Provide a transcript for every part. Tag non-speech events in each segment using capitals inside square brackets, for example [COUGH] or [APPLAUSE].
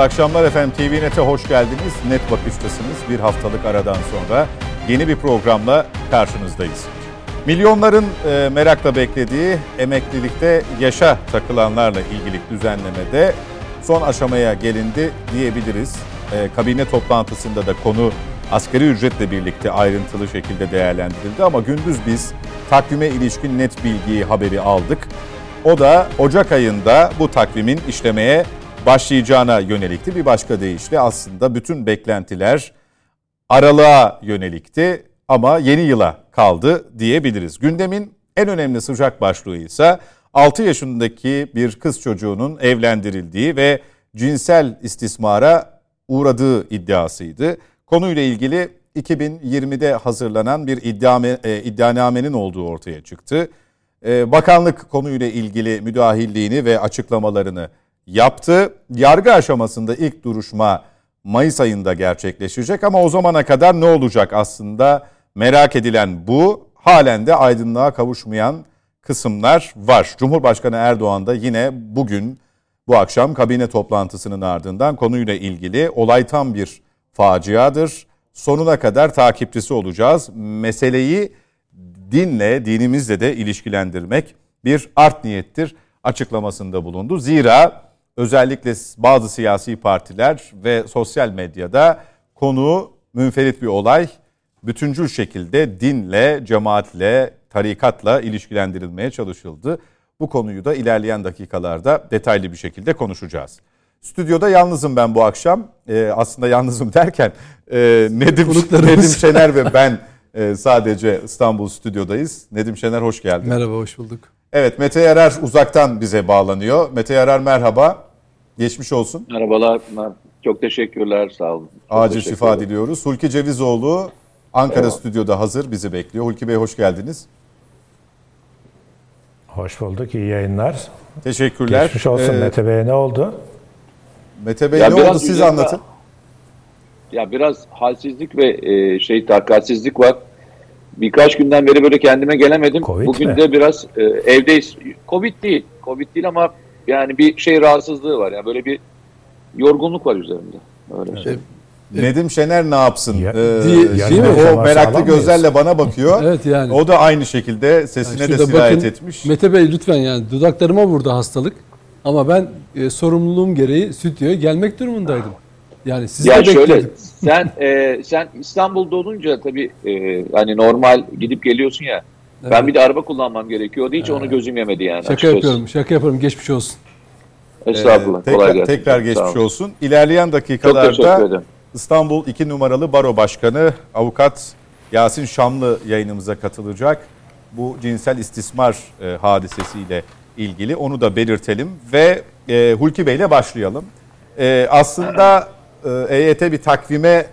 Akşamlar efendim. TV Net'e hoş geldiniz. Net bakıştasınız. Bir haftalık aradan sonra yeni bir programla karşınızdayız. Milyonların e, merakla beklediği emeklilikte yaşa takılanlarla ilgili düzenlemede son aşamaya gelindi diyebiliriz. E, kabine toplantısında da konu asgari ücretle birlikte ayrıntılı şekilde değerlendirildi ama gündüz biz takvime ilişkin net bilgiyi haberi aldık. O da Ocak ayında bu takvimin işlemeye başlayacağına yönelikti. Bir başka deyişle aslında bütün beklentiler aralığa yönelikti ama yeni yıla kaldı diyebiliriz. Gündemin en önemli sıcak başlığı ise 6 yaşındaki bir kız çocuğunun evlendirildiği ve cinsel istismara uğradığı iddiasıydı. Konuyla ilgili 2020'de hazırlanan bir iddiame, e, iddianamenin olduğu ortaya çıktı. E, bakanlık konuyla ilgili müdahilliğini ve açıklamalarını yaptı. Yargı aşamasında ilk duruşma Mayıs ayında gerçekleşecek ama o zamana kadar ne olacak aslında merak edilen bu. Halen de aydınlığa kavuşmayan kısımlar var. Cumhurbaşkanı Erdoğan da yine bugün bu akşam kabine toplantısının ardından konuyla ilgili olay tam bir faciadır. Sonuna kadar takipçisi olacağız. Meseleyi dinle, dinimizle de ilişkilendirmek bir art niyettir açıklamasında bulundu. Zira özellikle bazı siyasi partiler ve sosyal medyada konu münferit bir olay bütüncül şekilde dinle, cemaatle, tarikatla ilişkilendirilmeye çalışıldı. Bu konuyu da ilerleyen dakikalarda detaylı bir şekilde konuşacağız. Stüdyoda yalnızım ben bu akşam. Ee, aslında yalnızım [LAUGHS] derken e, Nedim, Nedim Şener ve ben [LAUGHS] e, sadece İstanbul stüdyodayız. Nedim Şener hoş geldin. Merhaba, hoş bulduk. Evet, Mete Yarar uzaktan bize bağlanıyor. Mete Yarar merhaba. Geçmiş olsun. Merhabalar. Çok teşekkürler. Sağ olun. Çok Acil şifa diliyoruz. Hulki Cevizoğlu Ankara evet. stüdyoda hazır bizi bekliyor. Hulki Bey hoş geldiniz. Hoş bulduk. İyi yayınlar. Teşekkürler. Geçmiş olsun ee, Mete Bey'e ne oldu? Mete Bey ya ne oldu siz anlatın. Ya biraz halsizlik ve e, şey takatsizlik var. Birkaç günden beri böyle kendime gelemedim. COVID Bugün mi? de biraz e, evdeyiz. Covid değil. Covid değil ama yani bir şey rahatsızlığı var. Yani böyle bir yorgunluk var üzerimde. Öyle şey. Nedim Şener ne yapsın? Ya, ee, değil, değil mi? O meraklı gözlerle bana bakıyor. [LAUGHS] evet yani. O da aynı şekilde sesine yani de sirayet bakın, etmiş. Mete Bey lütfen yani dudaklarıma vurdu hastalık. Ama ben e, sorumluluğum gereği stüdyoya gelmek durumundaydım. Yani sizi ya de şöyle, sen e, sen İstanbul'da olunca tabii e, hani normal gidip geliyorsun ya. Evet. Ben bir de araba kullanmam gerekiyordu. Hiç evet. onu gözüm yemedi yani. Şaka açıkçası. yapıyorum. Şaka yapıyorum. Geçmiş olsun. Estağfurullah. Ee, tekrar, tekrar geçmiş olsun. İlerleyen dakikalarda İstanbul 2 numaralı Baro Başkanı Avukat Yasin Şamlı yayınımıza katılacak. Bu cinsel istismar e, hadisesiyle ilgili onu da belirtelim ve e, Hulki Bey ile başlayalım. E, aslında e, EYT bir takvime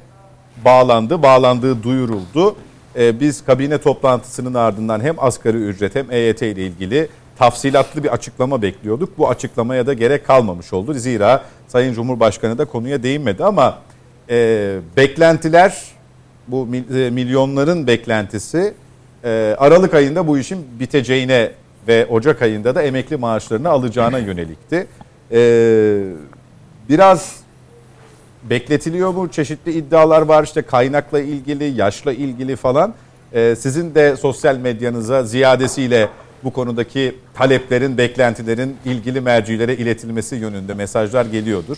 bağlandı, bağlandığı duyuruldu. E, biz kabine toplantısının ardından hem asgari ücret hem EYT ile ilgili tafsilatlı bir açıklama bekliyorduk. Bu açıklamaya da gerek kalmamış oldu. Zira Sayın Cumhurbaşkanı da konuya değinmedi ama e, beklentiler, bu e, milyonların beklentisi e, Aralık ayında bu işin biteceğine ve Ocak ayında da emekli maaşlarını alacağına yönelikti. E, biraz bekletiliyor mu? Çeşitli iddialar var işte kaynakla ilgili, yaşla ilgili falan. E, sizin de sosyal medyanıza ziyadesiyle bu konudaki taleplerin, beklentilerin ilgili mercilere iletilmesi yönünde mesajlar geliyordur.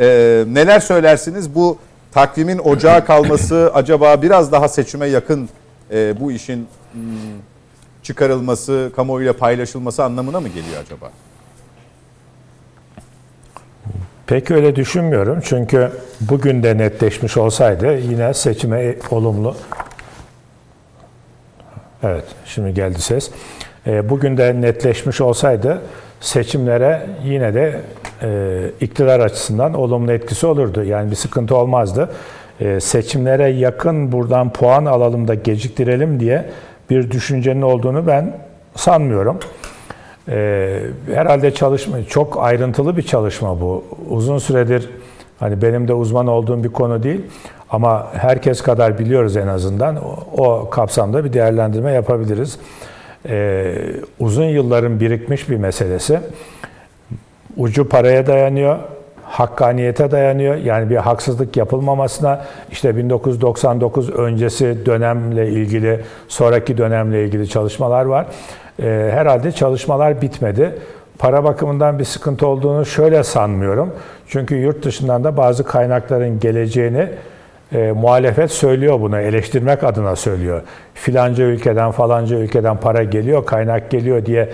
E, neler söylersiniz? Bu takvimin ocağa kalması [CLEARS THROAT] acaba biraz daha seçime yakın e, bu işin hmm, çıkarılması, kamuoyuyla paylaşılması anlamına mı geliyor acaba? Pek öyle düşünmüyorum. Çünkü bugün de netleşmiş olsaydı yine seçime olumlu. Evet, şimdi geldi ses. E, bugün de netleşmiş olsaydı seçimlere yine de e, iktidar açısından olumlu etkisi olurdu. Yani bir sıkıntı olmazdı. E, seçimlere yakın buradan puan alalım da geciktirelim diye bir düşüncenin olduğunu ben sanmıyorum. E, herhalde çalışma çok ayrıntılı bir çalışma bu. Uzun süredir hani benim de uzman olduğum bir konu değil ama herkes kadar biliyoruz en azından. O, o kapsamda bir değerlendirme yapabiliriz e, uzun yılların birikmiş bir meselesi. Ucu paraya dayanıyor. hakkaniyete dayanıyor. Yani bir haksızlık yapılmamasına işte 1999 öncesi dönemle ilgili, sonraki dönemle ilgili çalışmalar var. E, herhalde çalışmalar bitmedi. Para bakımından bir sıkıntı olduğunu şöyle sanmıyorum. Çünkü yurt dışından da bazı kaynakların geleceğini e, muhalefet söylüyor bunu, eleştirmek adına söylüyor. Filanca ülkeden falanca ülkeden para geliyor, kaynak geliyor diye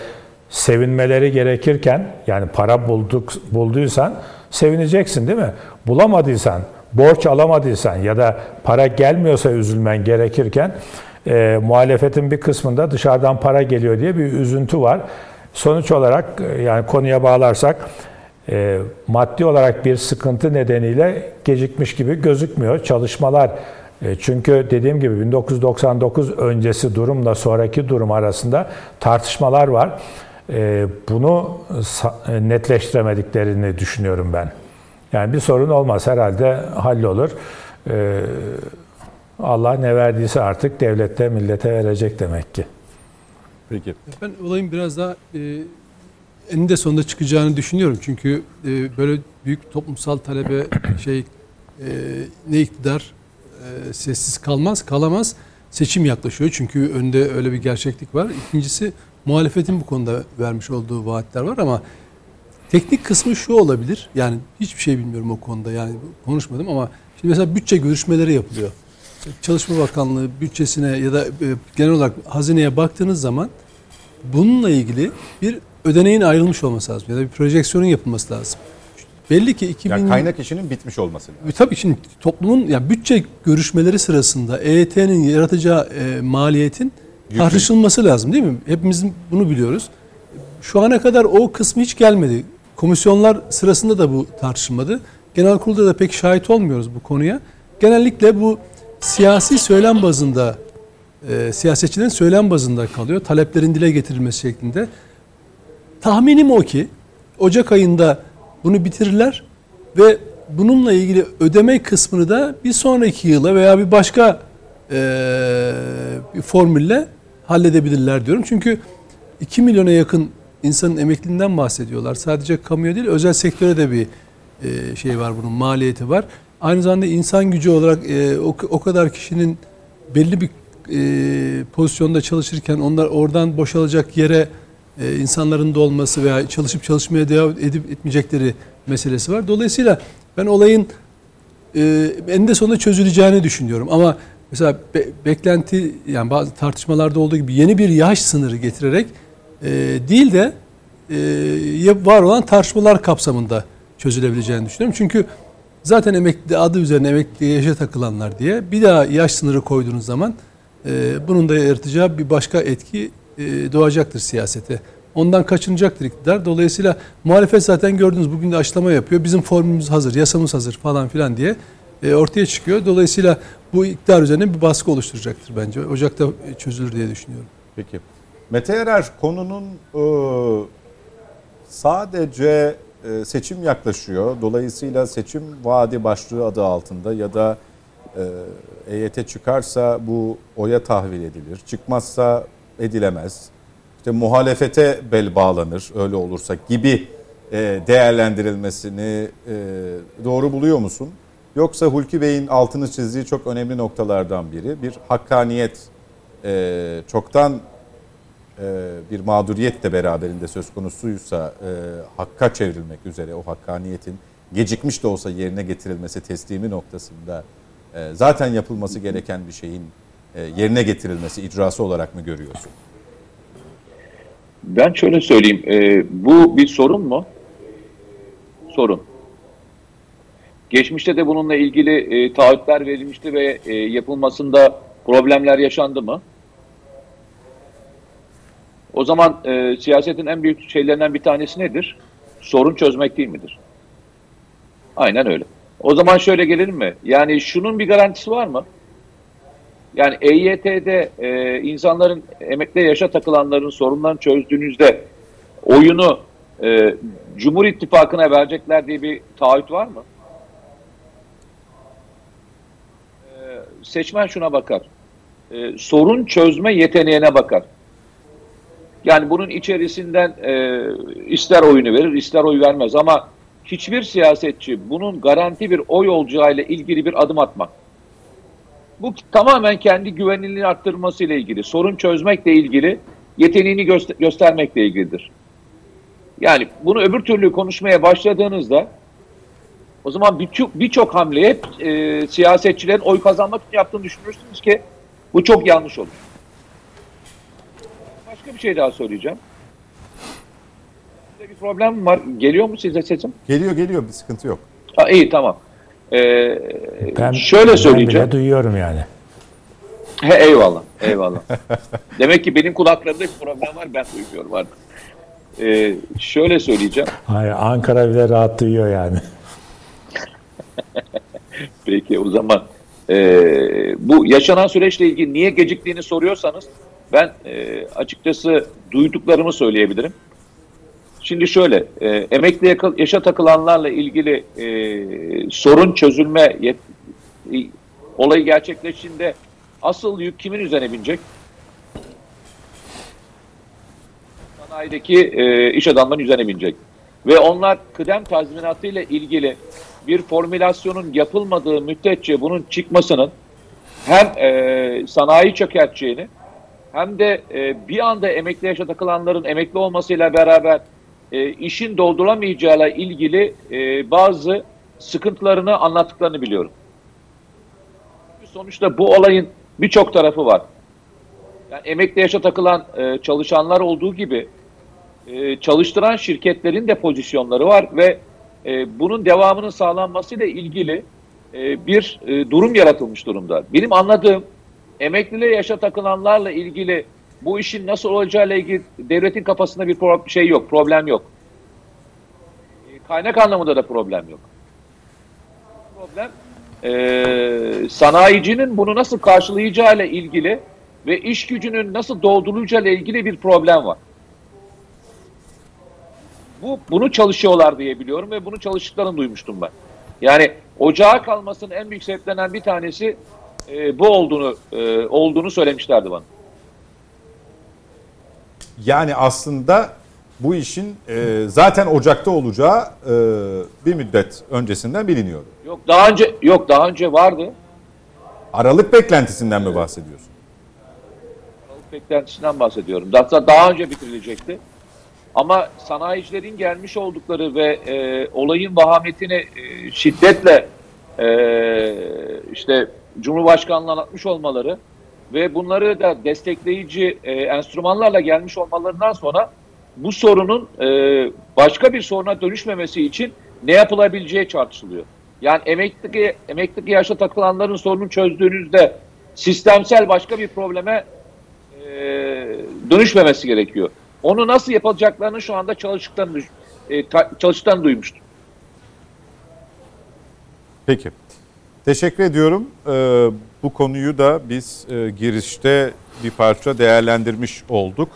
sevinmeleri gerekirken, yani para bulduk bulduysan sevineceksin değil mi? Bulamadıysan, borç alamadıysan ya da para gelmiyorsa üzülmen gerekirken e, muhalefetin bir kısmında dışarıdan para geliyor diye bir üzüntü var. Sonuç olarak e, yani konuya bağlarsak e, maddi olarak bir sıkıntı nedeniyle gecikmiş gibi gözükmüyor. Çalışmalar e, çünkü dediğim gibi 1999 öncesi durumla sonraki durum arasında tartışmalar var. E, bunu netleştiremediklerini düşünüyorum ben. Yani bir sorun olmaz herhalde hallolur. E, Allah ne verdiyse artık devlette millete verecek demek ki. Peki. Ben olayın biraz daha e, eninde sonunda çıkacağını düşünüyorum. Çünkü e, böyle büyük toplumsal talebe şey e, ne iktidar e, sessiz kalmaz, kalamaz. Seçim yaklaşıyor çünkü önde öyle bir gerçeklik var. İkincisi muhalefetin bu konuda vermiş olduğu vaatler var ama teknik kısmı şu olabilir. Yani hiçbir şey bilmiyorum o konuda. Yani konuşmadım ama şimdi mesela bütçe görüşmeleri yapılıyor. Çalışma Bakanlığı bütçesine ya da e, genel olarak hazineye baktığınız zaman bununla ilgili bir ödeneğin ayrılmış olması lazım ya da bir projeksiyonun yapılması lazım. Belli ki 2000 yani kaynak işinin bitmiş olması lazım. Tabii şimdi toplumun yani bütçe görüşmeleri sırasında EYT'nin yaratacağı e, maliyetin Yükün. tartışılması lazım değil mi? Hepimizin bunu biliyoruz. Şu ana kadar o kısmı hiç gelmedi. Komisyonlar sırasında da bu tartışılmadı. Genel kurulda da pek şahit olmuyoruz bu konuya. Genellikle bu siyasi söylem bazında e, siyasetçilerin söylem bazında kalıyor. Taleplerin dile getirilmesi şeklinde. Tahminim o ki Ocak ayında bunu bitirirler ve bununla ilgili ödeme kısmını da bir sonraki yıla veya bir başka e, bir formülle halledebilirler diyorum. Çünkü 2 milyona yakın insanın emekliliğinden bahsediyorlar. Sadece kamuya değil özel sektöre de bir e, şey var bunun maliyeti var. Aynı zamanda insan gücü olarak e, o, o kadar kişinin belli bir e, pozisyonda çalışırken onlar oradan boşalacak yere e, insanların da olması veya çalışıp çalışmaya devam edip etmeyecekleri meselesi var. Dolayısıyla ben olayın e, eninde sonunda çözüleceğini düşünüyorum. Ama mesela be, beklenti yani bazı tartışmalarda olduğu gibi yeni bir yaş sınırı getirerek e, değil de e, var olan tartışmalar kapsamında çözülebileceğini düşünüyorum. Çünkü zaten emekli adı üzerine emekli yaşa takılanlar diye bir daha yaş sınırı koyduğunuz zaman e, bunun da yaratacağı bir başka etki e, doğacaktır siyasete. Ondan kaçınacaktır iktidar. Dolayısıyla muhalefet zaten gördünüz bugün de açıklama yapıyor. Bizim formumuz hazır, yasamız hazır falan filan diye e, ortaya çıkıyor. Dolayısıyla bu iktidar üzerine bir baskı oluşturacaktır bence. Ocak'ta çözülür diye düşünüyorum. Peki. Mete Erer konunun e, sadece seçim yaklaşıyor. Dolayısıyla seçim vaadi başlığı adı altında ya da EYT çıkarsa bu oya tahvil edilir. Çıkmazsa edilemez. İşte muhalefete bel bağlanır öyle olursa gibi e, değerlendirilmesini e, doğru buluyor musun? Yoksa Hulki Bey'in altını çizdiği çok önemli noktalardan biri bir hakkaniyet e, çoktan bir mağduriyet de beraberinde söz konusuysa hakka çevrilmek üzere o hakkaniyetin gecikmiş de olsa yerine getirilmesi teslimi noktasında zaten yapılması gereken bir şeyin e, yerine getirilmesi, icrası olarak mı görüyorsun? Ben şöyle söyleyeyim. E, bu bir sorun mu? Sorun. Geçmişte de bununla ilgili e, taahhütler verilmişti ve e, yapılmasında problemler yaşandı mı? O zaman e, siyasetin en büyük şeylerinden bir tanesi nedir? Sorun çözmek değil midir? Aynen öyle. O zaman şöyle gelelim mi? Yani şunun bir garantisi var mı? Yani EYT'de e, insanların emekli yaşa takılanların sorunlarını çözdüğünüzde oyunu e, Cumhur İttifakı'na verecekler diye bir taahhüt var mı? E, seçmen şuna bakar. E, sorun çözme yeteneğine bakar. Yani bunun içerisinden e, ister oyunu verir, ister oy vermez ama hiçbir siyasetçi bunun garanti bir oy olacağıyla ilgili bir adım atmak. Bu tamamen kendi güvenilirliğini arttırması ile ilgili, sorun çözmekle ilgili, yeteneğini göster göstermekle ilgilidir. Yani bunu öbür türlü konuşmaya başladığınızda o zaman birçok birçok hamle e, siyasetçilerin oy kazanmak için yaptığını düşünürsünüz ki bu çok yanlış olur. Bir şey daha söyleyeceğim. Size bir problem var. Geliyor mu size sesim? Geliyor geliyor bir sıkıntı yok. Ha, iyi tamam. Ee, Ben, şöyle söyleyeceğim. Ben bile duyuyorum yani. He, eyvallah, eyvallah. [LAUGHS] Demek ki benim kulaklarımda bir problem var, ben duymuyorum artık. Ee, şöyle söyleyeceğim. Hayır, Ankara bile rahat duyuyor yani. [LAUGHS] Peki o zaman e, bu yaşanan süreçle ilgili niye geciktiğini soruyorsanız ben e, açıkçası duyduklarımı söyleyebilirim. Şimdi şöyle, e, emekli yaşa takılanlarla ilgili e, sorun çözülme yet, e, olayı gerçekleştiğinde asıl yük kimin üzerine binecek? Sanayideki e, iş adamlarının üzerine binecek. Ve onlar kıdem tazminatı ile ilgili bir formülasyonun yapılmadığı müddetçe bunun çıkmasının hem e, sanayi çökerteceğini hem de e, bir anda emekli yaşa takılanların emekli olmasıyla beraber e, işin dolduramayacağıyla ilgili e, bazı sıkıntılarını anlattıklarını biliyorum. Sonuçta bu olayın birçok tarafı var. Yani emekli yaşa takılan e, çalışanlar olduğu gibi e, çalıştıran şirketlerin de pozisyonları var ve e, bunun devamının sağlanmasıyla ilgili e, bir e, durum yaratılmış durumda. Benim anladığım emekliliğe yaşa takılanlarla ilgili bu işin nasıl olacağıyla ilgili devletin kafasında bir şey yok, problem yok. E, kaynak anlamında da problem yok. Problem e, sanayicinin bunu nasıl karşılayacağıyla ilgili ve iş gücünün nasıl doldurulacağıyla ilgili bir problem var. Bu bunu çalışıyorlar diye biliyorum ve bunu çalıştıklarını duymuştum ben. Yani ocağa kalmasının en büyük sebeplerinden bir tanesi e, bu olduğunu e, olduğunu söylemişlerdi bana. Yani aslında bu işin e, zaten Ocak'ta olacağı e, bir müddet öncesinden biliniyordu. Yok daha önce yok daha önce vardı. Aralık beklentisinden mi bahsediyorsun? Aralık beklentisinden bahsediyorum. Daha, daha önce bitirilecekti. Ama sanayicilerin gelmiş oldukları ve e, olayın vahametini e, şiddetle e, işte Cumhurbaşkanlığı anlatmış olmaları ve bunları da destekleyici e, enstrümanlarla gelmiş olmalarından sonra bu sorunun e, başka bir soruna dönüşmemesi için ne yapılabileceği tartışılıyor. Yani emeklilik, emeklilik yaşta takılanların sorununu çözdüğünüzde sistemsel başka bir probleme e, dönüşmemesi gerekiyor. Onu nasıl yapacaklarını şu anda çalıştıklarını, e, çalıştıklarını duymuştum. Peki. Teşekkür ediyorum. Ee, bu konuyu da biz e, girişte bir parça değerlendirmiş olduk.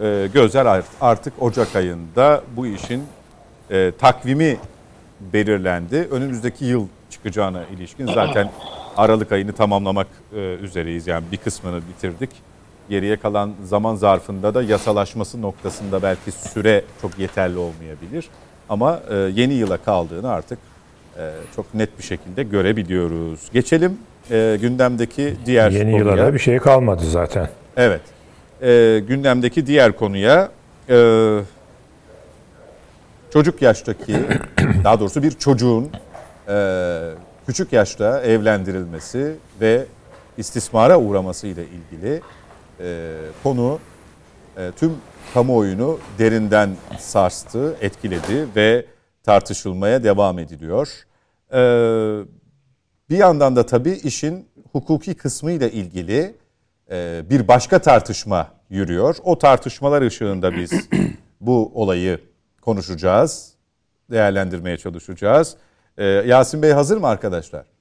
Ee, gözler artık Ocak ayında bu işin e, takvimi belirlendi. Önümüzdeki yıl çıkacağına ilişkin zaten Aralık ayını tamamlamak e, üzereyiz. Yani bir kısmını bitirdik. Geriye kalan zaman zarfında da yasalaşması noktasında belki süre çok yeterli olmayabilir. Ama yeni yıla kaldığını artık çok net bir şekilde görebiliyoruz. Geçelim e, gündemdeki diğer Yeni konuya. yıla da bir şey kalmadı zaten. Evet. E, gündemdeki diğer konuya e, çocuk yaştaki [COUGHS] daha doğrusu bir çocuğun e, küçük yaşta evlendirilmesi ve istismara uğraması ile ilgili e, konu e, tüm kamuoyunu derinden sarstı, etkiledi ve tartışılmaya devam ediliyor. E, bir yandan da tabii işin hukuki kısmı ile ilgili e, bir başka tartışma yürüyor. O tartışmalar ışığında biz [CLEARS THROAT] bu olayı konuşacağız, değerlendirmeye çalışacağız. E, Yasin Bey hazır mı arkadaşlar?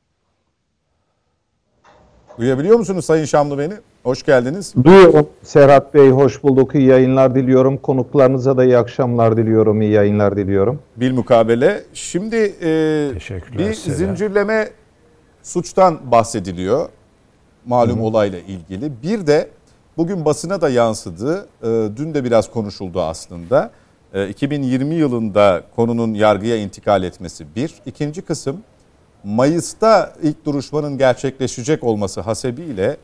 Duyabiliyor musunuz Sayın Şamlı beni? Hoş geldiniz. Duyuyorum Serhat Bey, hoş bulduk. İyi yayınlar diliyorum. Konuklarınıza da iyi akşamlar diliyorum, iyi yayınlar diliyorum. Bir mukabele. Şimdi e, bir size. zincirleme suçtan bahsediliyor. Malum Hı. olayla ilgili. Bir de bugün basına da yansıdı. E, dün de biraz konuşuldu aslında. 2020 yılında konunun yargıya intikal etmesi bir. İkinci kısım Mayıs'ta ilk duruşmanın gerçekleşecek olması hasebiyle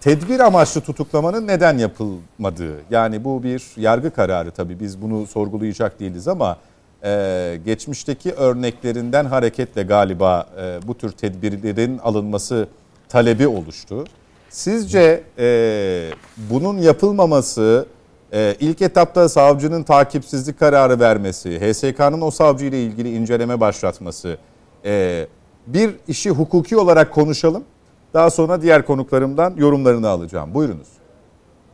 tedbir amaçlı tutuklamanın neden yapılmadığı. Yani bu bir yargı kararı tabii biz bunu sorgulayacak değiliz ama e, geçmişteki örneklerinden hareketle galiba e, bu tür tedbirlerin alınması talebi oluştu. Sizce e, bunun yapılmaması e, ilk etapta savcının takipsizlik kararı vermesi, HSK'nın o savcı ile ilgili inceleme başlatması e, bir işi hukuki olarak konuşalım. Daha sonra diğer konuklarımdan yorumlarını alacağım. Buyurunuz.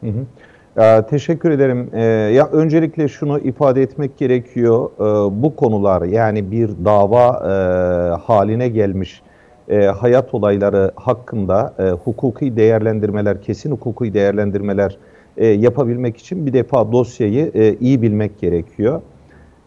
Hı hı. Ee, teşekkür ederim. Ee, ya öncelikle şunu ifade etmek gerekiyor. Ee, bu konular yani bir dava e, haline gelmiş e, hayat olayları hakkında e, hukuki değerlendirmeler, kesin hukuki değerlendirmeler e, yapabilmek için bir defa dosyayı e, iyi bilmek gerekiyor.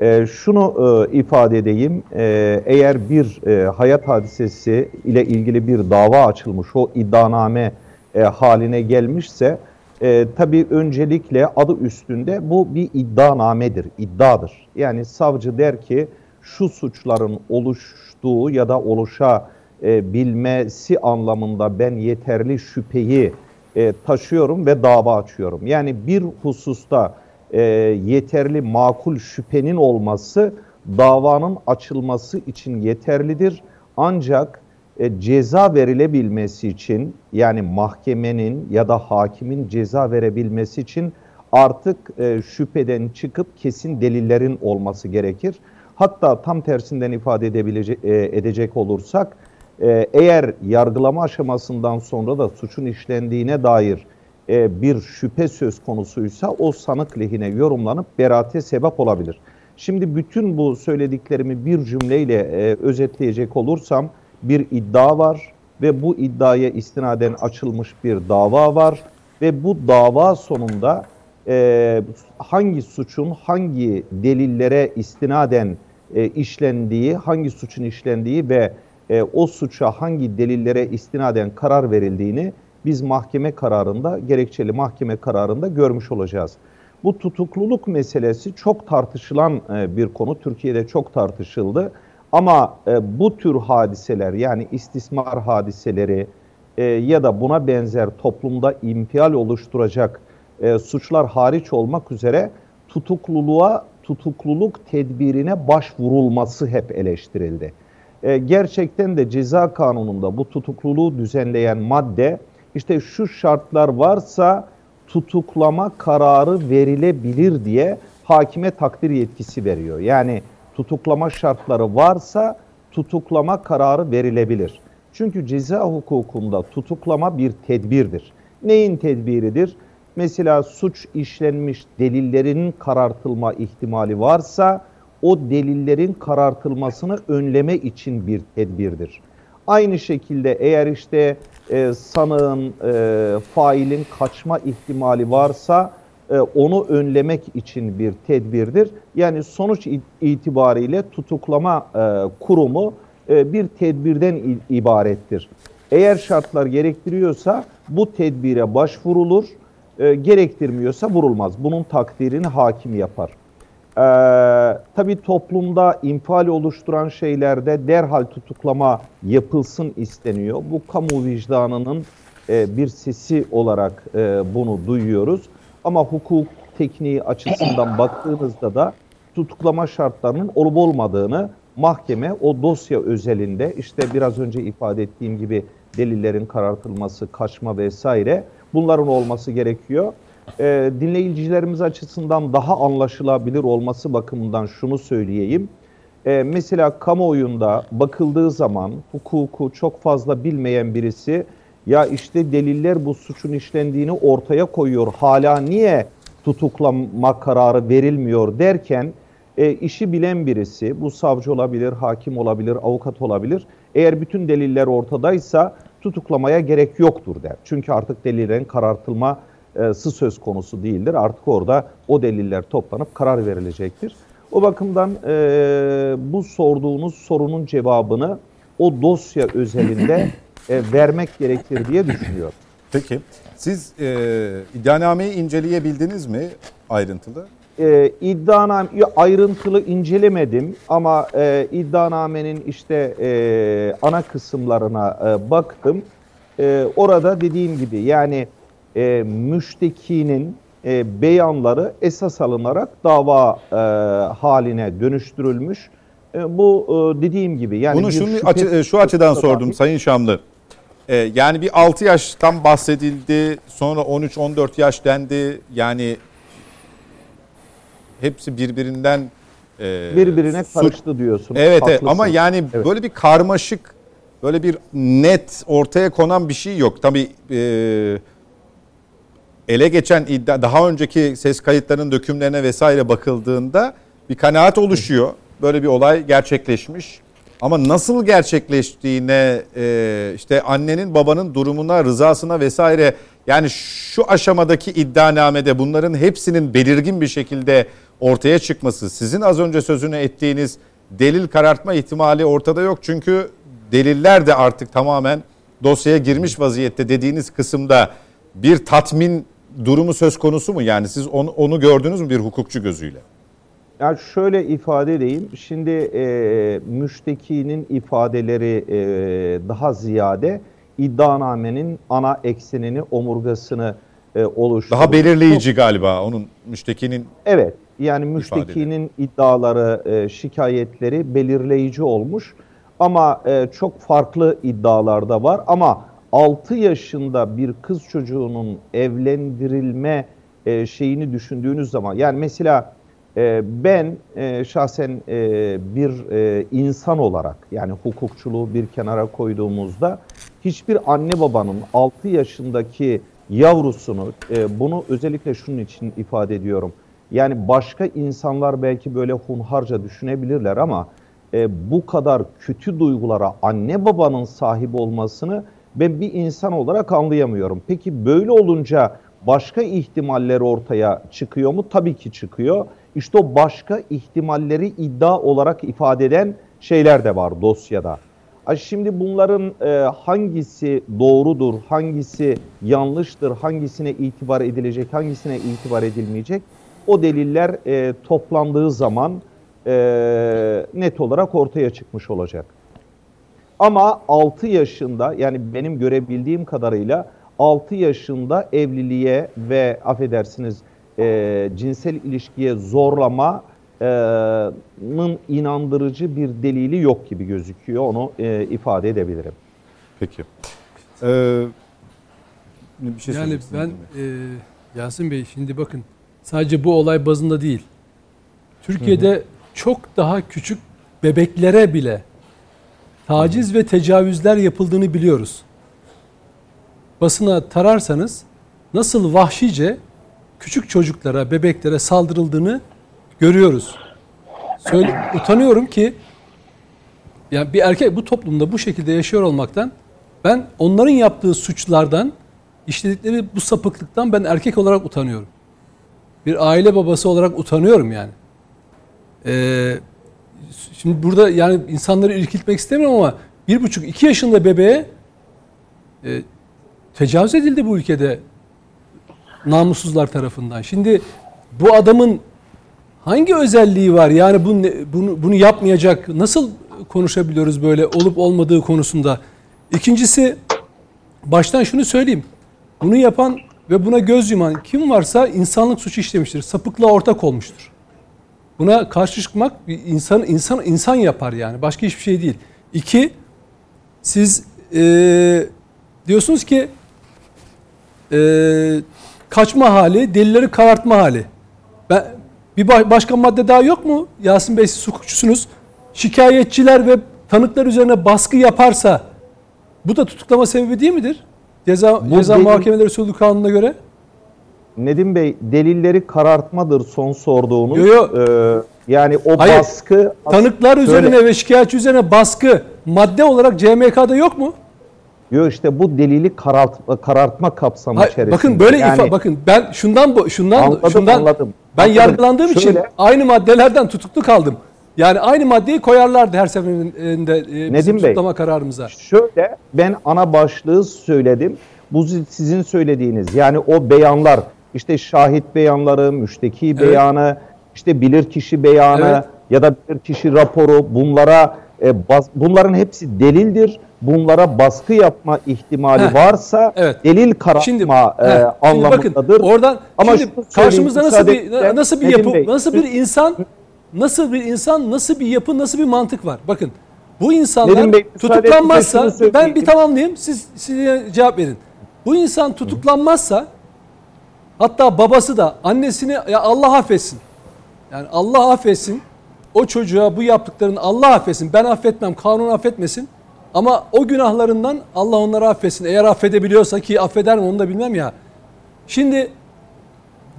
E, şunu e, ifade edeyim, e, eğer bir e, hayat hadisesi ile ilgili bir dava açılmış, o iddianame e, haline gelmişse, e, tabii öncelikle adı üstünde bu bir iddianamedir, iddiadır. Yani savcı der ki şu suçların oluştuğu ya da oluşa e, bilmesi anlamında ben yeterli şüpheyi e, taşıyorum ve dava açıyorum. Yani bir hususta e, yeterli makul şüphenin olması davanın açılması için yeterlidir. Ancak e, ceza verilebilmesi için yani mahkemenin ya da hakimin ceza verebilmesi için artık e, şüpheden çıkıp kesin delillerin olması gerekir. Hatta tam tersinden ifade edebilecek, e, edecek olursak e, eğer yargılama aşamasından sonra da suçun işlendiğine dair e, bir şüphe söz konusuysa o sanık lehine yorumlanıp beraate sebep olabilir. Şimdi bütün bu söylediklerimi bir cümleyle e, özetleyecek olursam bir iddia var ve bu iddiaya istinaden açılmış bir dava var ve bu dava sonunda e, hangi suçun hangi delillere istinaden işlendiği, hangi suçun işlendiği ve o suça hangi delillere istinaden karar verildiğini biz mahkeme kararında, gerekçeli mahkeme kararında görmüş olacağız. Bu tutukluluk meselesi çok tartışılan e, bir konu. Türkiye'de çok tartışıldı. Ama e, bu tür hadiseler yani istismar hadiseleri e, ya da buna benzer toplumda infial oluşturacak suçlar hariç olmak üzere tutukluluğa, tutukluluk tedbirine başvurulması hep eleştirildi. Gerçekten de ceza kanununda bu tutukluluğu düzenleyen madde işte şu şartlar varsa tutuklama kararı verilebilir diye hakime takdir yetkisi veriyor. Yani tutuklama şartları varsa tutuklama kararı verilebilir. Çünkü ceza hukukunda tutuklama bir tedbirdir. Neyin tedbiridir? Mesela suç işlenmiş delillerin karartılma ihtimali varsa o delillerin karartılmasını önleme için bir tedbirdir. Aynı şekilde eğer işte e, sanığın, e, failin kaçma ihtimali varsa e, onu önlemek için bir tedbirdir. Yani sonuç itibariyle tutuklama e, kurumu e, bir tedbirden ibarettir. Eğer şartlar gerektiriyorsa bu tedbire başvurulur, e, gerektirmiyorsa vurulmaz. Bunun takdirini hakim yapar. Ee, tabii toplumda infial oluşturan şeylerde derhal tutuklama yapılsın isteniyor. Bu kamu vicdanının e, bir sesi olarak e, bunu duyuyoruz. Ama hukuk tekniği açısından [COUGHS] baktığınızda da tutuklama şartlarının olup olmadığını mahkeme o dosya özelinde işte biraz önce ifade ettiğim gibi delillerin karartılması, kaçma vesaire bunların olması gerekiyor e, dinleyicilerimiz açısından daha anlaşılabilir olması bakımından şunu söyleyeyim. E, mesela kamuoyunda bakıldığı zaman hukuku çok fazla bilmeyen birisi ya işte deliller bu suçun işlendiğini ortaya koyuyor. Hala niye tutuklama kararı verilmiyor derken e, işi bilen birisi, bu savcı olabilir, hakim olabilir, avukat olabilir. Eğer bütün deliller ortadaysa tutuklamaya gerek yoktur der. Çünkü artık delillerin karartılma sı söz konusu değildir. Artık orada o deliller toplanıp karar verilecektir. O bakımdan e, bu sorduğunuz sorunun cevabını o dosya özelinde [CLEARS THROAT] e, vermek gerekir diye düşünüyorum. Peki siz e, iddianameyi inceleyebildiniz mi ayrıntılı? e, iddianame ayrıntılı incelemedim ama e, iddianamenin işte e, ana kısımlarına e, baktım. E, orada dediğim gibi yani e, müştekinin e, beyanları esas alınarak dava e, haline dönüştürülmüş. E, bu e, dediğim gibi yani Bunu şunu açı, e, şu açıdan sordum Sayın Şamlı. E, yani bir 6 yaştan bahsedildi, sonra 13-14 yaş dendi. Yani hepsi birbirinden e, birbirine karıştı diyorsun. Evet, evet ama yani evet. böyle bir karmaşık, böyle bir net ortaya konan bir şey yok. Tabii e, ele geçen iddia, daha önceki ses kayıtlarının dökümlerine vesaire bakıldığında bir kanaat oluşuyor. Böyle bir olay gerçekleşmiş. Ama nasıl gerçekleştiğine, e, işte annenin babanın durumuna, rızasına vesaire yani şu aşamadaki iddianamede bunların hepsinin belirgin bir şekilde ortaya çıkması, sizin az önce sözünü ettiğiniz delil karartma ihtimali ortada yok. Çünkü deliller de artık tamamen dosyaya girmiş vaziyette dediğiniz kısımda bir tatmin durumu söz konusu mu? Yani siz onu, onu gördünüz mü bir hukukçu gözüyle? Yani şöyle ifade edeyim. Şimdi e, müştekinin ifadeleri e, daha ziyade iddianamenin ana eksenini, omurgasını e, oluşturuyor. Daha belirleyici Çok, galiba onun müştekinin Evet. Yani müştekinin ifadeleri. iddiaları, e, şikayetleri belirleyici olmuş. Ama e, çok farklı iddialar da var. Ama 6 yaşında bir kız çocuğunun evlendirilme e, şeyini düşündüğünüz zaman yani mesela e, ben e, şahsen e, bir e, insan olarak yani hukukçuluğu bir kenara koyduğumuzda hiçbir anne babanın 6 yaşındaki yavrusunu e, bunu özellikle şunun için ifade ediyorum. Yani başka insanlar belki böyle hunharca düşünebilirler ama e, bu kadar kötü duygulara anne babanın sahip olmasını ben bir insan olarak anlayamıyorum. Peki böyle olunca başka ihtimaller ortaya çıkıyor mu? Tabii ki çıkıyor. İşte o başka ihtimalleri iddia olarak ifade eden şeyler de var dosyada. Şimdi bunların e, hangisi doğrudur, hangisi yanlıştır, hangisine itibar edilecek, hangisine itibar edilmeyecek o deliller e, toplandığı zaman e, net olarak ortaya çıkmış olacak. Ama 6 yaşında yani benim görebildiğim kadarıyla 6 yaşında evliliğe ve affedersiniz e, cinsel ilişkiye zorlamanın inandırıcı bir delili yok gibi gözüküyor. Onu e, ifade edebilirim. Peki. Ee, bir şey yani ben e, Yasin Bey şimdi bakın sadece bu olay bazında değil. Türkiye'de hı hı. çok daha küçük bebeklere bile taciz ve tecavüzler yapıldığını biliyoruz. Basına tararsanız nasıl vahşice küçük çocuklara, bebeklere saldırıldığını görüyoruz. Söyle, utanıyorum ki yani bir erkek bu toplumda bu şekilde yaşıyor olmaktan ben onların yaptığı suçlardan işledikleri bu sapıklıktan ben erkek olarak utanıyorum. Bir aile babası olarak utanıyorum yani. Ee, şimdi burada yani insanları irkiltmek istemiyorum ama bir buçuk iki yaşında bebeğe e, tecavüz edildi bu ülkede namussuzlar tarafından. Şimdi bu adamın hangi özelliği var? Yani bunu, bunu, bunu yapmayacak nasıl konuşabiliyoruz böyle olup olmadığı konusunda? İkincisi baştan şunu söyleyeyim. Bunu yapan ve buna göz yuman kim varsa insanlık suçu işlemiştir. Sapıklığa ortak olmuştur. Buna karşı çıkmak insan insan insan yapar yani. Başka hiçbir şey değil. İki, siz ee, diyorsunuz ki e, kaçma hali, delilleri karartma hali. Ben, bir başka madde daha yok mu? Yasin Bey siz hukukçusunuz. Şikayetçiler ve tanıklar üzerine baskı yaparsa bu da tutuklama sebebi değil midir? Ceza, bu ceza delil, muhakemeleri usulü kanununa göre. Nedim Bey delilleri karartmadır son sorduğunuz. Yo, yo. Ee, yani o Hayır, baskı... Tanıklar üzerine ve şikayetçi üzerine baskı madde olarak CMK'da yok mu? Yok işte bu delili karartma, karartma kapsamı Hayır, içerisinde. Bakın böyle yani, ifa bakın ben şundan şundan anladım, şundan anladım. ben anladım. yargılandığım Şöyle, için aynı maddelerden tutuklu kaldım. Yani aynı maddeyi koyarlardı her seferinde e, bizim tutuklama Bey, kararımıza. Şöyle ben ana başlığı söyledim. Bu sizin söylediğiniz yani o beyanlar işte şahit beyanları, müşteki beyanı, işte bilirkişi beyanı Evet. ya da bilirkişi raporu bunlara e, bas- bunların hepsi delildir. Bunlara baskı yapma ihtimali Heh, varsa evet. delil karatma Şimdi, e, heh, şimdi bakın anlamındadır. oradan Ama şimdi karşımızda nasıl bir nasıl bir yapı, Bey, nasıl bir insan, nasıl bir insan, nasıl bir yapı, nasıl bir mantık var? Bakın bu insanlar Nedim Bey, tutuklanmazsa ben bir tamamlayayım. Siz siz cevap verin. Bu insan tutuklanmazsa hatta babası da annesini ya Allah affetsin. Yani Allah affetsin. O çocuğa bu yaptıklarını Allah affetsin. Ben affetmem, kanun affetmesin. Ama o günahlarından Allah onları affetsin. Eğer affedebiliyorsa ki affeder mi onu da bilmem ya. Şimdi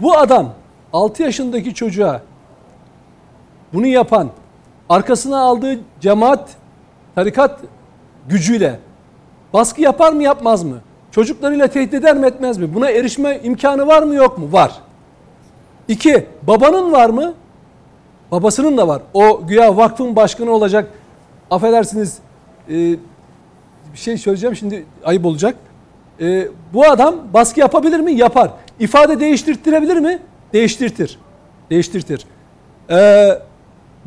bu adam 6 yaşındaki çocuğa bunu yapan arkasına aldığı cemaat tarikat gücüyle baskı yapar mı yapmaz mı? Çocuklarıyla tehdit eder mi etmez mi? Buna erişme imkanı var mı yok mu? Var. İki, babanın var mı? Babasının da var. O güya vakfın başkanı olacak. Affedersiniz e, bir şey söyleyeceğim şimdi ayıp olacak. E, bu adam baskı yapabilir mi? Yapar. İfade değiştirtirebilir mi? Değiştirtir. Değiştirtir. E,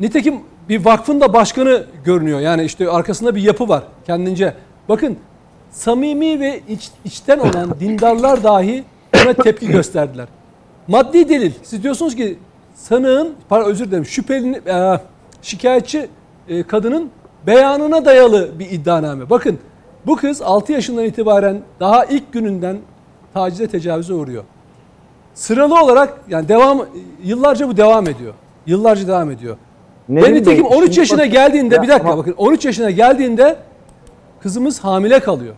nitekim bir vakfın da başkanı görünüyor. Yani işte arkasında bir yapı var kendince. Bakın samimi ve iç, içten olan dindarlar dahi buna tepki gösterdiler. Maddi delil. Siz diyorsunuz ki sanığın, pardon özür dilerim, şüphelinin, e, şikayetçi e, kadının beyanına dayalı bir iddianame. Bakın bu kız 6 yaşından itibaren daha ilk gününden tacize tecavüze uğruyor. Sıralı olarak yani devam yıllarca bu devam ediyor. Yıllarca devam ediyor. Nedim Ve nitekim Bey, 13 şimdi yaşına geldiğinde Ya bir dakika ama- bakın 13 yaşına geldiğinde kızımız hamile kalıyor.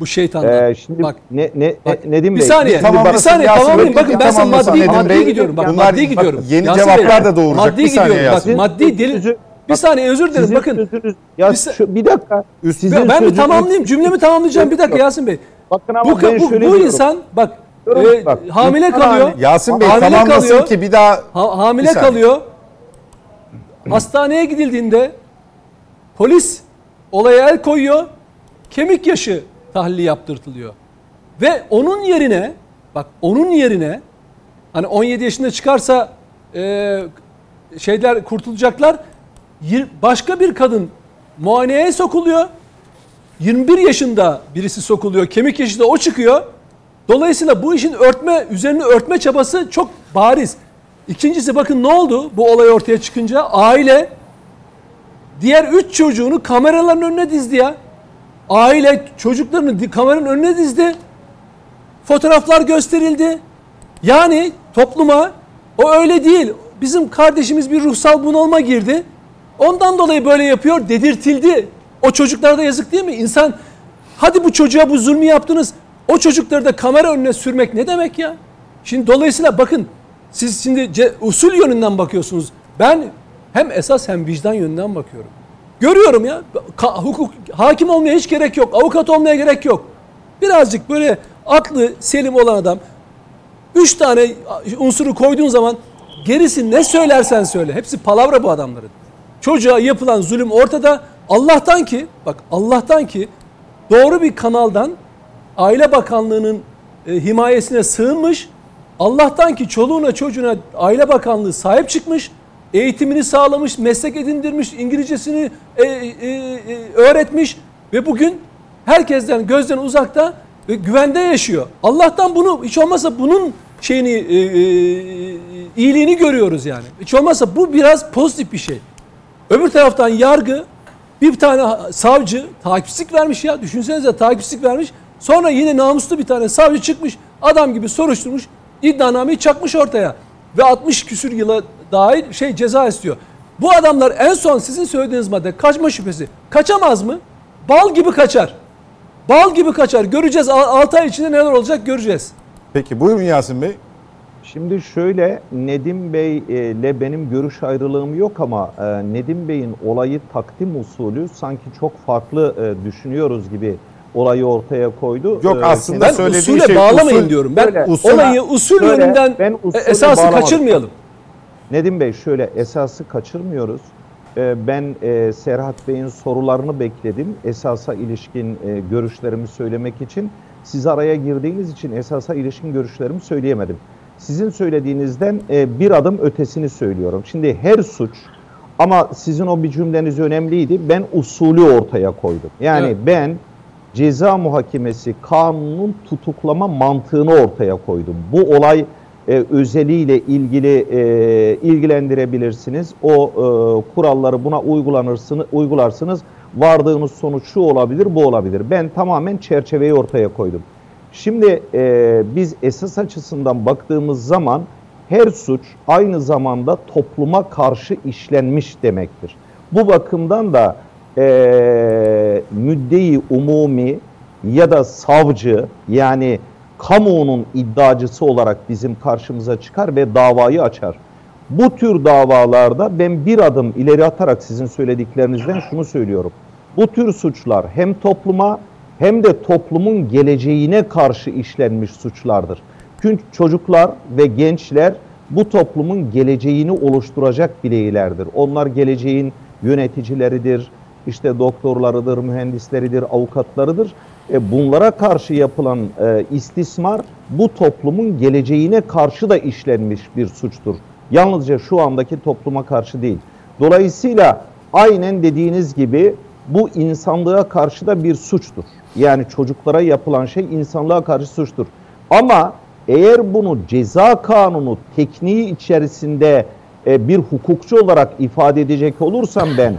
Bu şeytandan. Ee, şimdi Bak ne, ne, Bak, Nedim bir Bey. saniye, şimdi bir saniye Yasin tamamlayayım. Bakın ben sana maddi, maddi Bey. gidiyorum. Bak Bunlar- maddi gidiyorum. bak, yeni Yasin cevaplar Bey, da doğuracak. Maddi Bir saniye gidiyorum. Bak maddi delil. Sözü- Bir saniye özür dilerim. Sizin Bakın sözünüz, ya Bir şu, bir dakika. Sizin ben bir tamamlayayım. Cümlemi tamamlayacağım. Bir dakika. Yasin Bey. Bakın ama Bu, ben bu, şöyle bu insan bak, e, bak, hamile kalıyor. Yasin Bey Hamile tamamlasın kalıyor. ki bir daha Ha- hamile kalıyor. Hastaneye gidildiğinde polis olaya el koyuyor. Kemik yaşı tahlili yaptırtılıyor. Ve onun yerine bak onun yerine hani 17 yaşında çıkarsa e, şeyler kurtulacaklar. Başka bir kadın muayeneye sokuluyor. 21 yaşında birisi sokuluyor. Kemik yaşı da o çıkıyor. Dolayısıyla bu işin örtme, üzerini örtme çabası çok bariz. İkincisi bakın ne oldu bu olay ortaya çıkınca? Aile diğer üç çocuğunu kameraların önüne dizdi ya. Aile çocuklarını kameranın önüne dizdi. Fotoğraflar gösterildi. Yani topluma o öyle değil. Bizim kardeşimiz bir ruhsal bunalıma girdi. Ondan dolayı böyle yapıyor dedirtildi. O çocuklara da yazık değil mi? İnsan hadi bu çocuğa bu zulmü yaptınız. O çocukları da kamera önüne sürmek ne demek ya? Şimdi dolayısıyla bakın siz şimdi usul yönünden bakıyorsunuz. Ben hem esas hem vicdan yönünden bakıyorum. Görüyorum ya hukuk hakim olmaya hiç gerek yok. Avukat olmaya gerek yok. Birazcık böyle aklı selim olan adam Üç tane unsuru koyduğun zaman gerisi ne söylersen söyle. Hepsi palavra bu adamların. Çocuğa yapılan zulüm ortada. Allah'tan ki bak Allah'tan ki doğru bir kanaldan Aile Bakanlığı'nın e, himayesine sığınmış. Allah'tan ki çoluğuna çocuğuna Aile Bakanlığı sahip çıkmış. Eğitimini sağlamış, meslek edindirmiş, İngilizcesini e, e, e, öğretmiş ve bugün herkesten gözden uzakta ve güvende yaşıyor. Allah'tan bunu hiç olmazsa bunun şeyini e, e, iyiliğini görüyoruz yani. Hiç olmazsa bu biraz pozitif bir şey. Öbür taraftan yargı bir tane savcı takipsizlik vermiş ya. Düşünsenize takipsizlik vermiş. Sonra yine namuslu bir tane savcı çıkmış. Adam gibi soruşturmuş. iddianameyi çakmış ortaya. Ve 60 küsür yıla dahil şey ceza istiyor. Bu adamlar en son sizin söylediğiniz madde kaçma şüphesi. Kaçamaz mı? Bal gibi kaçar. Bal gibi kaçar. Göreceğiz 6 ay içinde neler olacak göreceğiz. Peki buyurun Yasin Bey. Şimdi şöyle Nedim Bey e, ile benim görüş ayrılığım yok ama e, Nedim Bey'in olayı takdim usulü sanki çok farklı e, düşünüyoruz gibi olayı ortaya koydu. Yok, E, aslında Ben söylediği usule şey bağlamayın usul- diyorum. Ben Öyle. Olayı usul Öyle. yönünden Ben e, usulü esası bağlamadım. kaçırmayalım. Nedim Bey şöyle esası kaçırmıyoruz. Ee, Ben e, Serhat Bey'in sorularını bekledim. Esasa ilişkin e, görüşlerimi söylemek için. siz araya girdiğiniz için esasa ilişkin görüşlerimi söyleyemedim. Sizin söylediğinizden e, bir adım ötesini söylüyorum. Şimdi her suç ama sizin o bir cümleniz önemliydi. Ben usulü ortaya koydum. Yani evet. ben ceza muhakemesi kanunun tutuklama mantığını ortaya koydum. Bu olay e, özeliyle ilgili e, ilgilendirebilirsiniz. O e, kuralları buna uygulanırsınız, uygularsınız. Vardığınız sonuç şu olabilir, bu olabilir. Ben tamamen çerçeveyi ortaya koydum. Şimdi e, biz esas açısından baktığımız zaman her suç aynı zamanda topluma karşı işlenmiş demektir. Bu bakımdan da e, müddeyi umumi ya da savcı yani kamuoyunun iddiacısı olarak bizim karşımıza çıkar ve davayı açar. Bu tür davalarda ben bir adım ileri atarak sizin söylediklerinizden şunu söylüyorum. Bu tür suçlar hem topluma hem de toplumun geleceğine karşı işlenmiş suçlardır. Çünkü çocuklar ve gençler bu toplumun geleceğini oluşturacak bireylerdir. Onlar geleceğin yöneticileridir, işte doktorlarıdır, mühendisleridir, avukatlarıdır. E bunlara karşı yapılan e, istismar bu toplumun geleceğine karşı da işlenmiş bir suçtur. Yalnızca şu andaki topluma karşı değil. Dolayısıyla aynen dediğiniz gibi bu insanlığa karşı da bir suçtur. Yani çocuklara yapılan şey insanlığa karşı suçtur. Ama eğer bunu ceza kanunu tekniği içerisinde e, bir hukukçu olarak ifade edecek olursam ben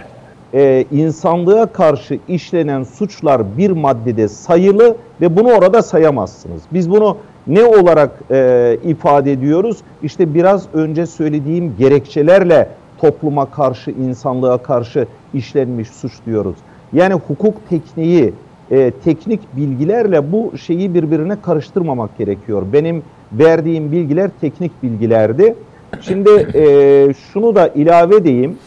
e, insanlığa karşı işlenen suçlar bir maddede sayılı ve bunu orada sayamazsınız. Biz bunu ne olarak e, ifade ediyoruz? İşte biraz önce söylediğim gerekçelerle topluma karşı, insanlığa karşı işlenmiş suç diyoruz. Yani hukuk tekniği, e, teknik bilgilerle bu şeyi birbirine karıştırmamak gerekiyor. Benim verdiğim bilgiler teknik bilgilerdi. Şimdi e, şunu da ilave edeyim.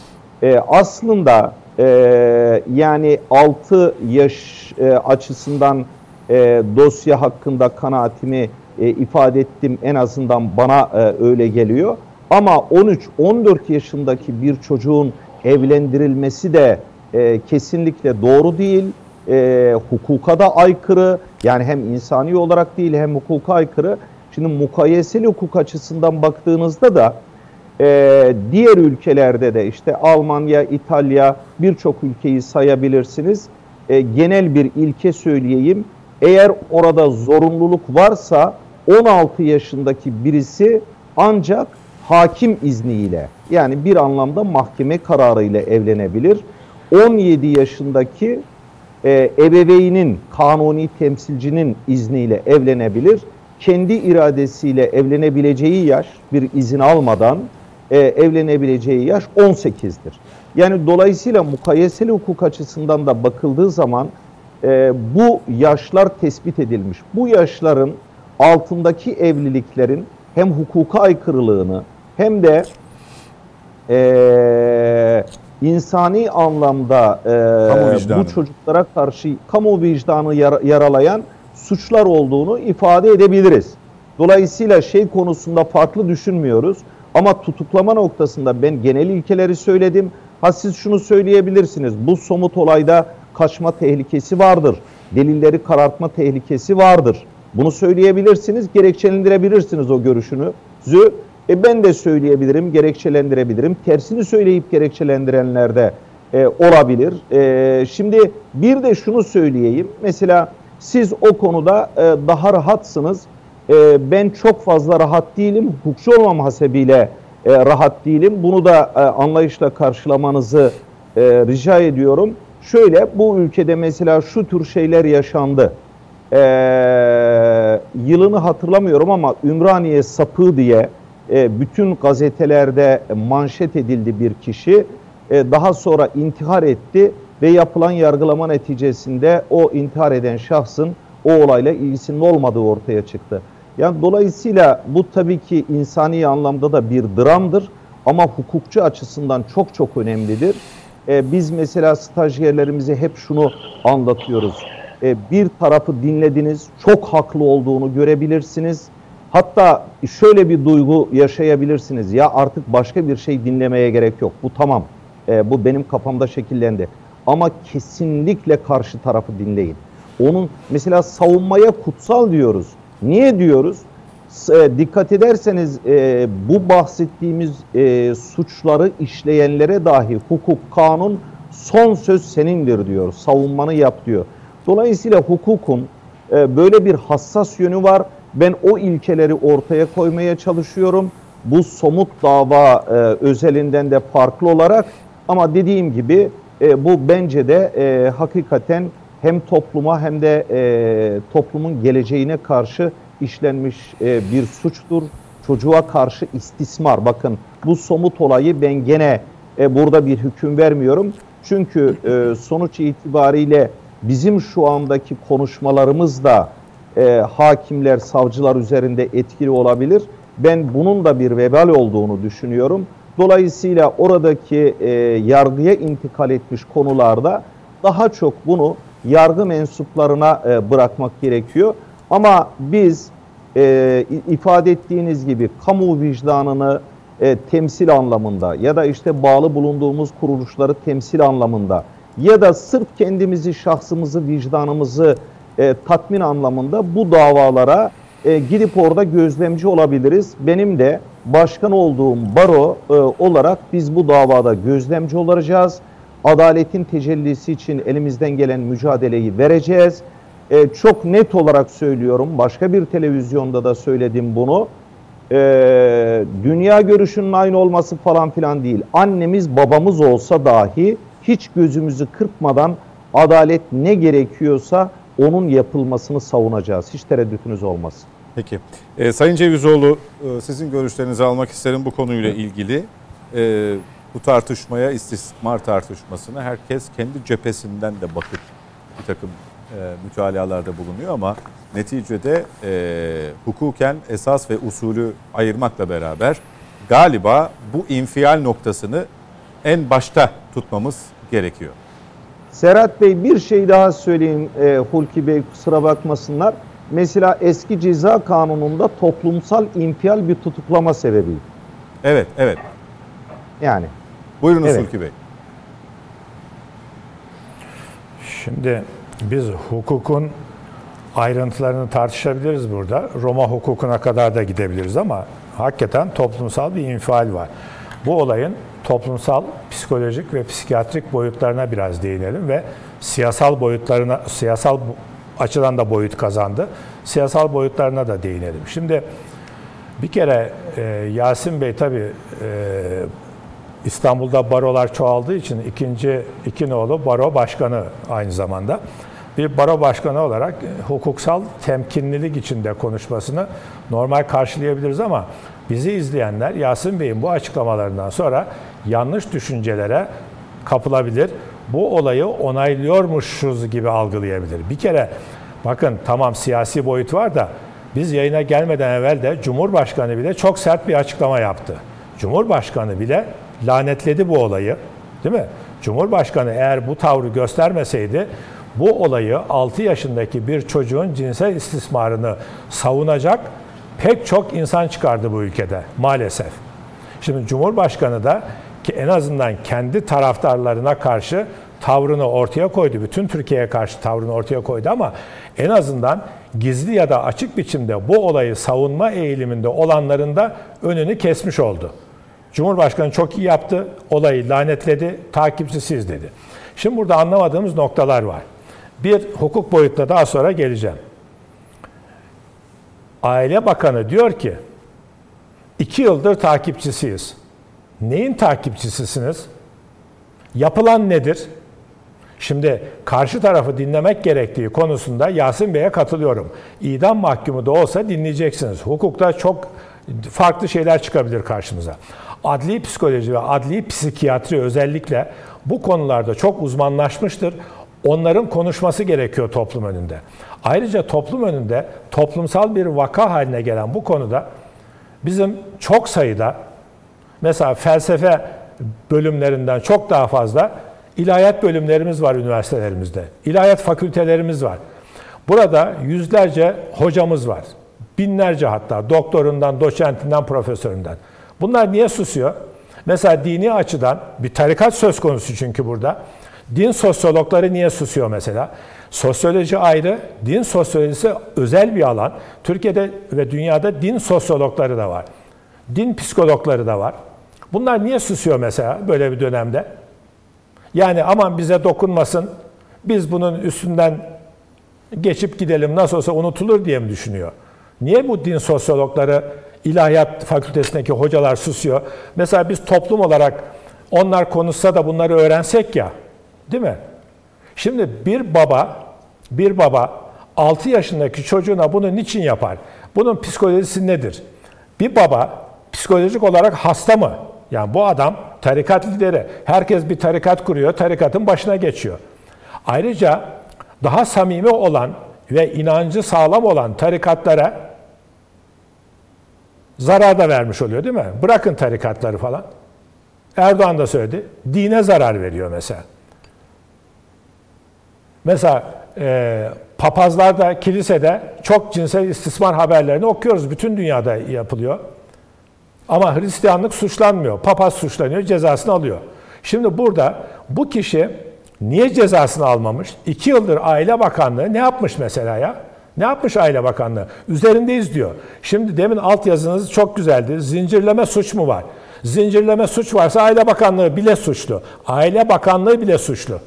E, aslında e, yani 6 yaş e, açısından e, dosya hakkında kanaatimi e, ifade ettim. En azından bana öyle geliyor. Ama 13-14 yaşındaki bir çocuğun evlendirilmesi de kesinlikle doğru değil. E, hukuka da aykırı. Yani hem insani olarak değil hem hukuka aykırı. Şimdi mukayeseli hukuk açısından baktığınızda da e, diğer ülkelerde de işte Almanya, İtalya birçok ülkeyi sayabilirsiniz. E, genel bir ilke söyleyeyim. Eğer orada zorunluluk varsa 16 yaşındaki birisi ancak hakim izniyle yani bir anlamda mahkeme kararıyla evlenebilir. 17 yaşındaki e, ebeveynin, kanuni temsilcinin izniyle evlenebilir. Kendi iradesiyle evlenebileceği yaş bir izin almadan e, evlenebileceği yaş 18'dir. Yani dolayısıyla mukayeseli hukuk açısından da bakıldığı zaman e, bu yaşlar tespit edilmiş. Bu yaşların altındaki evliliklerin hem hukuka aykırılığını hem de e, insani anlamda e, bu çocuklara karşı kamu vicdanı yar, yaralayan suçlar olduğunu ifade edebiliriz. Dolayısıyla şey konusunda farklı düşünmüyoruz. Ama tutuklama noktasında ben genel ilkeleri söyledim. Ha siz şunu söyleyebilirsiniz. Bu somut olayda kaçma tehlikesi vardır. Delilleri karartma tehlikesi vardır. Bunu söyleyebilirsiniz, gerekçelendirebilirsiniz o görüşünüzü. E ben de söyleyebilirim, gerekçelendirebilirim. Tersini söyleyip gerekçelendirenler de e, olabilir. E, şimdi bir de şunu söyleyeyim. Mesela siz o konuda e, daha rahatsınız. E, ben çok fazla rahat değilim. Hukukçu olmam hasebiyle e, rahat değilim. Bunu da e, anlayışla karşılamanızı e, rica ediyorum. Şöyle bu ülkede mesela şu tür şeyler yaşandı. E, yılını hatırlamıyorum ama Ümraniye sapığı diye e, bütün gazetelerde manşet edildi bir kişi. E, daha sonra intihar etti ve yapılan yargılama neticesinde o intihar eden şahsın o olayla ilgisinin olmadığı ortaya çıktı. Yani dolayısıyla bu tabii ki insani anlamda da bir dramdır ama hukukçu açısından çok çok önemlidir. Ee, biz mesela stajyerlerimize hep şunu anlatıyoruz. Ee, bir tarafı dinlediniz, çok haklı olduğunu görebilirsiniz. Hatta şöyle bir duygu yaşayabilirsiniz. Ya artık başka bir şey dinlemeye gerek yok. Bu tamam. Ee, bu benim kafamda şekillendi. Ama kesinlikle karşı tarafı dinleyin. Onun mesela savunmaya kutsal diyoruz. Niye diyoruz? E, dikkat ederseniz e, bu bahsettiğimiz e, suçları işleyenlere dahi hukuk, kanun son söz senindir diyor. Savunmanı yap diyor. Dolayısıyla hukukun e, böyle bir hassas yönü var. Ben o ilkeleri ortaya koymaya çalışıyorum. Bu somut dava e, özelinden de farklı olarak ama dediğim gibi e, bu bence de e, hakikaten hem topluma hem de e, toplumun geleceğine karşı işlenmiş e, bir suçtur. Çocuğa karşı istismar. Bakın bu somut olayı ben gene e, burada bir hüküm vermiyorum. Çünkü e, sonuç itibariyle bizim şu andaki konuşmalarımız da e, hakimler, savcılar üzerinde etkili olabilir. Ben bunun da bir vebal olduğunu düşünüyorum. Dolayısıyla oradaki e, yargıya intikal etmiş konularda daha çok bunu yargı mensuplarına e, bırakmak gerekiyor. Ama biz e, ifade ettiğiniz gibi kamu vicdanını e, temsil anlamında ya da işte bağlı bulunduğumuz kuruluşları temsil anlamında ya da sırf kendimizi, şahsımızı, vicdanımızı e, tatmin anlamında bu davalara e, gidip orada gözlemci olabiliriz. Benim de başkan olduğum baro e, olarak biz bu davada gözlemci olacağız. Adaletin tecellisi için elimizden gelen mücadeleyi vereceğiz. E, çok net olarak söylüyorum. Başka bir televizyonda da söyledim bunu. E, dünya görüşünün aynı olması falan filan değil. Annemiz babamız olsa dahi hiç gözümüzü kırpmadan adalet ne gerekiyorsa onun yapılmasını savunacağız. Hiç tereddütünüz olmasın. Peki. E, Sayın Cevizoğlu e, sizin görüşlerinizi almak isterim bu konuyla ilgili. E, bu tartışmaya, istismar tartışmasına herkes kendi cephesinden de bakıp bir takım e, mütalalarda bulunuyor ama neticede e, hukuken esas ve usulü ayırmakla beraber galiba bu infial noktasını en başta tutmamız gerekiyor. Serhat Bey bir şey daha söyleyeyim e, Hulki Bey kusura bakmasınlar. Mesela eski ceza kanununda toplumsal infial bir tutuklama sebebi. Evet, evet. Yani. Buyurunuz evet. Hulki Bey. Şimdi biz hukukun ayrıntılarını tartışabiliriz burada. Roma hukukuna kadar da gidebiliriz ama hakikaten toplumsal bir infial var. Bu olayın toplumsal, psikolojik ve psikiyatrik boyutlarına biraz değinelim ve siyasal boyutlarına, siyasal açıdan da boyut kazandı. Siyasal boyutlarına da değinelim. Şimdi bir kere e, Yasin Bey tabii e, İstanbul'da barolar çoğaldığı için ikinci iki nolu baro başkanı aynı zamanda. Bir baro başkanı olarak hukuksal temkinlilik içinde konuşmasını normal karşılayabiliriz ama bizi izleyenler Yasin Bey'in bu açıklamalarından sonra yanlış düşüncelere kapılabilir. Bu olayı onaylıyormuşuz gibi algılayabilir. Bir kere bakın tamam siyasi boyut var da biz yayına gelmeden evvel de Cumhurbaşkanı bile çok sert bir açıklama yaptı. Cumhurbaşkanı bile lanetledi bu olayı. Değil mi? Cumhurbaşkanı eğer bu tavrı göstermeseydi bu olayı 6 yaşındaki bir çocuğun cinsel istismarını savunacak pek çok insan çıkardı bu ülkede maalesef. Şimdi Cumhurbaşkanı da ki en azından kendi taraftarlarına karşı tavrını ortaya koydu. Bütün Türkiye'ye karşı tavrını ortaya koydu ama en azından gizli ya da açık biçimde bu olayı savunma eğiliminde olanların da önünü kesmiş oldu. Cumhurbaşkanı çok iyi yaptı, olayı lanetledi, takipçisiz dedi. Şimdi burada anlamadığımız noktalar var. Bir hukuk boyutuna daha sonra geleceğim. Aile Bakanı diyor ki, iki yıldır takipçisiyiz. Neyin takipçisisiniz? Yapılan nedir? Şimdi karşı tarafı dinlemek gerektiği konusunda Yasin Bey'e katılıyorum. İdam mahkumu da olsa dinleyeceksiniz. Hukukta çok farklı şeyler çıkabilir karşımıza. Adli psikoloji ve adli psikiyatri özellikle bu konularda çok uzmanlaşmıştır. Onların konuşması gerekiyor toplum önünde. Ayrıca toplum önünde toplumsal bir vaka haline gelen bu konuda bizim çok sayıda mesela felsefe bölümlerinden çok daha fazla ilahiyat bölümlerimiz var üniversitelerimizde. İlahiyat fakültelerimiz var. Burada yüzlerce hocamız var. Binlerce hatta doktorundan, doçentinden, profesöründen. Bunlar niye susuyor? Mesela dini açıdan bir tarikat söz konusu çünkü burada. Din sosyologları niye susuyor mesela? Sosyoloji ayrı, din sosyolojisi özel bir alan. Türkiye'de ve dünyada din sosyologları da var. Din psikologları da var. Bunlar niye susuyor mesela böyle bir dönemde? Yani aman bize dokunmasın, biz bunun üstünden geçip gidelim nasıl olsa unutulur diye mi düşünüyor? Niye bu din sosyologları, ilahiyat fakültesindeki hocalar susuyor? Mesela biz toplum olarak onlar konuşsa da bunları öğrensek ya, değil mi? Şimdi bir baba, bir baba 6 yaşındaki çocuğuna bunu niçin yapar? Bunun psikolojisi nedir? Bir baba psikolojik olarak hasta mı? Yani bu adam tarikat lideri. Herkes bir tarikat kuruyor, tarikatın başına geçiyor. Ayrıca daha samimi olan ve inancı sağlam olan tarikatlara zarar da vermiş oluyor değil mi? Bırakın tarikatları falan. Erdoğan da söyledi. Dine zarar veriyor mesela. Mesela e, papazlarda, kilisede çok cinsel istismar haberlerini okuyoruz. Bütün dünyada yapılıyor. Ama Hristiyanlık suçlanmıyor. Papaz suçlanıyor, cezasını alıyor. Şimdi burada bu kişi niye cezasını almamış? İki yıldır Aile Bakanlığı ne yapmış mesela ya? Ne yapmış Aile Bakanlığı? Üzerindeyiz diyor. Şimdi demin alt yazınız çok güzeldi. Zincirleme suç mu var? Zincirleme suç varsa Aile Bakanlığı bile suçlu. Aile Bakanlığı bile suçlu.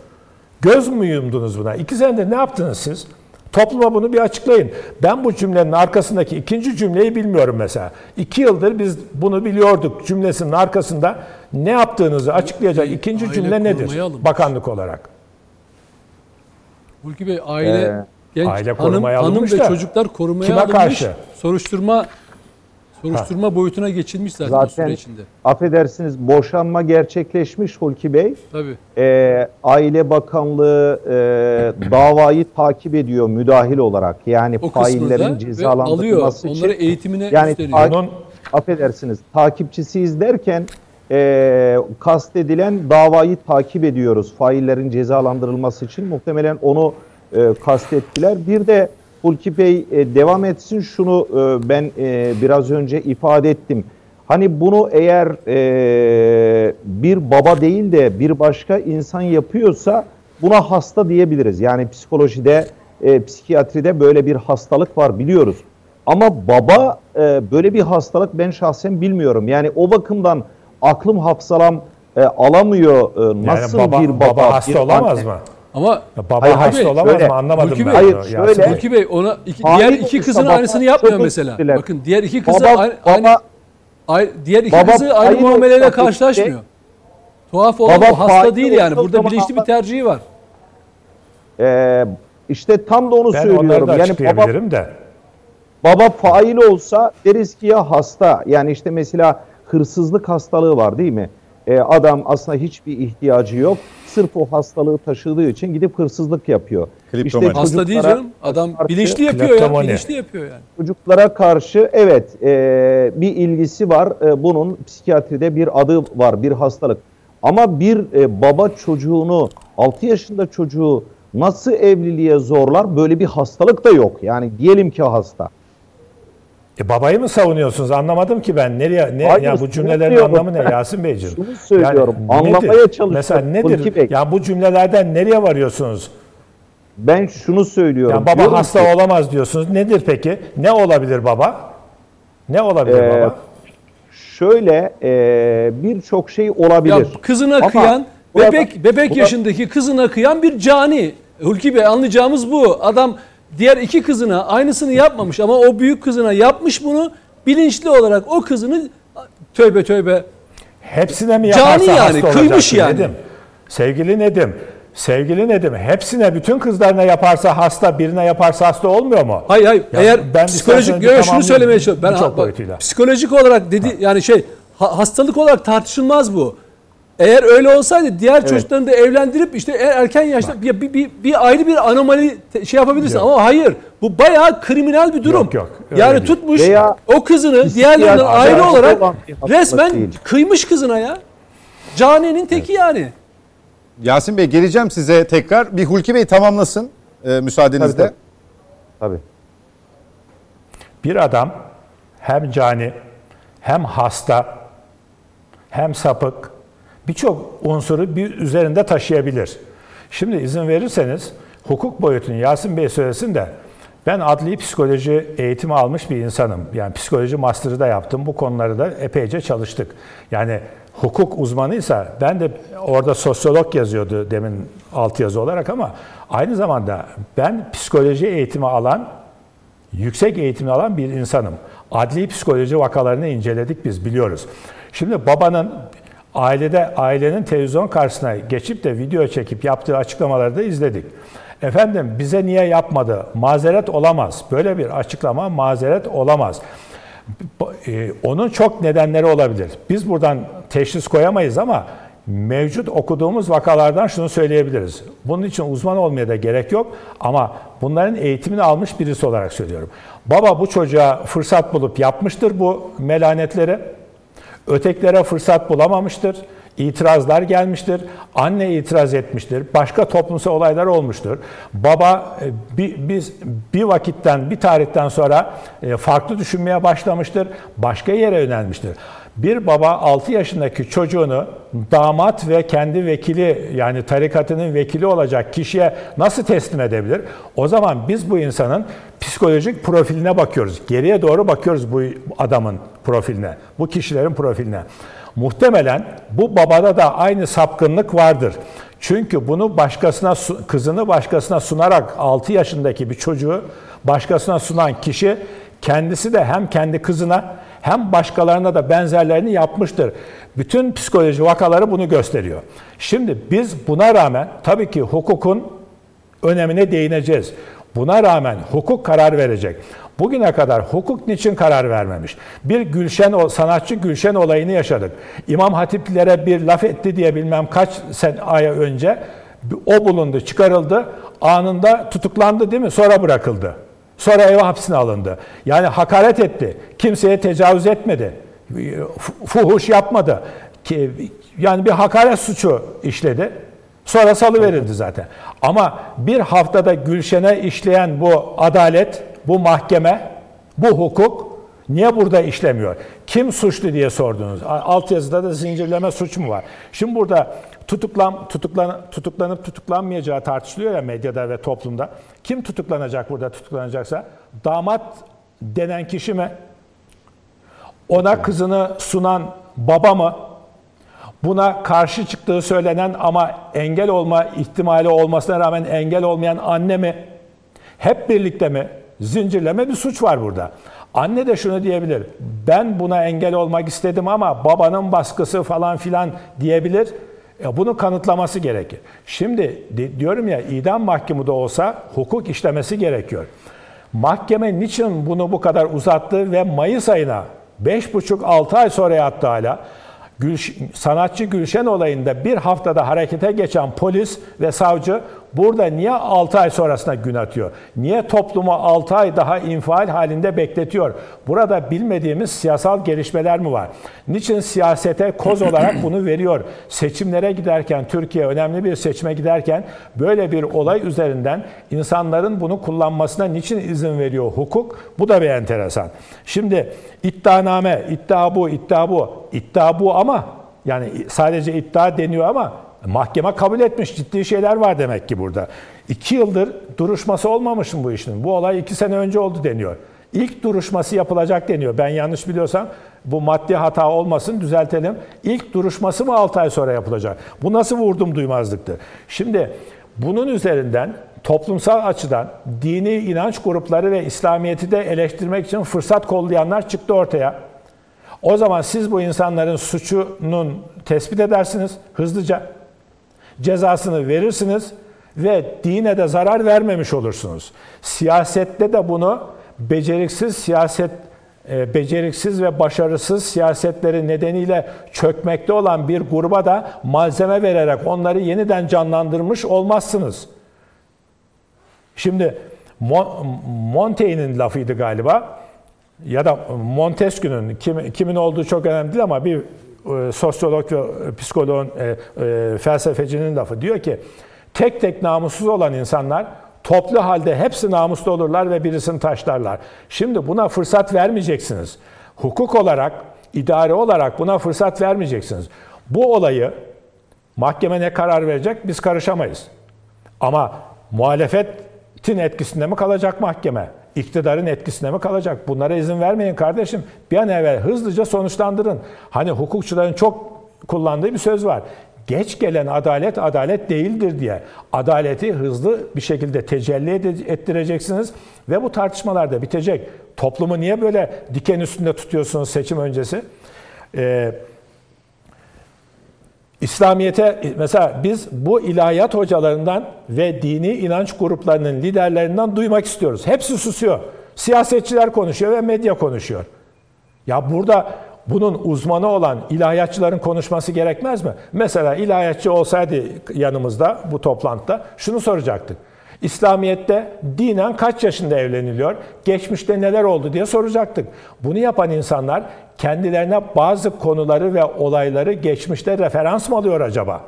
Göz mü yumdunuz buna? İki senedir ne yaptınız siz? Topluma bunu bir açıklayın. Ben bu cümlenin arkasındaki ikinci cümleyi bilmiyorum mesela. İki yıldır biz bunu biliyorduk cümlesinin arkasında ne yaptığınızı açıklayacak ikinci Aile cümle nedir? Bakanlık olarak. Hulki Bey aile Ee, genç aile hanım, korumaya hanım alınmış ve da çocuklar korumaya kime alınmış. karşı? Soruşturma soruşturma boyutuna geçilmiş zaten, Zaten süre içinde. affedersiniz boşanma gerçekleşmiş Hulki Bey. Tabii. Ee, Aile Bakanlığı e, davayı takip ediyor müdahil olarak. Yani O faillerin cezalandırılması için. Onları eğitimine yani üstleniyor. ta- Bunun affedersiniz takipçisiyiz derken e, kastedilen davayı takip ediyoruz. Faillerin cezalandırılması için muhtemelen onu e, kastettiler. Bir de Hulki Bey e, devam etsin şunu e, ben e, biraz önce ifade ettim. Hani bunu eğer e, bir baba değil de bir başka insan yapıyorsa buna hasta diyebiliriz. Yani psikolojide, e, psikiyatride böyle bir hastalık var biliyoruz. Ama baba e, böyle bir hastalık ben şahsen bilmiyorum. Yani o bakımdan aklım hafsalam e, alamıyor e, nasıl yani baba, bir baba, baba hasta bir olamaz anne. mı? Ama Ya Baba Hayır, hasta hayır, olamaz şöyle. mı? Anlamadım Hulki ben. Hayır, şöyle. Hulki Bey ona iki, diğer iki kızın baba- aynısını yapmıyor mesela. özür dilerim. Bakın diğer iki kızı Baba, aynı, baba, aynı ay- diğer iki Baba kızı aynı muameleyle karşılaşmıyor. Tuhaf olan Baba o hasta değil yani. Burada bilinçli bir tercihi var. e, işte tam da onu Ben onları söylüyorum. da Yani baba, de. baba fail olsa deriz ki ya hasta. Yani işte mesela hırsızlık hastalığı var değil mi? E, adam aslında hiçbir ihtiyacı yok. Sırf o hastalığı taşıdığı için gidip hırsızlık yapıyor. Kliptomani. Hasta değil canım. Adam karşı- bilinçli yapıyor ya. Bilinçli yapıyor yani. Çocuklara karşı evet e, bir ilgisi var. E, bunun psikiyatride bir adı var, bir hastalık. Ama bir e, baba çocuğunu, 6 yaşında çocuğu nasıl evliliğe zorlar? Böyle bir hastalık da yok. Yani diyelim ki hasta. E babayı mı savunuyorsunuz? Anlamadım ki ben. Nereye ne Hayır, ya bu cümlelerin diyorum. anlamı ne Yasin Beyciğim? Şunu söylüyorum, anlamaya nedir? çalışıyorum, Mesela nedir? Bey. Ya bu cümlelerden nereye varıyorsunuz? Ben şunu söylüyorum. Ya baba diyorum hasta ki, olamaz diyorsunuz. Nedir peki? Ne olabilir baba? Ne olabilir Ee, baba? Şöyle e, birçok şey olabilir. Ya kızına Ama kıyan, burada- bebek bebek burada- yaşındaki kızına kıyan bir cani. Hulki Bey anlayacağımız bu. Adam diğer iki kızına aynısını yapmamış ama o büyük kızına yapmış bunu. Bilinçli olarak o kızını tövbe tövbe Hepsine mi Cani yaparsa yani, hasta kıymış yani. Nedim? Sevgili Nedim, sevgili Nedim, hepsine bütün kızlarına yaparsa hasta, birine yaparsa hasta olmuyor mu? Hayır hayır. Ya Eğer ben psikolojik Yo, şunu söylemeye çalışıyorum. Ben Birçok bak, boyutuyla. psikolojik olarak dedi yani şey ha- hastalık olarak tartışılmaz bu. Eğer öyle olsaydı diğer çocuklarını da evlendirip işte er- erken yaşta bir, bir, bir, bir ayrı bir anomali şey yapabilirsin Yok. ama hayır bu bayağı kriminal bir durum. Yok, yok, yani değil. tutmuş Veya o kızını diğerlerinden ayrı olarak resmen değil. kıymış kızına ya. Caninin teki yani. Yasin Bey geleceğim size tekrar. Bir Hulki Bey tamamlasın e, müsaadenizle. Tabii, tabii. Bir adam hem cani, hem hasta, hem sapık, birçok unsuru bir üzerinde taşıyabilir. Şimdi izin verirseniz hukuk boyutunu Yasin Bey söylesin de ben adli psikoloji eğitimi almış bir insanım. Yani psikoloji master'ı da yaptım. Bu konuları da epeyce çalıştık. Yani hukuk uzmanıysa ben de orada sosyolog yazıyordu demin altyazı olarak ama aynı zamanda ben psikoloji eğitimi alan yüksek eğitimi alan bir insanım. Adli psikoloji vakalarını inceledik biz biliyoruz. Şimdi babanın ailede ailenin televizyon karşısına geçip de video çekip yaptığı açıklamaları da izledik. Efendim bize niye yapmadı? Mazeret olamaz. Böyle bir açıklama mazeret olamaz. E, onun çok nedenleri olabilir. Biz buradan teşhis koyamayız ama mevcut okuduğumuz vakalardan şunu söyleyebiliriz. Bunun için uzman olmaya da gerek yok ama bunların eğitimini almış birisi olarak söylüyorum. Baba bu çocuğa fırsat bulup yapmıştır bu melanetleri. Ötekilere fırsat bulamamıştır. İtirazlar gelmiştir. Anne itiraz etmiştir. Başka toplumsal olaylar olmuştur. Baba e, biz bir vakitten, bir tarihten sonra e, farklı düşünmeye başlamıştır. Başka yere yönelmiştir. Bir baba 6 yaşındaki çocuğunu damat ve kendi vekili yani tarikatının vekili olacak kişiye nasıl teslim edebilir? O zaman biz bu insanın psikolojik profiline bakıyoruz. Geriye doğru bakıyoruz bu adamın profiline, bu kişilerin profiline. Muhtemelen bu babada da aynı sapkınlık vardır. Çünkü bunu başkasına kızını başkasına sunarak 6 yaşındaki bir çocuğu başkasına sunan kişi kendisi de hem kendi kızına hem başkalarına da benzerlerini yapmıştır. Bütün psikoloji vakaları bunu gösteriyor. Şimdi biz buna rağmen tabii ki hukukun önemine değineceğiz. Buna rağmen hukuk karar verecek. Bugüne kadar hukuk niçin karar vermemiş? Bir Gülşen, sanatçı Gülşen olayını yaşadık. İmam hatiplere bir laf etti diye bilmem kaç sen ay önce o bulundu, çıkarıldı. Anında tutuklandı değil mi? Sonra bırakıldı. Sonra eve hapsine alındı. Yani hakaret etti. Kimseye tecavüz etmedi. Fuhuş yapmadı. Yani bir hakaret suçu işledi. Sonra salı verildi zaten. Ama bir haftada Gülşen'e işleyen bu adalet, bu mahkeme, bu hukuk niye burada işlemiyor? Kim suçlu diye sordunuz. Altyazıda da zincirleme suç mu var? Şimdi burada tutuklan, tutuklan, tutuklanıp tutuklanmayacağı tartışılıyor ya medyada ve toplumda. Kim tutuklanacak burada tutuklanacaksa? Damat denen kişi mi? Ona kızını sunan baba mı? Buna karşı çıktığı söylenen ama engel olma ihtimali olmasına rağmen engel olmayan anne mi? Hep birlikte mi? Zincirleme bir suç var burada. Anne de şunu diyebilir. Ben buna engel olmak istedim ama babanın baskısı falan filan diyebilir. E bunu kanıtlaması gerekir. Şimdi diyorum ya idam mahkumu da olsa hukuk işlemesi gerekiyor. Mahkeme niçin bunu bu kadar uzattı ve Mayıs ayına 5,5-6 ay sonra yattı hala. Gülş, sanatçı Gülşen olayında bir haftada harekete geçen polis ve savcı burada niye 6 ay sonrasına gün atıyor? Niye toplumu 6 ay daha infial halinde bekletiyor? Burada bilmediğimiz siyasal gelişmeler mi var? Niçin siyasete koz [CLEARS THROAT] olarak bunu veriyor? Seçimlere giderken, Türkiye önemli bir seçime giderken böyle bir olay üzerinden insanların bunu kullanmasına niçin izin veriyor hukuk? Bu da bir enteresan. Şimdi iddianame, iddia bu, iddia bu. İddia bu ama yani sadece iddia deniyor ama mahkeme kabul etmiş ciddi şeyler var demek ki burada. İki yıldır duruşması olmamış mı bu işin? Bu olay iki sene önce oldu deniyor. İlk duruşması yapılacak deniyor. Ben yanlış biliyorsam bu maddi hata olmasın düzeltelim. İlk duruşması mı 6 ay sonra yapılacak? Bu nasıl vurdum duymazlıktır. Şimdi bunun üzerinden toplumsal açıdan dini inanç grupları ve İslamiyet'i de eleştirmek için fırsat kollayanlar çıktı ortaya. O zaman siz bu insanların suçunun tespit edersiniz hızlıca. Cezasını verirsiniz ve dine de zarar vermemiş olursunuz. Siyasette de bunu beceriksiz siyaset e, beceriksiz ve başarısız siyasetleri nedeniyle çökmekte olan bir gruba da malzeme vererek onları yeniden canlandırmış olmazsınız. Şimdi Montaigne'in lafıydı galiba ya da Montesquieu'nun kim, kimin olduğu çok önemli değil ama bir sosyolog ve psikoloğun e, e, felsefecinin lafı diyor ki tek tek namussuz olan insanlar toplu halde hepsi namuslu olurlar ve birisini taşlarlar. Şimdi buna fırsat vermeyeceksiniz. Hukuk olarak, idare olarak buna fırsat vermeyeceksiniz. Bu olayı mahkeme ne karar verecek biz karışamayız. Ama muhalefetin etkisinde mi kalacak mahkeme? İktidarın etkisinde mi kalacak? Bunlara izin vermeyin kardeşim. Bir an evvel hızlıca sonuçlandırın. Hani hukukçuların çok kullandığı bir söz var. Geç gelen adalet adalet değildir diye. Adaleti hızlı bir şekilde tecelli ettireceksiniz ve bu tartışmalar da bitecek. Toplumu niye böyle diken üstünde tutuyorsunuz seçim öncesi? Ee, İslamiyet'e mesela biz bu ilahiyat hocalarından ve dini inanç gruplarının liderlerinden duymak istiyoruz. Hepsi susuyor. Siyasetçiler konuşuyor ve medya konuşuyor. Ya burada bunun uzmanı olan ilahiyatçıların konuşması gerekmez mi? Mesela ilahiyatçı olsaydı yanımızda bu toplantıda şunu soracaktık. İslamiyet'te dinen kaç yaşında evleniliyor? Geçmişte neler oldu diye soracaktık. Bunu yapan insanlar kendilerine bazı konuları ve olayları geçmişte referans mı alıyor acaba?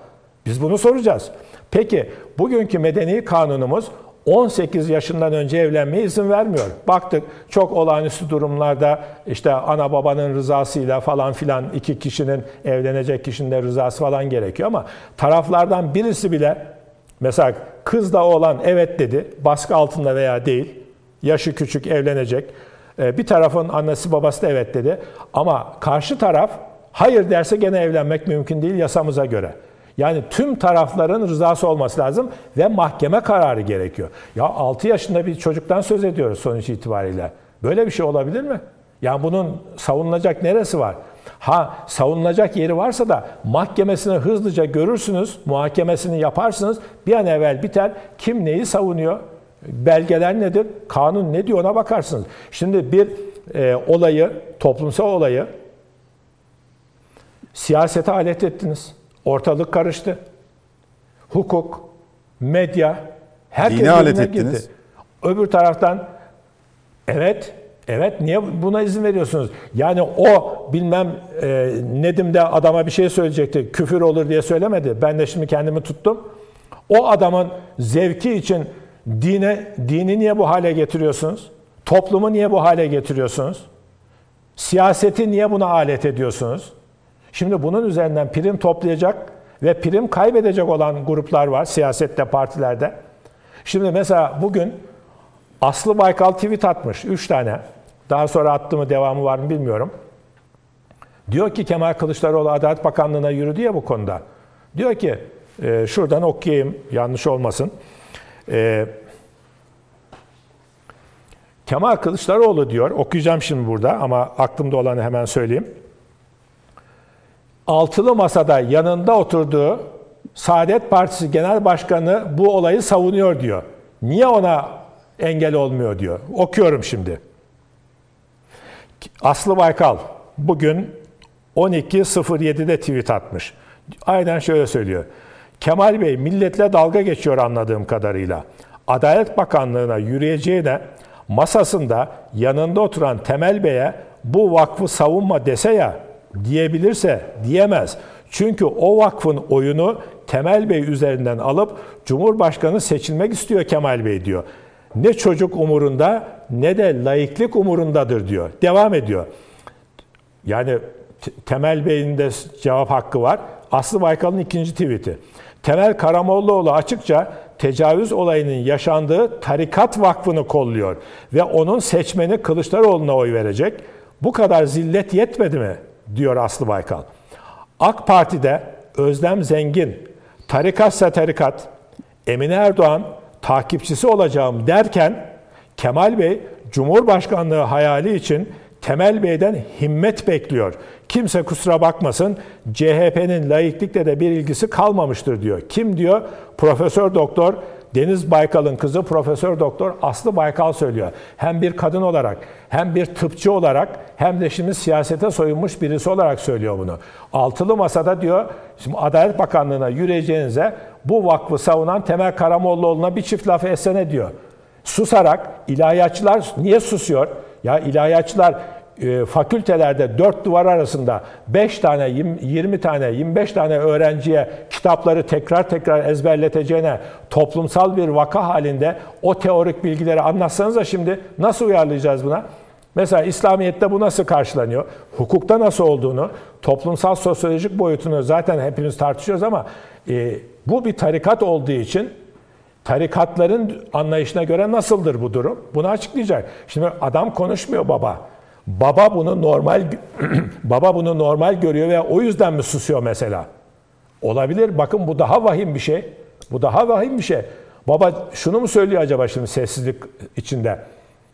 Biz bunu soracağız. Peki bugünkü medeni kanunumuz 18 yaşından önce evlenmeye izin vermiyor. Baktık çok olağanüstü durumlarda işte ana babanın rızasıyla falan filan iki kişinin evlenecek kişinin de rızası falan gerekiyor ama taraflardan birisi bile mesela kız da olan evet dedi baskı altında veya değil yaşı küçük evlenecek ee, bir tarafın annesi babası da evet dedi ama karşı taraf hayır derse gene evlenmek mümkün değil yasamıza göre. Yani tüm tarafların rızası olması lazım ve mahkeme kararı gerekiyor. Ya 6 yaşında bir çocuktan söz ediyoruz sonuç itibariyle. Böyle bir şey olabilir mi? Yani bunun savunulacak neresi var? Ha savunulacak yeri varsa da mahkemesini hızlıca görürsünüz, muhakemesini yaparsınız. Bir an evvel biter. Kim neyi savunuyor? Belgeler nedir? Kanun ne diyor ona bakarsınız. Şimdi bir e, olayı, toplumsal olayı siyasete alet ettiniz. Ortalık karıştı. Hukuk, medya, herkes Dine alet ettiniz. Gitti. Öbür taraftan evet, evet niye buna izin veriyorsunuz? Yani o bilmem e, Nedim de adama bir şey söyleyecekti. Küfür olur diye söylemedi. Ben de şimdi kendimi tuttum. O adamın zevki için dine dini niye bu hale getiriyorsunuz? Toplumu niye bu hale getiriyorsunuz? Siyaseti niye buna alet ediyorsunuz? Şimdi bunun üzerinden prim toplayacak ve prim kaybedecek olan gruplar var siyasette, partilerde. Şimdi mesela bugün Aslı Baykal tweet atmış. Üç tane. Daha sonra attı mı devamı var mı bilmiyorum. Diyor ki Kemal Kılıçdaroğlu Adalet Bakanlığı'na yürüdü ya bu konuda. Diyor ki e, şuradan okuyayım yanlış olmasın. E, Kemal Kılıçdaroğlu diyor, okuyacağım şimdi burada ama aklımda olanı hemen söyleyeyim altılı masada yanında oturduğu Saadet Partisi Genel Başkanı bu olayı savunuyor diyor. Niye ona engel olmuyor diyor. Okuyorum şimdi. Aslı Baykal bugün 12.07'de tweet atmış. Aynen şöyle söylüyor. Kemal Bey milletle dalga geçiyor anladığım kadarıyla. Adalet Bakanlığı'na yürüyeceğine masasında yanında oturan Temel Bey'e bu vakfı savunma dese ya diyebilirse diyemez. Çünkü o vakfın oyunu Temel Bey üzerinden alıp Cumhurbaşkanı seçilmek istiyor Kemal Bey diyor. Ne çocuk umurunda ne de laiklik umurundadır diyor. Devam ediyor. Yani Temel Bey'in de cevap hakkı var. Aslı Baykal'ın ikinci tweet'i. Temel Karamollaoğlu açıkça tecavüz olayının yaşandığı tarikat vakfını kolluyor ve onun seçmeni Kılıçdaroğlu'na oy verecek. Bu kadar zillet yetmedi mi? diyor Aslı Baykal. AK Parti'de Özlem Zengin, tarikatsa tarikat, Emine Erdoğan takipçisi olacağım derken Kemal Bey Cumhurbaşkanlığı hayali için Temel Bey'den himmet bekliyor. Kimse kusura bakmasın CHP'nin layıklıkla da bir ilgisi kalmamıştır diyor. Kim diyor? Profesör Doktor Deniz Baykal'ın kızı Profesör Doktor Aslı Baykal söylüyor. Hem bir kadın olarak, hem bir tıpçı olarak, hem de şimdi siyasete soyunmuş birisi olarak söylüyor bunu. Altılı masada diyor, şimdi Adalet Bakanlığı'na yürüyeceğinize bu vakfı savunan Temel Karamollaoğlu'na bir çift laf etsene diyor. Susarak, ilahiyatçılar niye susuyor? Ya ilahiyatçılar e, fakültelerde dört duvar arasında 5 tane, 20 tane, 25 tane öğrenciye kitapları tekrar tekrar ezberleteceğine toplumsal bir vaka halinde o teorik bilgileri anlatsanız şimdi nasıl uyarlayacağız buna? Mesela İslamiyet'te bu nasıl karşılanıyor? Hukukta nasıl olduğunu, toplumsal sosyolojik boyutunu zaten hepimiz tartışıyoruz ama e, bu bir tarikat olduğu için Tarikatların anlayışına göre nasıldır bu durum? Bunu açıklayacak. Şimdi adam konuşmuyor baba. Baba bunu normal [CLEARS THROAT] baba bunu normal görüyor ve o yüzden mi susuyor mesela? Olabilir. Bakın bu daha vahim bir şey. Bu daha vahim bir şey. Baba şunu mu söylüyor acaba şimdi sessizlik içinde?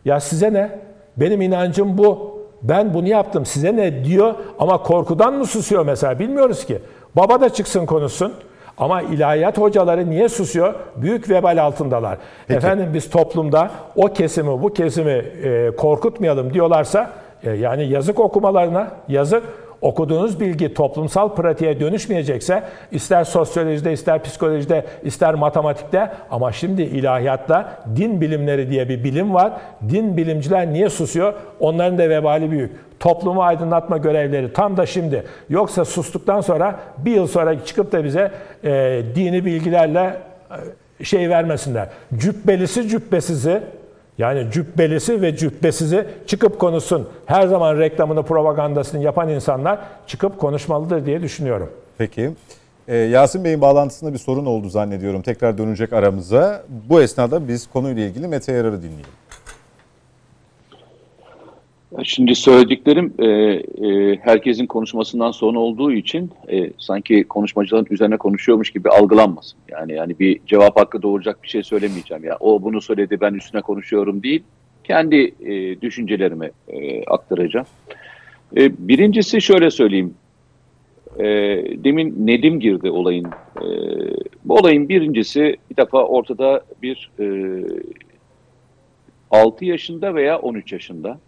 Ya size ne? Benim inancım bu. Ben bunu yaptım. Size ne diyor? Ama korkudan mı susuyor mesela? Bilmiyoruz ki. Baba da çıksın konuşsun. Ama ilahiyat hocaları niye susuyor? Büyük vebal altındalar. Peki. Efendim biz toplumda o kesimi bu kesimi e, korkutmayalım diyorlarsa e, yani yazık okumalarına yazık okuduğunuz bilgi toplumsal pratiğe dönüşmeyecekse ister sosyolojide, ister psikolojide, ister matematikte ama şimdi ilahiyatta din bilimleri diye bir bilim var. Din bilimciler niye susuyor? Onların da vebali büyük. Toplumu aydınlatma görevleri tam da şimdi. Yoksa sustuktan sonra bir yıl sonra çıkıp da bize e, dini bilgilerle e, şey vermesinler. Cübbelisi cübbesizi yani cübbelisi ve cübbesizi çıkıp konuşsun. Her zaman reklamını, propagandasını yapan insanlar çıkıp konuşmalıdır diye düşünüyorum. Peki. Ee, Yasin Bey'in bağlantısında bir sorun oldu zannediyorum. Tekrar dönecek aramıza. Bu esnada biz konuyla ilgili Mete Yarar'ı dinleyelim. Şimdi söylediklerim e, e, herkesin konuşmasından sonra olduğu için e, sanki konuşmacıların üzerine konuşuyormuş gibi algılanmasın. Yani yani bir cevap hakkı doğuracak bir şey söylemeyeceğim. Ya o bunu söyledi ben üstüne konuşuyorum değil. Kendi e, düşüncelerimi e, aktaracağım. E, birincisi şöyle söyleyeyim. E, demin Nedim girdi olayın. E, bu olayın birincisi bir defa ortada bir e, 6 yaşında veya 13 yaşında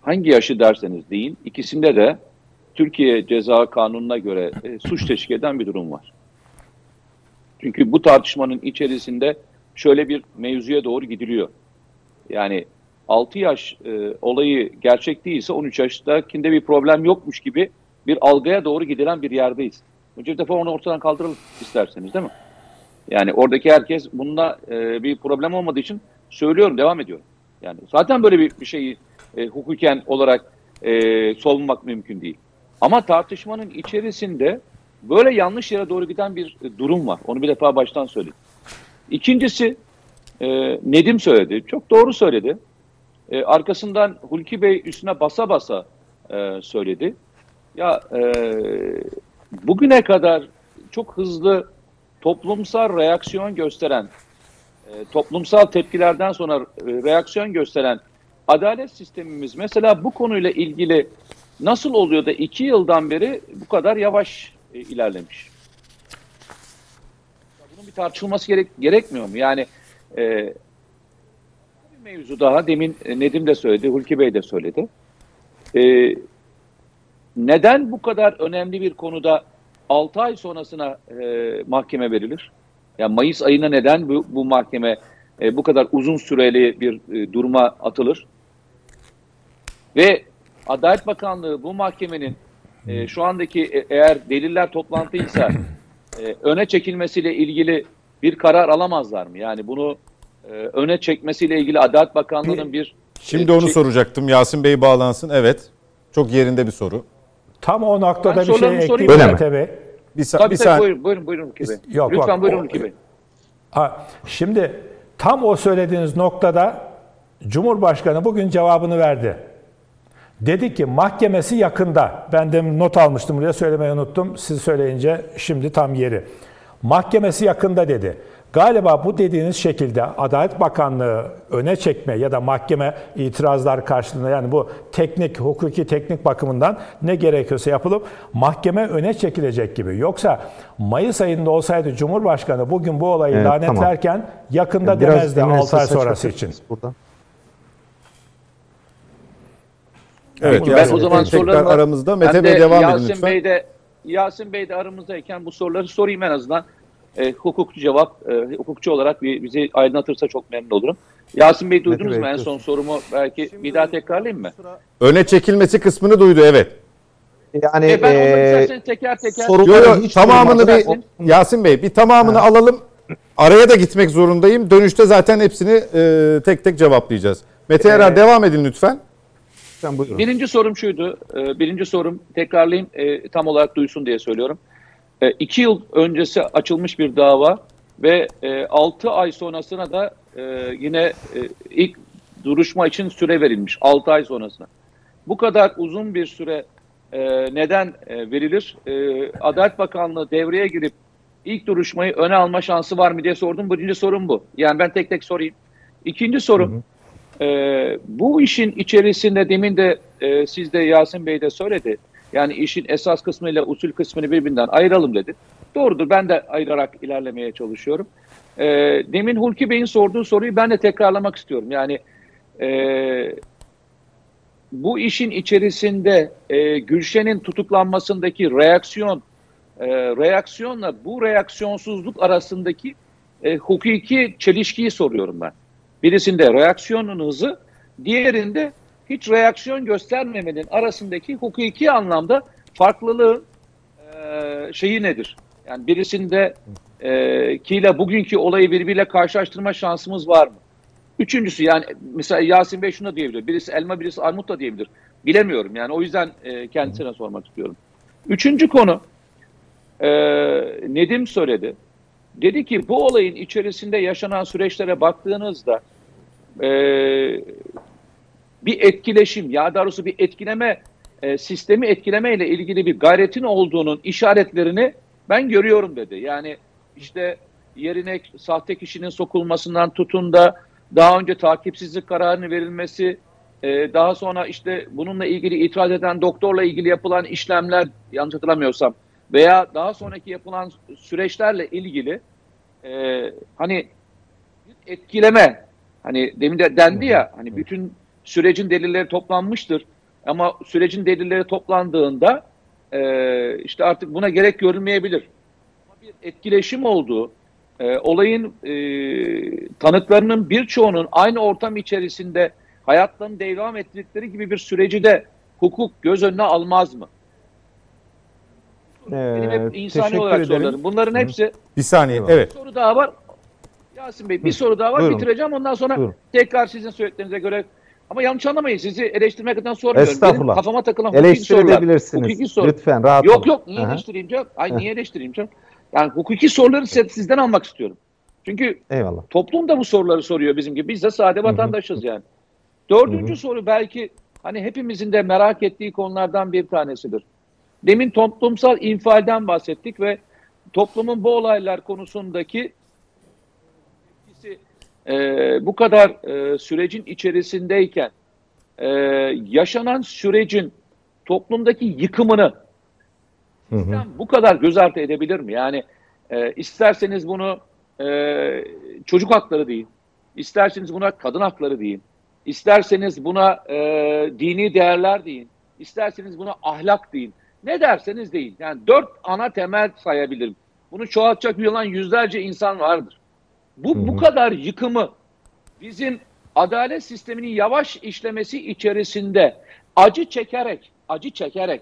hangi yaşı derseniz deyin ikisinde de Türkiye Ceza Kanunu'na göre e, suç teşkil eden bir durum var. Çünkü bu tartışmanın içerisinde şöyle bir mevzuya doğru gidiliyor. Yani 6 yaş e, olayı gerçek değilse 13 yaştakinde bir problem yokmuş gibi bir algıya doğru gidilen bir yerdeyiz. Önce bir defa onu ortadan kaldıralım isterseniz değil mi? Yani oradaki herkes bununla e, bir problem olmadığı için söylüyorum, devam ediyorum. Yani zaten böyle bir, bir şeyi e, hukuken olarak e, savunmak mümkün değil. Ama tartışmanın içerisinde böyle yanlış yere doğru giden bir e, durum var. Onu bir defa baştan söyleyeyim. İkincisi e, Nedim söyledi. Çok doğru söyledi. E, arkasından Hulki Bey üstüne basa basa e, söyledi. Ya e, bugüne kadar çok hızlı toplumsal reaksiyon gösteren, e, toplumsal tepkilerden sonra e, reaksiyon gösteren adalet sistemimiz mesela bu konuyla ilgili nasıl oluyor da iki yıldan beri bu kadar yavaş e, ilerlemiş? Bunun bir tartışılması gerek, gerekmiyor mu? Yani e, bir mevzu daha demin Nedim de söyledi, Hulki Bey de söyledi. E, neden bu kadar önemli bir konuda 6 ay sonrasına e, mahkeme verilir? Yani Mayıs ayına neden bu, bu mahkeme e, bu kadar uzun süreli bir e, duruma atılır? Ve Adalet Bakanlığı bu mahkemenin e, şu andaki e, eğer deliller toplantıysa e, öne çekilmesiyle ilgili bir karar alamazlar mı? Yani bunu e, öne çekmesiyle ilgili Adalet Bakanlığı'nın bir... Şimdi e, onu şey... soracaktım. Yasin Bey bağlansın. Evet. Çok yerinde bir soru. Tam o noktada ben bir şey ekleyeyim Öyle mi? Bey. Bir, sa- tabii, bir tabii, buyurun, buyurun, buyurun Ülke Bey. Yok, Lütfen bak, buyurun Ülke Bey. Ha, şimdi tam o söylediğiniz noktada Cumhurbaşkanı bugün cevabını verdi. Dedi ki mahkemesi yakında. Ben de not almıştım buraya söylemeyi unuttum. Siz söyleyince şimdi tam yeri. Mahkemesi yakında dedi. Galiba bu dediğiniz şekilde Adalet Bakanlığı öne çekme ya da mahkeme itirazlar karşılığında yani bu teknik, hukuki teknik bakımından ne gerekiyorsa yapılıp mahkeme öne çekilecek gibi. Yoksa Mayıs ayında olsaydı Cumhurbaşkanı bugün bu olayı evet, lanetlerken tamam. yakında yani demezdi 6 ay sonrası için. Burada. Evet, ben o zaman sorularım aramızda. Mete Bey devam Yasin edin lütfen. Bey de, Yasin Bey de aramızdayken bu soruları sorayım en azından. E, hukukçu cevap, e, hukukçu olarak bir, bizi aydınlatırsa çok memnun olurum. Yasin Bey duydunuz Mete mu Bey, en son sorumu? Belki Şimdi bir daha tekrarlayayım mı? Öne çekilmesi kısmını duydu evet. Yani e, ben e, teker teker yo, yo, tamamını bir Yasin Bey bir tamamını ha. alalım. Araya da gitmek zorundayım. Dönüşte zaten hepsini e, tek tek cevaplayacağız. Mete Erer ee, devam edin lütfen. Lütfen buyurun. Birinci sorum şuydu. E, birinci sorum tekrarlayayım e, tam olarak duysun diye söylüyorum. E, iki yıl öncesi açılmış bir dava ve e, 6 ay sonrasına da yine ilk duruşma için süre verilmiş 6 ay sonrasına. Bu kadar uzun bir süre neden verilir? Adalet Bakanlığı devreye girip ilk duruşmayı öne alma şansı var mı diye sordum. Birinci sorum bu. Yani ben tek tek sorayım. İkinci sorum, hı hı. E, bu işin içerisinde demin de e, siz de Yasin Bey de söyledi. Yani işin esas kısmı ile usul kısmını birbirinden ayıralım dedi. Doğrudur ben de ayırarak ilerlemeye çalışıyorum. E, demin Hulki Bey'in sorduğu soruyu ben de tekrarlamak istiyorum. Yani e, bu işin içerisinde e, Gülşen'in tutuklanmasındaki reaksiyon, e, reaksiyonla bu reaksiyonsuzluk arasındaki e, hukuki çelişkiyi soruyorum ben. Birisinde reaksiyonun hızı, diğerinde hiç reaksiyon göstermemenin arasındaki hukuki anlamda farklılığın e, şeyi nedir? Yani birisinde e, kiyle bugünkü olayı birbiriyle karşılaştırma şansımız var mı? Üçüncüsü yani mesela Yasin Bey şunu diyebilir. Birisi elma birisi armut da diyebilir. Bilemiyorum yani o yüzden e, kendisine sormak istiyorum. Üçüncü konu e, Nedim söyledi. Dedi ki bu olayın içerisinde yaşanan süreçlere baktığınızda e, bir etkileşim ya doğrusu bir etkileme e, sistemi etkileme ile ilgili bir gayretin olduğunun işaretlerini ben görüyorum dedi. Yani işte yerine sahte kişinin sokulmasından tutun da daha önce takipsizlik kararını verilmesi, e, daha sonra işte bununla ilgili itiraz eden doktorla ilgili yapılan işlemler yanlış hatırlamıyorsam veya daha sonraki yapılan süreçlerle ilgili e, hani etkileme hani demin de dendi ya hani bütün sürecin delilleri toplanmıştır ama sürecin delilleri toplandığında e, işte artık buna gerek görülmeyebilir. Bir etkileşim olduğu e, olayın e, tanıklarının birçoğunun aynı ortam içerisinde hayatlarını devam ettirdikleri gibi bir süreci de hukuk göz önüne almaz mı? Ee, Benim hep insani olarak sorularım. Bunların hepsi... Bir saniye, evet. Bir soru daha var. Yasin Bey bir Hı. soru daha var. Buyurun. Bitireceğim. Ondan sonra Buyurun. tekrar sizin söylediklerinize göre ama yanlış anlamayın sizi eleştirmek adına sormuyorum. Estağfurullah. Benim kafama takılan hukuki sorular. Hukuki soru. Lütfen rahat Yok yok niye Aha. eleştireyim canım? Ay niye eleştireyim canım? Yani hukuki soruları sizden almak istiyorum. Çünkü Eyvallah. toplum da bu soruları soruyor bizim gibi. Biz de sade vatandaşız yani. Dördüncü Hı-hı. soru belki hani hepimizin de merak ettiği konulardan bir tanesidir. Demin toplumsal infialden bahsettik ve toplumun bu olaylar konusundaki e, bu kadar e, sürecin içerisindeyken e, yaşanan sürecin toplumdaki yıkımını Hı hı. bu kadar göz ardı edebilir mi? Yani e, isterseniz bunu e, çocuk hakları deyin, isterseniz buna kadın hakları deyin, isterseniz buna e, dini değerler deyin, isterseniz buna ahlak deyin. Ne derseniz deyin. Yani dört ana temel sayabilirim. Bunu çoğaltacak yılan yüzlerce insan vardır. Bu, bu kadar yıkımı bizim adalet sisteminin yavaş işlemesi içerisinde acı çekerek, acı çekerek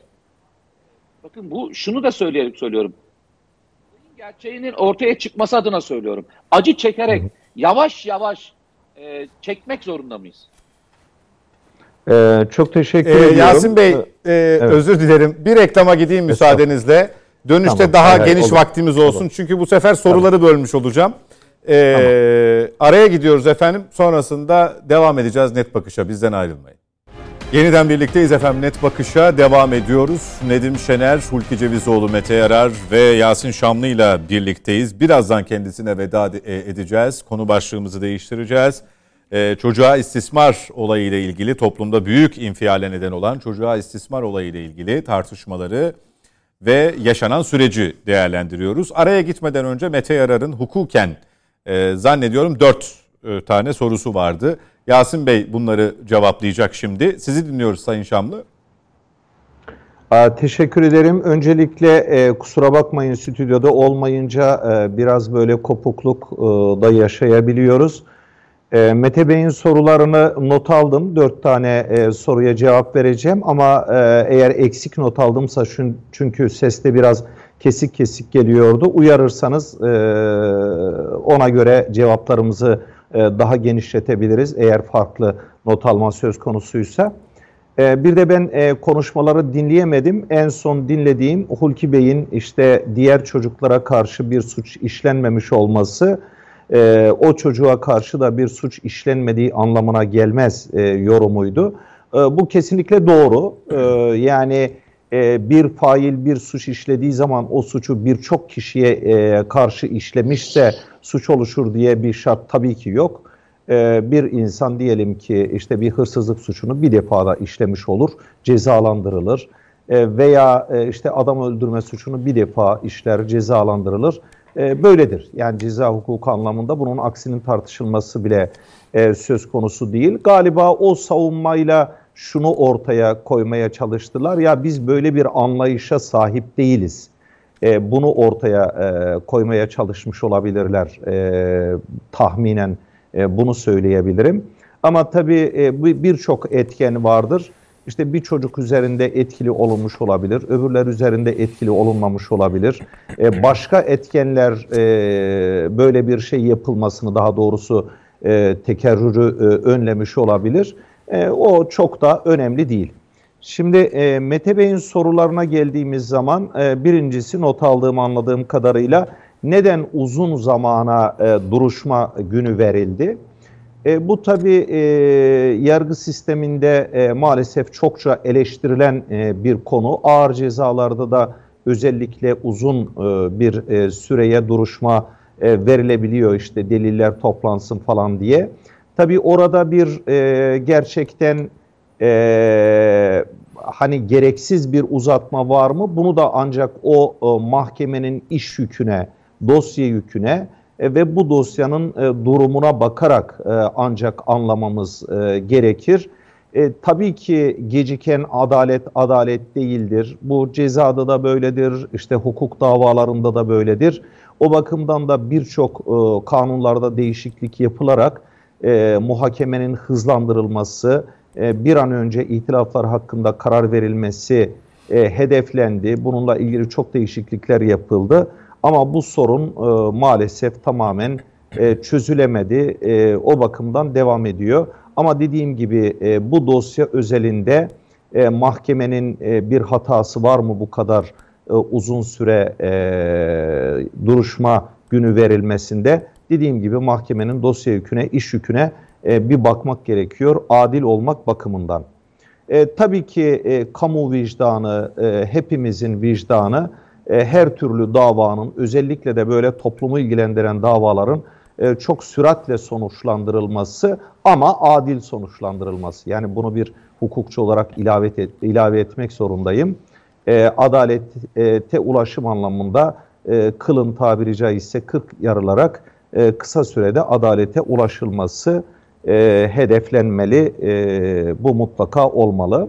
Bakın bu şunu da söyleyerek söylüyorum. Gerçeğinin ortaya çıkması adına söylüyorum. Acı çekerek yavaş yavaş e, çekmek zorunda mıyız? Ee, çok teşekkür ee, ediyorum. Yasin Bey e, evet. özür dilerim. Bir reklama gideyim müsaadenizle. Dönüşte tamam, daha evet, geniş olur. vaktimiz olsun. Tamam. Çünkü bu sefer soruları tamam. bölmüş olacağım. Ee, tamam. Araya gidiyoruz efendim. Sonrasında devam edeceğiz net bakışa. Bizden ayrılmayın. Yeniden birlikteyiz efendim. Net Bakış'a devam ediyoruz. Nedim Şener, Hulki Cevizoğlu, Mete Yarar ve Yasin Şamlı ile birlikteyiz. Birazdan kendisine veda e, edeceğiz. Konu başlığımızı değiştireceğiz. Ee, çocuğa istismar olayı ile ilgili toplumda büyük infiale neden olan çocuğa istismar olayı ile ilgili tartışmaları ve yaşanan süreci değerlendiriyoruz. Araya gitmeden önce Mete Yarar'ın hukuken e, zannediyorum dört e, tane sorusu vardı. Yasin Bey bunları cevaplayacak şimdi. Sizi dinliyoruz Sayın Şamlı. Teşekkür ederim. Öncelikle e, kusura bakmayın stüdyoda olmayınca e, biraz böyle kopukluk e, da yaşayabiliyoruz. E, Mete Bey'in sorularını not aldım. Dört tane e, soruya cevap vereceğim ama e, eğer eksik not aldımsa çünkü seste biraz kesik kesik geliyordu. Uyarırsanız e, ona göre cevaplarımızı e, daha genişletebiliriz eğer farklı not alma söz konusuysa. E, bir de ben e, konuşmaları dinleyemedim. En son dinlediğim Hulki Bey'in işte diğer çocuklara karşı bir suç işlenmemiş olması e, o çocuğa karşı da bir suç işlenmediği anlamına gelmez e, yorumuydu. E, bu kesinlikle doğru. E, yani e, bir fail bir suç işlediği zaman o suçu birçok kişiye e, karşı işlemişse suç oluşur diye bir şart tabii ki yok. E, bir insan diyelim ki işte bir hırsızlık suçunu bir defa da işlemiş olur, cezalandırılır. E, veya e, işte adam öldürme suçunu bir defa işler, cezalandırılır. E, böyledir. Yani ceza hukuku anlamında bunun aksinin tartışılması bile e, söz konusu değil. Galiba o savunmayla şunu ortaya koymaya çalıştılar. Ya biz böyle bir anlayışa sahip değiliz. E, bunu ortaya e, koymaya çalışmış olabilirler e, tahminen e, bunu söyleyebilirim. Ama tabii e, birçok etken vardır. İşte bir çocuk üzerinde etkili olunmuş olabilir, öbürler üzerinde etkili olunmamış olabilir. E, başka etkenler e, böyle bir şey yapılmasını daha doğrusu e, tekerrürü e, önlemiş olabilir. E, o çok da önemli değil. Şimdi e, Mete Bey'in sorularına geldiğimiz zaman e, birincisi not aldığım anladığım kadarıyla neden uzun zamana e, duruşma günü verildi? E, bu tabi e, yargı sisteminde e, maalesef çokça eleştirilen e, bir konu. Ağır cezalarda da özellikle uzun e, bir e, süreye duruşma e, verilebiliyor işte deliller toplansın falan diye. Tabi orada bir e, gerçekten e, hani gereksiz bir uzatma var mı? Bunu da ancak o e, mahkemenin iş yüküne, dosya yüküne e, ve bu dosyanın e, durumuna bakarak e, ancak anlamamız e, gerekir. E, tabii ki geciken adalet adalet değildir. Bu cezada da böyledir, işte hukuk davalarında da böyledir. O bakımdan da birçok e, kanunlarda değişiklik yapılarak e, muhakemenin hızlandırılması, e, bir an önce itilaflar hakkında karar verilmesi e, hedeflendi. Bununla ilgili çok değişiklikler yapıldı. Ama bu sorun e, maalesef tamamen e, çözülemedi. E, o bakımdan devam ediyor. Ama dediğim gibi e, bu dosya özelinde e, mahkemenin e, bir hatası var mı bu kadar e, uzun süre e, duruşma günü verilmesinde? Dediğim gibi mahkemenin dosya yüküne, iş yüküne e, bir bakmak gerekiyor adil olmak bakımından. E, tabii ki e, kamu vicdanı, e, hepimizin vicdanı e, her türlü davanın özellikle de böyle toplumu ilgilendiren davaların e, çok süratle sonuçlandırılması ama adil sonuçlandırılması. Yani bunu bir hukukçu olarak ilave, et, ilave etmek zorundayım. E, adalete ulaşım anlamında e, kılın tabiri caizse 40 yarılarak e, kısa sürede adalete ulaşılması e, hedeflenmeli. E, bu mutlaka olmalı.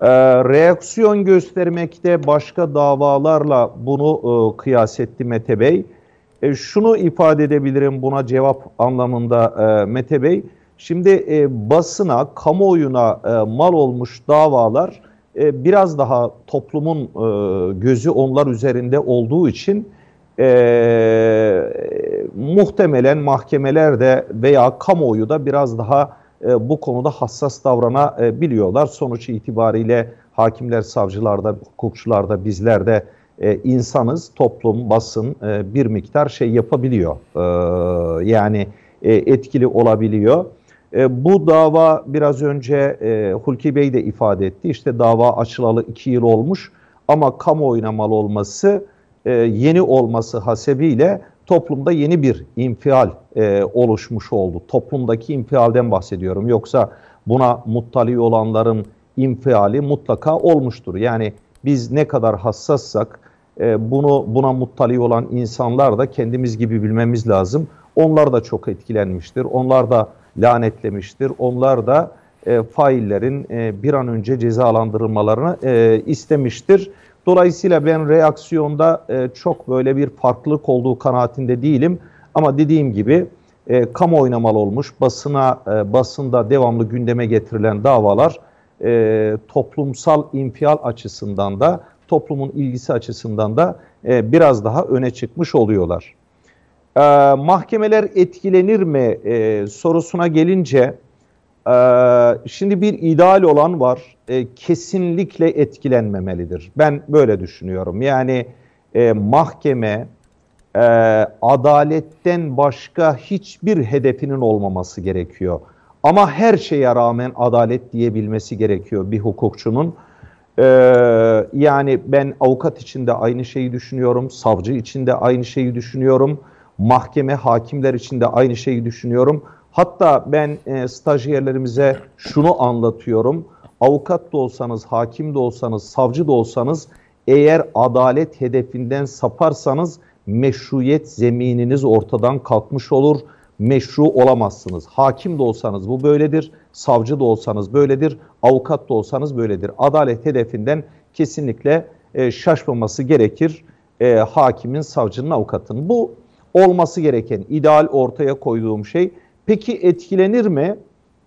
E, reaksiyon göstermekte başka davalarla bunu e, kıyas etti Mete Bey. E, şunu ifade edebilirim buna cevap anlamında e, Mete Bey. Şimdi e, basına, kamuoyuna e, mal olmuş davalar e, biraz daha toplumun e, gözü onlar üzerinde olduğu için e, muhtemelen mahkemelerde veya kamuoyu da biraz daha e, bu konuda hassas davranabiliyorlar. Sonuç itibariyle hakimler, savcılar da, hukukçular da bizler de e, insanız, toplum, basın e, bir miktar şey yapabiliyor. E, yani e, etkili olabiliyor. E, bu dava biraz önce e, Hulki Bey de ifade etti. İşte dava açılalı iki yıl olmuş ama kamuoyuna mal olması e, yeni olması hasebiyle toplumda yeni bir infial e, oluşmuş oldu. Toplumdaki infialden bahsediyorum. Yoksa buna muttali olanların infiali mutlaka olmuştur. Yani biz ne kadar hassassak e, bunu buna muttali olan insanlar da kendimiz gibi bilmemiz lazım. Onlar da çok etkilenmiştir. Onlar da lanetlemiştir. Onlar da e, faillerin e, bir an önce cezalandırılmalarını e, istemiştir. Dolayısıyla ben reaksiyonda e, çok böyle bir farklılık olduğu kanaatinde değilim. Ama dediğim gibi e, kamu oynamalı olmuş, basına e, basında devamlı gündeme getirilen davalar e, toplumsal infial açısından da toplumun ilgisi açısından da e, biraz daha öne çıkmış oluyorlar. E, mahkemeler etkilenir mi e, sorusuna gelince Ee, şimdi bir ideal olan var. Ee, kesinlikle etkilenmemelidir. Ben böyle düşünüyorum. Yani e, mahkeme e, adaletten başka hiçbir hedefinin olmaması gerekiyor. Ama her şeye rağmen adalet diyebilmesi gerekiyor bir hukukçunun. Ee, yani ben avukat için de aynı şeyi düşünüyorum, savcı için de aynı şeyi düşünüyorum, mahkeme hakimler için de aynı şeyi düşünüyorum. Hatta ben e, stajyerlerimize şunu anlatıyorum. Avukat da olsanız, hakim de olsanız, savcı da olsanız eğer adalet hedefinden saparsanız meşruiyet zemininiz ortadan kalkmış olur. Meşru olamazsınız. Hakim de olsanız bu böyledir, savcı da olsanız böyledir, avukat da olsanız böyledir. Adalet hedefinden kesinlikle e, şaşmaması gerekir e, hakimin, savcının, avukatın. Bu olması gereken ideal ortaya koyduğum şey. Peki etkilenir mi?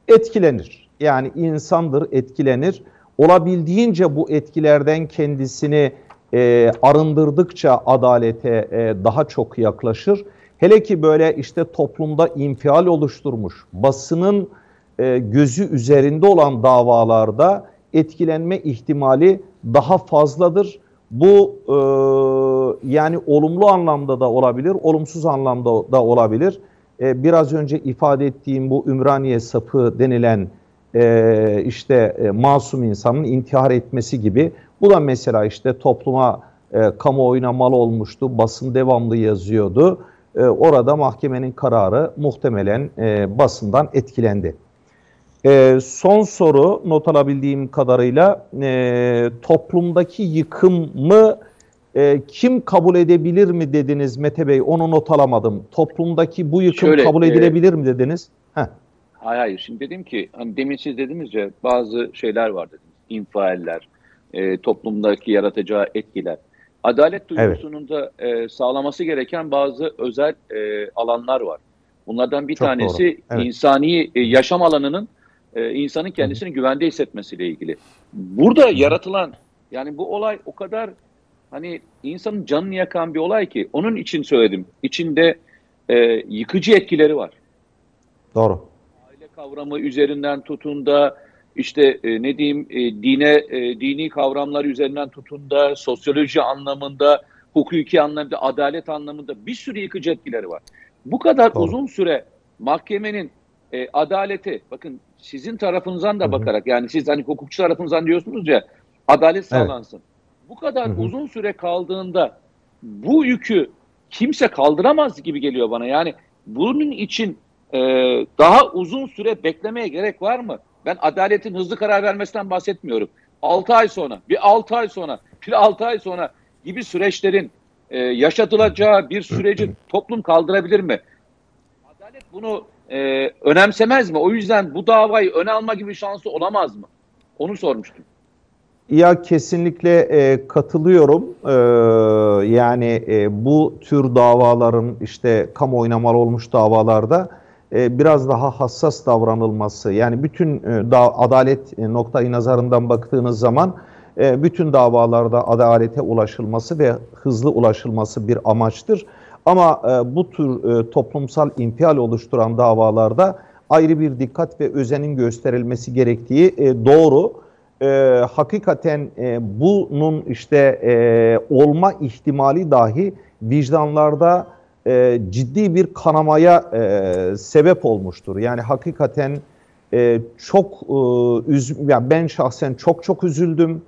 Etkilenir. Yani insandır, etkilenir. Olabildiğince bu etkilerden kendisini e, arındırdıkça adalete e, daha çok yaklaşır. Hele ki böyle işte toplumda infial oluşturmuş, basının e, gözü üzerinde olan davalarda etkilenme ihtimali daha fazladır. Bu e, yani olumlu anlamda da olabilir, olumsuz anlamda da olabilir. E, biraz önce ifade ettiğim bu Ümraniye sapı denilen e, işte e, masum insanın intihar etmesi gibi. Bu da mesela işte topluma, e, kamuoyuna mal olmuştu, basın devamlı yazıyordu. E, orada mahkemenin kararı muhtemelen e, basından etkilendi. E, son soru not alabildiğim kadarıyla e, toplumdaki yıkımı e, kim kabul edebilir mi dediniz Mete Bey? Onu not alamadım. Toplumdaki bu yıkım Şöyle, kabul e, edilebilir e, mi dediniz? Heh. Hayır hayır. Şimdi dedim ki hani demin siz dediniz ya bazı şeyler var dediniz. İnfialler, e, toplumdaki yaratacağı etkiler. Adalet duygusunun evet. da e, sağlaması gereken bazı özel e, alanlar var. Bunlardan bir Çok tanesi evet. insani e, yaşam alanının e, insanın kendisini Hı. güvende hissetmesiyle ilgili. Burada yaratılan yani bu olay o kadar hani insanın canını yakan bir olay ki onun için söyledim. İçinde e, yıkıcı etkileri var. Doğru. Aile kavramı üzerinden tutun da işte e, ne diyeyim e, dine e, dini kavramlar üzerinden tutun da sosyoloji anlamında, hukuki anlamda, adalet anlamında bir sürü yıkıcı etkileri var. Bu kadar Doğru. uzun süre mahkemenin e, adaleti bakın sizin tarafınızdan da Hı-hı. bakarak yani siz hani hukukçu tarafınızdan diyorsunuz ya adalet sağlansın. Evet bu kadar hı hı. uzun süre kaldığında bu yükü kimse kaldıramaz gibi geliyor bana. Yani bunun için e, daha uzun süre beklemeye gerek var mı? Ben adaletin hızlı karar vermesinden bahsetmiyorum. 6 ay sonra, bir 6 ay sonra, bir 6 ay sonra gibi süreçlerin e, yaşatılacağı bir süreci toplum kaldırabilir mi? Adalet bunu e, önemsemez mi? O yüzden bu davayı öne alma gibi şansı olamaz mı? Onu sormuştum. Ya kesinlikle e, katılıyorum. E, yani e, bu tür davaların işte kamuoyuna mal olmuş davalarda e, biraz daha hassas davranılması. Yani bütün e, da, adalet e, noktayı nazarından baktığınız zaman e, bütün davalarda adalete ulaşılması ve hızlı ulaşılması bir amaçtır. Ama e, bu tür e, toplumsal infial oluşturan davalarda ayrı bir dikkat ve özenin gösterilmesi gerektiği e, doğru e, hakikaten e, bunun işte e, olma ihtimali dahi vicdanlarda e, ciddi bir kanamaya e, sebep olmuştur. Yani hakikaten e, çok e, üz yani ben şahsen çok çok üzüldüm.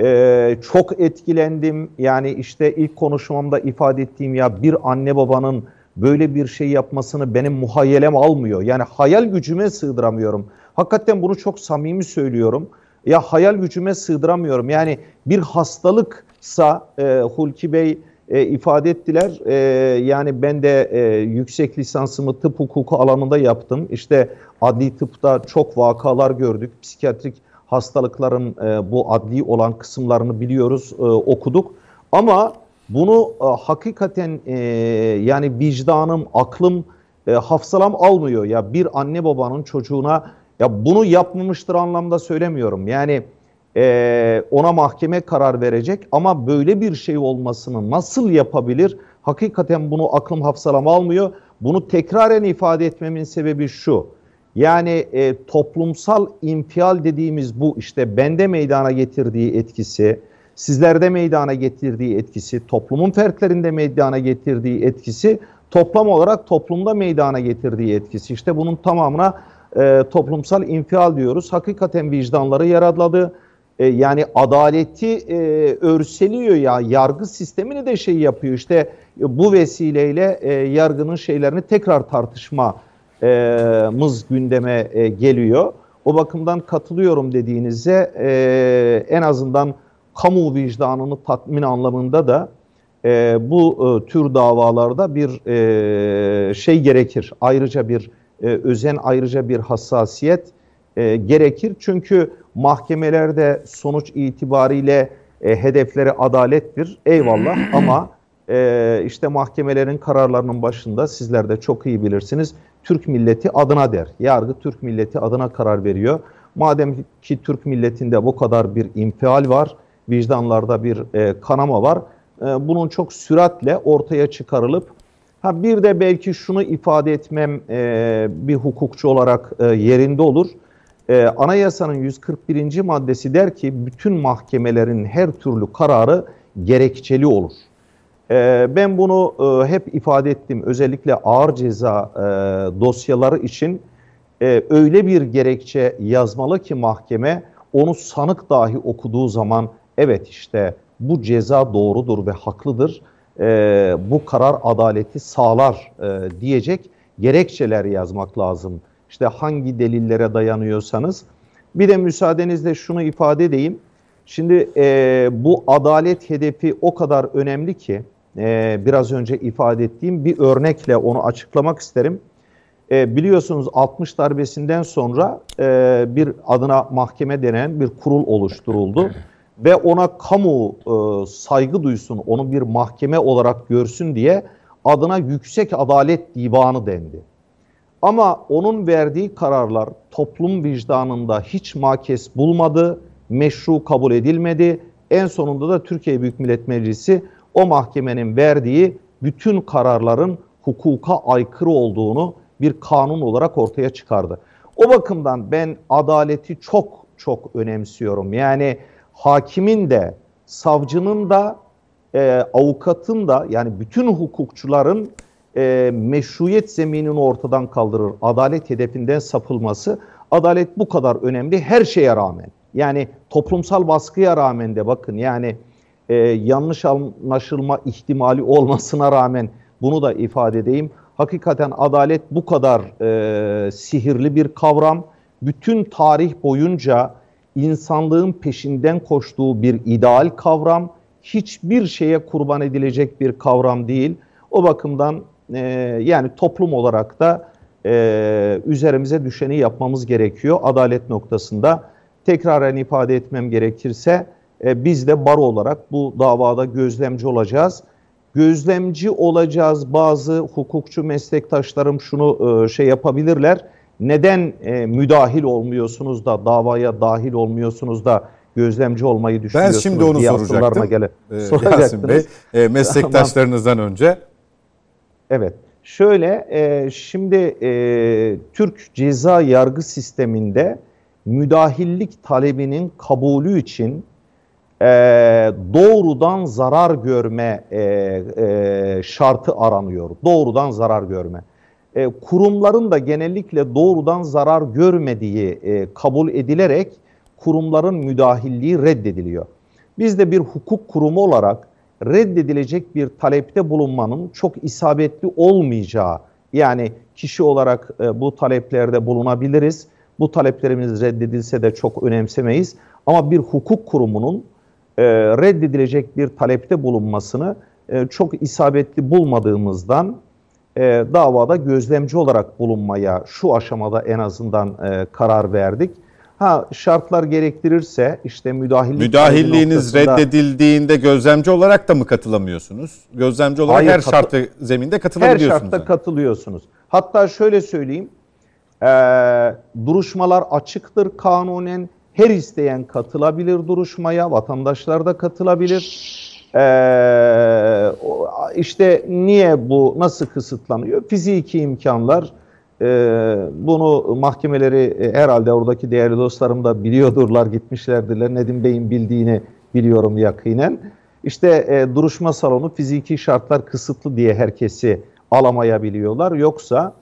E, çok etkilendim. Yani işte ilk konuşmamda ifade ettiğim ya bir anne babanın böyle bir şey yapmasını benim muhayyelem almıyor. Yani hayal gücüme sığdıramıyorum. Hakikaten bunu çok samimi söylüyorum ya hayal gücüme sığdıramıyorum. Yani bir hastalıksa e, Hulki Bey e, ifade ettiler. E, yani ben de e, yüksek lisansımı tıp hukuku alanında yaptım. İşte adli tıpta çok vakalar gördük. Psikiyatrik hastalıkların e, bu adli olan kısımlarını biliyoruz, e, okuduk. Ama bunu e, hakikaten e, yani vicdanım, aklım, e, hafsalam almıyor. Ya bir anne babanın çocuğuna ya bunu yapmamıştır anlamda söylemiyorum. Yani e, ona mahkeme karar verecek ama böyle bir şey olmasını nasıl yapabilir? Hakikaten bunu aklım hafsalam almıyor. Bunu tekraren ifade etmemin sebebi şu. Yani e, toplumsal infial dediğimiz bu işte bende meydana getirdiği etkisi, sizlerde meydana getirdiği etkisi, toplumun fertlerinde meydana getirdiği etkisi, toplam olarak toplumda meydana getirdiği etkisi. İşte bunun tamamına e, toplumsal infial diyoruz. Hakikaten vicdanları yaraladı. E, yani adaleti e, örseliyor ya yargı sistemini de şey yapıyor. İşte e, bu vesileyle e, yargının şeylerini tekrar tartışmamız gündeme e, geliyor. O bakımdan katılıyorum dediğinize e, en azından kamu vicdanını tatmin anlamında da e, bu e, tür davalarda bir e, şey gerekir. Ayrıca bir e, özen, ayrıca bir hassasiyet e, gerekir. Çünkü mahkemelerde sonuç itibariyle e, hedefleri adalettir. Eyvallah [CLEARS THROAT] ama e, işte mahkemelerin kararlarının başında sizler de çok iyi bilirsiniz. Türk milleti adına der. Yargı Türk milleti adına karar veriyor. Madem ki Türk milletinde bu kadar bir infial var, vicdanlarda bir e, kanama var, e, bunun çok süratle ortaya çıkarılıp ha bir de belki şunu ifade etmem e, bir hukukçu olarak e, yerinde olur. E, anayasanın 141. maddesi der ki bütün mahkemelerin her türlü kararı gerekçeli olur. E, ben bunu e, hep ifade ettim. Özellikle ağır ceza e, dosyaları için e, öyle bir gerekçe yazmalı ki mahkeme onu sanık dahi okuduğu zaman evet işte bu ceza doğrudur ve haklıdır. E, bu karar adaleti sağlar e, diyecek gerekçeler yazmak lazım. İşte hangi delillere dayanıyorsanız. Bir de müsaadenizle şunu ifade edeyim. Şimdi e, bu adalet hedefi o kadar önemli ki e, biraz önce ifade ettiğim bir örnekle onu açıklamak isterim. E, biliyorsunuz 60 darbesinden sonra e, bir adına mahkeme denen bir kurul oluşturuldu [LAUGHS] ve ona kamu e, saygı duysun, onu bir mahkeme olarak görsün diye adına Yüksek Adalet Divanı dendi. Ama onun verdiği kararlar toplum vicdanında hiç makes bulmadı, meşru kabul edilmedi. En sonunda da Türkiye Büyük Millet Meclisi o mahkemenin verdiği bütün kararların hukuka aykırı olduğunu bir kanun olarak ortaya çıkardı. O bakımdan ben adaleti çok çok önemsiyorum. Yani hakimin de, savcının da, e, avukatın da yani bütün hukukçuların e, meşruiyet zeminini ortadan kaldırır. Adalet hedefinden sapılması. Adalet bu kadar önemli her şeye rağmen. Yani toplumsal baskıya rağmen de bakın yani e, yanlış anlaşılma ihtimali olmasına rağmen bunu da ifade edeyim. Hakikaten adalet bu kadar e, sihirli bir kavram. Bütün tarih boyunca insanlığın peşinden koştuğu bir ideal kavram, hiçbir şeye kurban edilecek bir kavram değil. O bakımdan e, yani toplum olarak da e, üzerimize düşeni yapmamız gerekiyor adalet noktasında. Tekraren ifade etmem gerekirse e, biz de baro olarak bu davada gözlemci olacağız. Gözlemci olacağız bazı hukukçu meslektaşlarım şunu e, şey yapabilirler neden e, müdahil olmuyorsunuz da davaya dahil olmuyorsunuz da gözlemci olmayı düşünüyorsunuz? Ben şimdi onu soracaktım. Gele, ee, Yasin Bey, e, meslektaşlarınızdan önce. Evet. Şöyle, e, şimdi e, Türk ceza yargı sisteminde müdahillik talebinin kabulü için e, doğrudan zarar görme e, e, şartı aranıyor. Doğrudan zarar görme e, kurumların da genellikle doğrudan zarar görmediği e, kabul edilerek kurumların müdahilliği reddediliyor. Biz de bir hukuk kurumu olarak reddedilecek bir talepte bulunmanın çok isabetli olmayacağı yani kişi olarak e, bu taleplerde bulunabiliriz. Bu taleplerimiz reddedilse de çok önemsemeyiz. Ama bir hukuk kurumunun e, reddedilecek bir talepte bulunmasını e, çok isabetli bulmadığımızdan e, davada gözlemci olarak bulunmaya şu aşamada en azından e, karar verdik. Ha şartlar gerektirirse işte müdahillik müdahilliğiniz noktasında... reddedildiğinde gözlemci olarak da mı katılamıyorsunuz? Gözlemci olarak Hayır, her katı... şart zeminde katılabiliyorsunuz. Her şartta yani. katılıyorsunuz. Hatta şöyle söyleyeyim. E, duruşmalar açıktır kanunen. Her isteyen katılabilir duruşmaya. Vatandaşlar da katılabilir. Ee, işte niye bu nasıl kısıtlanıyor? Fiziki imkanlar E, bunu mahkemeleri e, herhalde oradaki değerli dostlarım da biliyordurlar, gitmişlerdirler. Nedim Bey'in bildiğini biliyorum yakinen. İşte e, duruşma salonu fiziki şartlar kısıtlı diye herkesi alamayabiliyorlar. Yoksa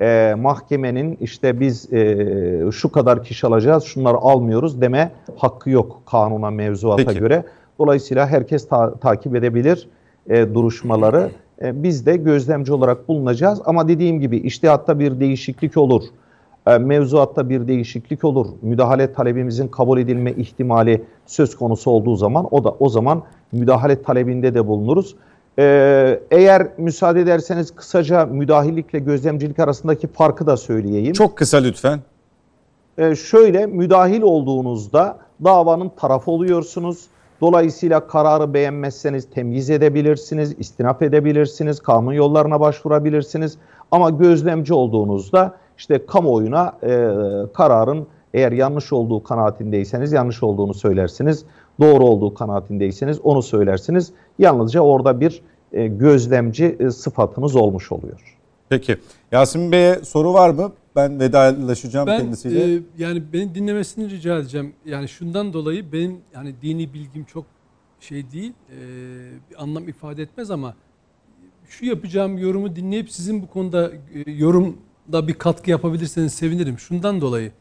e, mahkemenin işte biz e, şu kadar kişi alacağız, şunları almıyoruz deme hakkı yok kanuna mevzuata Peki. göre. Dolayısıyla herkes ta- takip edebilir e, duruşmaları. E, biz de gözlemci olarak bulunacağız. Ama dediğim gibi iştihatta bir değişiklik olur. E, mevzuatta bir değişiklik olur. Müdahale talebimizin kabul edilme ihtimali söz konusu olduğu zaman o da o zaman müdahale talebinde de bulunuruz. Ee, eğer müsaade ederseniz kısaca müdahillikle gözlemcilik arasındaki farkı da söyleyeyim. Çok kısa lütfen. Ee, şöyle müdahil olduğunuzda davanın tarafı oluyorsunuz. Dolayısıyla kararı beğenmezseniz temyiz edebilirsiniz, istinaf edebilirsiniz, kanun yollarına başvurabilirsiniz. Ama gözlemci olduğunuzda işte kamuoyuna e, kararın eğer yanlış olduğu kanaatindeyseniz yanlış olduğunu söylersiniz. Doğru olduğu kanaatindeyseniz onu söylersiniz. Yalnızca orada bir e, gözlemci e, sıfatınız olmuş oluyor. Peki. Yasemin Bey'e soru var mı? Ben vedalaşacağım ben, kendisiyle. E, yani beni dinlemesini rica edeceğim. Yani şundan dolayı benim yani dini bilgim çok şey değil, e, bir anlam ifade etmez ama şu yapacağım yorumu dinleyip sizin bu konuda e, yorumda bir katkı yapabilirseniz sevinirim. Şundan dolayı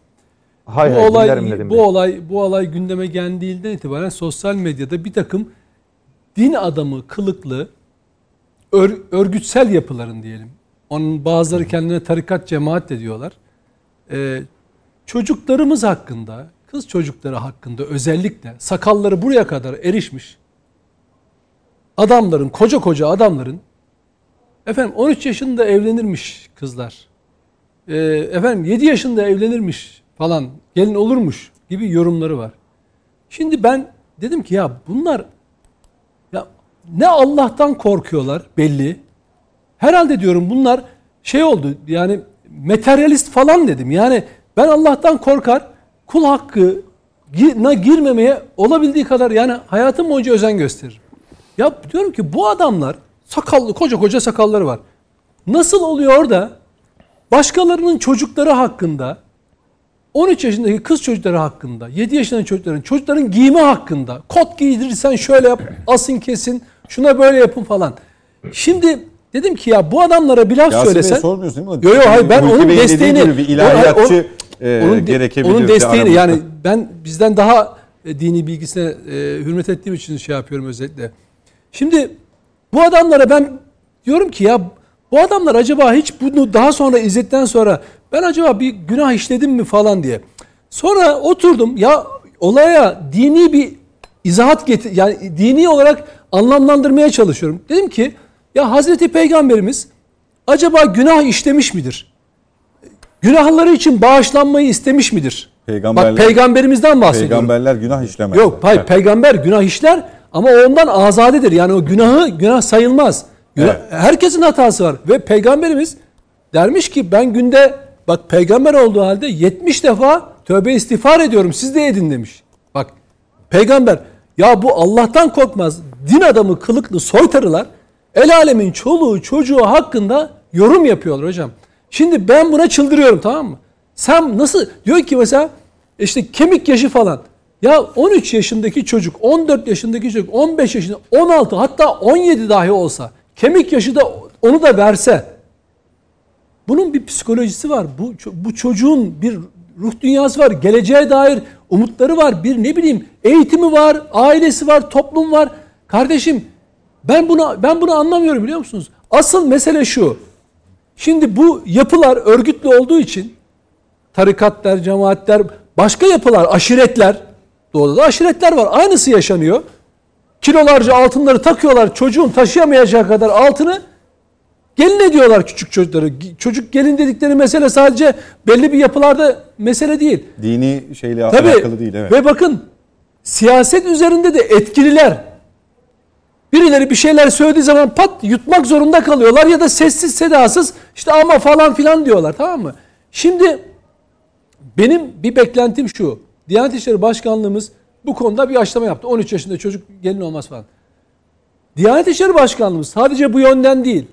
Hay bu olay bu olay bu olay gündeme geldiğinden itibaren sosyal medyada bir takım din adamı kılıklı ör, örgütsel yapıların diyelim. Onun bazıları kendine tarikat cemaat de diyorlar. Ee, çocuklarımız hakkında, kız çocukları hakkında özellikle sakalları buraya kadar erişmiş adamların, koca koca adamların efendim 13 yaşında evlenirmiş kızlar. Ee, efendim 7 yaşında evlenirmiş falan gelin olurmuş gibi yorumları var. Şimdi ben dedim ki ya bunlar ya ne Allah'tan korkuyorlar belli. Herhalde diyorum bunlar şey oldu yani materyalist falan dedim. Yani ben Allah'tan korkar kul hakkına girmemeye olabildiği kadar yani hayatım boyunca özen gösteririm. Ya diyorum ki bu adamlar sakallı koca koca sakalları var. Nasıl oluyor da başkalarının çocukları hakkında 13 yaşındaki kız çocukları hakkında, 7 yaşındaki çocukların, çocukların giyimi hakkında, kot giydirirsen şöyle yap, asın kesin, şuna böyle yapın falan. Şimdi dedim ki ya bu adamlara bir laf Yasin söylesen. Bey sormuyorsun değil mi? Yok yok hayır ben onun desteğini. bir ilahiyatçı o, e, onun, gerekebilir. Onun desteğini yani ben bizden daha e, dini bilgisine e, hürmet ettiğim için şey yapıyorum özellikle. Şimdi bu adamlara ben diyorum ki ya bu adamlar acaba hiç bunu daha sonra izledikten sonra ben acaba bir günah işledim mi falan diye. Sonra oturdum ya olaya dini bir izahat getir yani dini olarak anlamlandırmaya çalışıyorum. Dedim ki ya Hazreti Peygamberimiz acaba günah işlemiş midir? Günahları için bağışlanmayı istemiş midir? Bak peygamberimizden bahsediyorum. Peygamberler günah işlemez. Yok hayır peygamber günah işler ama ondan azadedir. Yani o günahı günah sayılmaz. Günah, evet. Herkesin hatası var ve peygamberimiz dermiş ki ben günde Bak peygamber olduğu halde 70 defa tövbe istiğfar ediyorum siz de edin demiş. Bak peygamber ya bu Allah'tan korkmaz din adamı kılıklı soytarılar el alemin çoluğu çocuğu hakkında yorum yapıyorlar hocam. Şimdi ben buna çıldırıyorum tamam mı? Sen nasıl diyor ki mesela işte kemik yaşı falan. Ya 13 yaşındaki çocuk, 14 yaşındaki çocuk, 15 yaşında, 16 hatta 17 dahi olsa kemik yaşı da onu da verse bunun bir psikolojisi var. Bu, bu çocuğun bir ruh dünyası var. Geleceğe dair umutları var. Bir ne bileyim eğitimi var, ailesi var, toplum var. Kardeşim ben bunu ben bunu anlamıyorum biliyor musunuz? Asıl mesele şu. Şimdi bu yapılar örgütlü olduğu için tarikatlar, cemaatler, başka yapılar, aşiretler, doğuda da aşiretler var. Aynısı yaşanıyor. Kilolarca altınları takıyorlar çocuğun taşıyamayacağı kadar altını Gelin ediyorlar küçük çocukları. Çocuk gelin dedikleri mesele sadece belli bir yapılarda mesele değil. Dini şeyle Tabii, alakalı değil. Evet. Ve bakın siyaset üzerinde de etkililer. Birileri bir şeyler söylediği zaman pat yutmak zorunda kalıyorlar ya da sessiz sedasız işte ama falan filan diyorlar tamam mı? Şimdi benim bir beklentim şu. Diyanet İşleri Başkanlığımız bu konuda bir açıklama yaptı. 13 yaşında çocuk gelin olmaz falan. Diyanet İşleri Başkanlığımız sadece bu yönden değil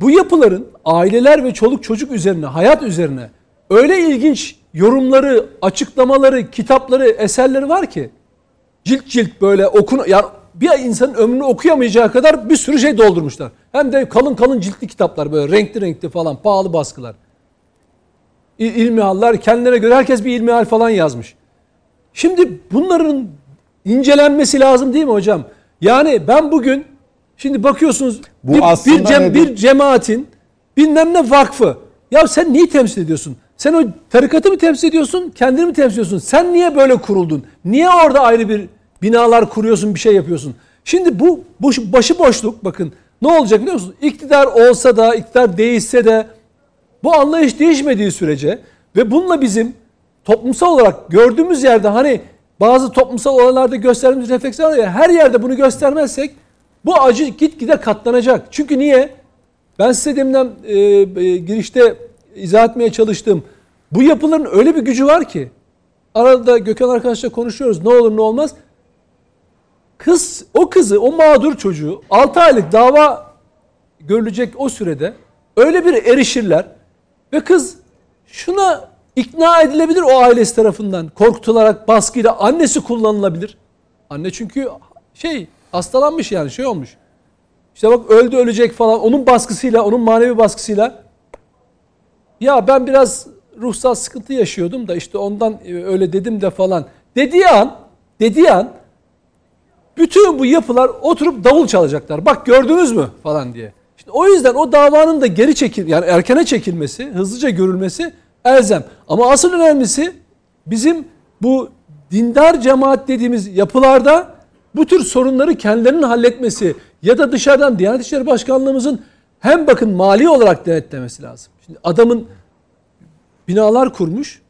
bu yapıların aileler ve çoluk çocuk üzerine, hayat üzerine öyle ilginç yorumları, açıklamaları, kitapları, eserleri var ki cilt cilt böyle okun yani bir insanın ömrünü okuyamayacağı kadar bir sürü şey doldurmuşlar. Hem de kalın kalın ciltli kitaplar böyle renkli renkli falan pahalı baskılar. İlmihallar kendilerine göre herkes bir ilmihal falan yazmış. Şimdi bunların incelenmesi lazım değil mi hocam? Yani ben bugün şimdi bakıyorsunuz Bu bir, bir, cem, bir cemaatin bilmem ne vakfı. Ya sen neyi temsil ediyorsun? Sen o tarikatı mı temsil ediyorsun? Kendini mi temsil ediyorsun? Sen niye böyle kuruldun? Niye orada ayrı bir binalar kuruyorsun, bir şey yapıyorsun? Şimdi bu boş, başıboşluk bakın ne olacak biliyor musunuz? İktidar olsa da, iktidar değişse de bu anlayış değişmediği sürece ve bununla bizim toplumsal olarak gördüğümüz yerde hani bazı toplumsal olaylarda gösterdiğimiz refleksler ya her yerde bunu göstermezsek bu acı gitgide katlanacak. Çünkü niye? Ben size deminden e, e, girişte izah etmeye çalıştım. Bu yapıların öyle bir gücü var ki arada Gökhan arkadaşla konuşuyoruz ne olur ne olmaz. Kız o kızı o mağdur çocuğu 6 aylık dava görülecek o sürede öyle bir erişirler ve kız şuna ikna edilebilir o ailesi tarafından. Korkutularak baskıyla annesi kullanılabilir. Anne çünkü şey hastalanmış yani şey olmuş. İşte bak öldü ölecek falan onun baskısıyla onun manevi baskısıyla ya ben biraz ruhsal sıkıntı yaşıyordum da işte ondan e, öyle dedim de falan dediği an dediği an bütün bu yapılar oturup davul çalacaklar. Bak gördünüz mü falan diye. İşte o yüzden o davanın da geri çekil yani erkene çekilmesi, hızlıca görülmesi elzem. Ama asıl önemlisi bizim bu dindar cemaat dediğimiz yapılarda bu tür sorunları kendilerinin halletmesi ya da dışarıdan Diyanet İşleri Başkanlığımızın hem bakın mali olarak denetlemesi lazım. Şimdi adamın binalar kurmuş.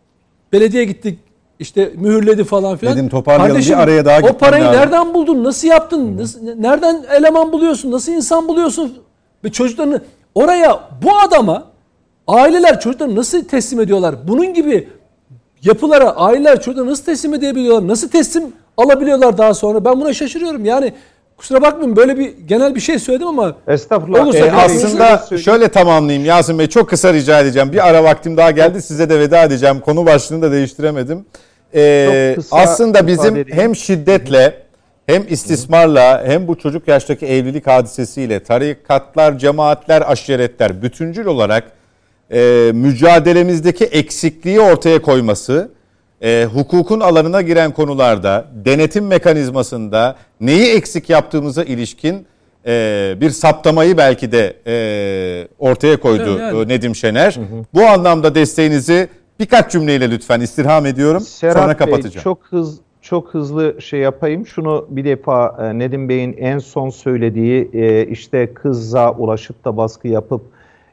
Belediye gittik işte mühürledi falan filan. Dedim toparlayalım Kardeşim, bir araya daha O parayı lazım. nereden buldun? Nasıl yaptın? Nasıl, nereden eleman buluyorsun? Nasıl insan buluyorsun? Ve çocuklarını oraya bu adama aileler çocuklarını nasıl teslim ediyorlar? Bunun gibi yapılara aileler çocuklarını nasıl teslim edebiliyorlar? Nasıl teslim alabiliyorlar daha sonra? Ben buna şaşırıyorum. Yani Kusura bakmayın böyle bir genel bir şey söyledim ama Estağfurullah. Olursa ee, aslında şöyle tamamlayayım Yasin Bey çok kısa rica edeceğim. Bir ara vaktim daha geldi size de veda edeceğim. Konu başlığını da değiştiremedim. Ee, aslında bizim hem şiddetle hem istismarla hem bu çocuk yaştaki evlilik hadisesiyle tarikatlar, cemaatler, aşiretler bütüncül olarak e, mücadelemizdeki eksikliği ortaya koyması e, hukukun alanına giren konularda, denetim mekanizmasında neyi eksik yaptığımıza ilişkin e, bir saptamayı belki de e, ortaya koydu yani. Nedim Şener. Hı hı. Bu anlamda desteğinizi birkaç cümleyle lütfen istirham ediyorum. Serhat Sonra kapatacağım. Bey, çok hız çok hızlı şey yapayım. Şunu bir defa e, Nedim Bey'in en son söylediği e, işte kıza ulaşıp da baskı yapıp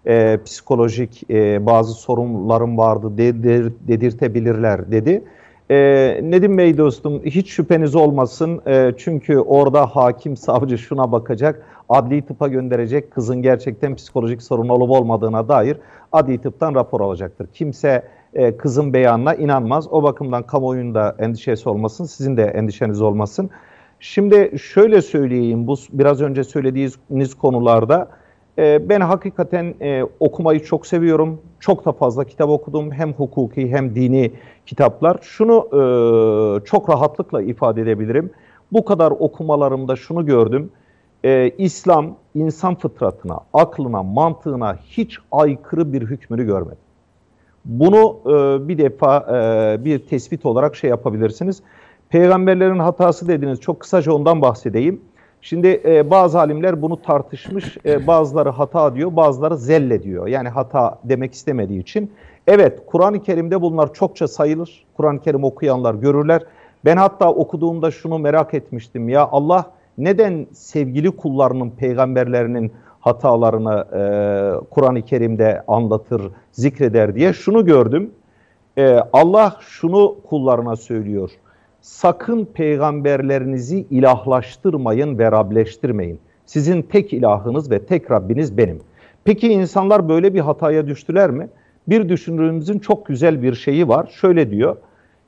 e, psikolojik e, bazı sorunlarım vardı dedir, dedirtebilirler dedi. E, Nedim Bey dostum hiç şüpheniz olmasın e, çünkü orada hakim savcı şuna bakacak adli tıpa gönderecek kızın gerçekten psikolojik sorun olup olmadığına dair adli tıptan rapor alacaktır. Kimse e, kızın beyanına inanmaz. O bakımdan kamuoyunda endişesi olmasın, sizin de endişeniz olmasın. Şimdi şöyle söyleyeyim, bu biraz önce söylediğiniz konularda e, ben hakikaten e, okumayı çok seviyorum. Çok da fazla kitap okudum. Hem hukuki hem dini kitaplar. Şunu çok rahatlıkla ifade edebilirim. Bu kadar okumalarımda şunu gördüm. İslam insan fıtratına, aklına, mantığına hiç aykırı bir hükmünü görmedi. Bunu e, bir defa e, bir tespit olarak şey yapabilirsiniz. Peygamberlerin hatası dediniz. Çok kısaca ondan bahsedeyim. Şimdi e, bazı alimler bunu tartışmış. E, bazıları hata diyor, bazıları zelle diyor. Yani hata demek istemediği için. Evet, Kur'an-ı Kerim'de bunlar çokça sayılır. Kur'an-ı Kerim okuyanlar görürler. Ben hatta okuduğumda şunu merak etmiştim. Ya Allah neden sevgili kullarının, peygamberlerinin hatalarını e, Kur'an-ı Kerim'de anlatır, zikreder diye şunu gördüm. E, Allah şunu kullarına söylüyor sakın peygamberlerinizi ilahlaştırmayın ve Rableştirmeyin. Sizin tek ilahınız ve tek Rabbiniz benim. Peki insanlar böyle bir hataya düştüler mi? Bir düşünürümüzün çok güzel bir şeyi var. Şöyle diyor.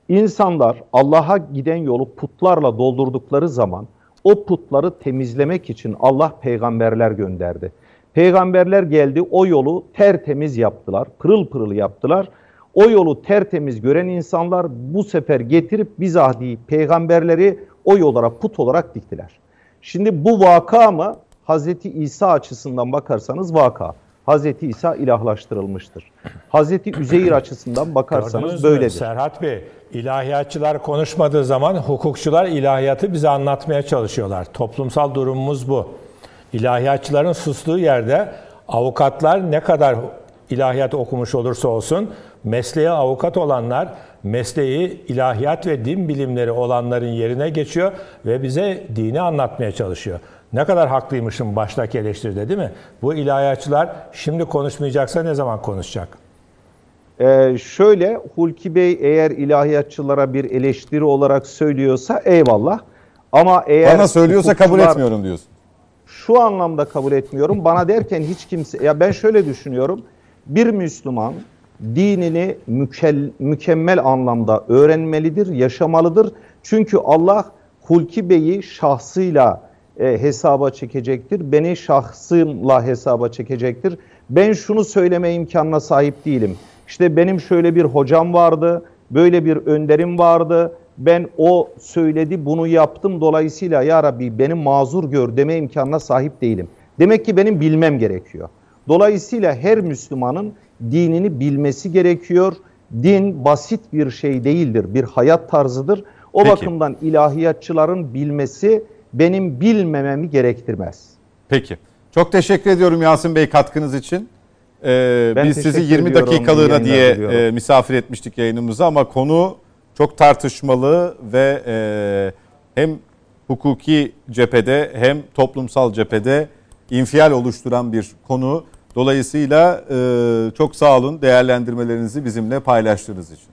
İnsanlar Allah'a giden yolu putlarla doldurdukları zaman o putları temizlemek için Allah peygamberler gönderdi. Peygamberler geldi o yolu tertemiz yaptılar, pırıl pırıl yaptılar. O yolu tertemiz gören insanlar bu sefer getirip bizahdi peygamberleri o yollara put olarak diktiler. Şimdi bu vaka mı Hazreti İsa açısından bakarsanız vaka. Hazreti İsa ilahlaştırılmıştır. Hazreti Üzeyir açısından bakarsanız Gördünüz mü böyledir. Serhat Bey, ilahiyatçılar konuşmadığı zaman hukukçular ilahiyatı bize anlatmaya çalışıyorlar. Toplumsal durumumuz bu. İlahiyatçıların sustuğu yerde avukatlar ne kadar ilahiyat okumuş olursa olsun mesleğe avukat olanlar mesleği ilahiyat ve din bilimleri olanların yerine geçiyor ve bize dini anlatmaya çalışıyor. Ne kadar haklıymışım baştaki eleştiride değil mi? Bu ilahiyatçılar şimdi konuşmayacaksa ne zaman konuşacak? Ee, şöyle Hulki Bey eğer ilahiyatçılara bir eleştiri olarak söylüyorsa eyvallah. Ama eğer Bana söylüyorsa kabul etmiyorum diyorsun. Şu anlamda kabul etmiyorum. Bana derken hiç kimse ya ben şöyle düşünüyorum. Bir Müslüman dinini mükel, mükemmel anlamda öğrenmelidir, yaşamalıdır. Çünkü Allah Hulki Bey'i şahsıyla e, hesaba çekecektir. Beni şahsımla hesaba çekecektir. Ben şunu söyleme imkanına sahip değilim. İşte benim şöyle bir hocam vardı, böyle bir önderim vardı. Ben o söyledi, bunu yaptım. Dolayısıyla ya Rabbi beni mazur gör deme imkanına sahip değilim. Demek ki benim bilmem gerekiyor. Dolayısıyla her Müslümanın dinini bilmesi gerekiyor. Din basit bir şey değildir, bir hayat tarzıdır. O Peki. bakımdan ilahiyatçıların bilmesi benim bilmememi gerektirmez. Peki. Çok teşekkür ediyorum Yasin Bey katkınız için. Ee, Ben biz sizi teşekkür 20 ediyorum, iyi dakikalığına diye e, misafir etmiştik yayınımıza ama konu çok tartışmalı ve e, hem hukuki cephede hem toplumsal cephede infial oluşturan bir konu. Dolayısıyla e, çok sağ olun değerlendirmelerinizi bizimle paylaştığınız için.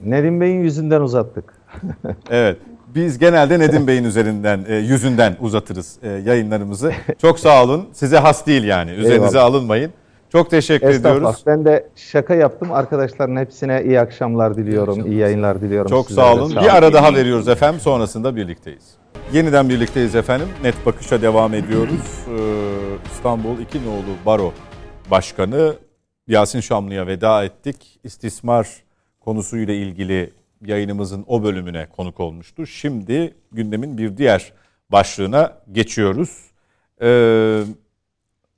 Nedim Bey'in yüzünden uzattık. Evet. Biz genelde Nedim Bey'in üzerinden, e, yüzünden uzatırız e, yayınlarımızı. Çok sağ olun. Size has değil yani. Üzerinize Eyvallah. alınmayın. Çok teşekkür Estağfurullah. ediyoruz. Ben de şaka yaptım. Arkadaşların hepsine iyi akşamlar diliyorum. iyi yayınlar diliyorum. Çok Sizlere sağ de. olun. Bir ara daha veriyoruz efendim. Sonrasında birlikteyiz. Yeniden birlikteyiz efendim. Net bakışa devam ediyoruz. Ee, İstanbul İki Nolu Baro Başkanı Yasin Şamlı'ya veda ettik. İstismar konusuyla ilgili yayınımızın o bölümüne konuk olmuştu. Şimdi gündemin bir diğer başlığına geçiyoruz. Ee,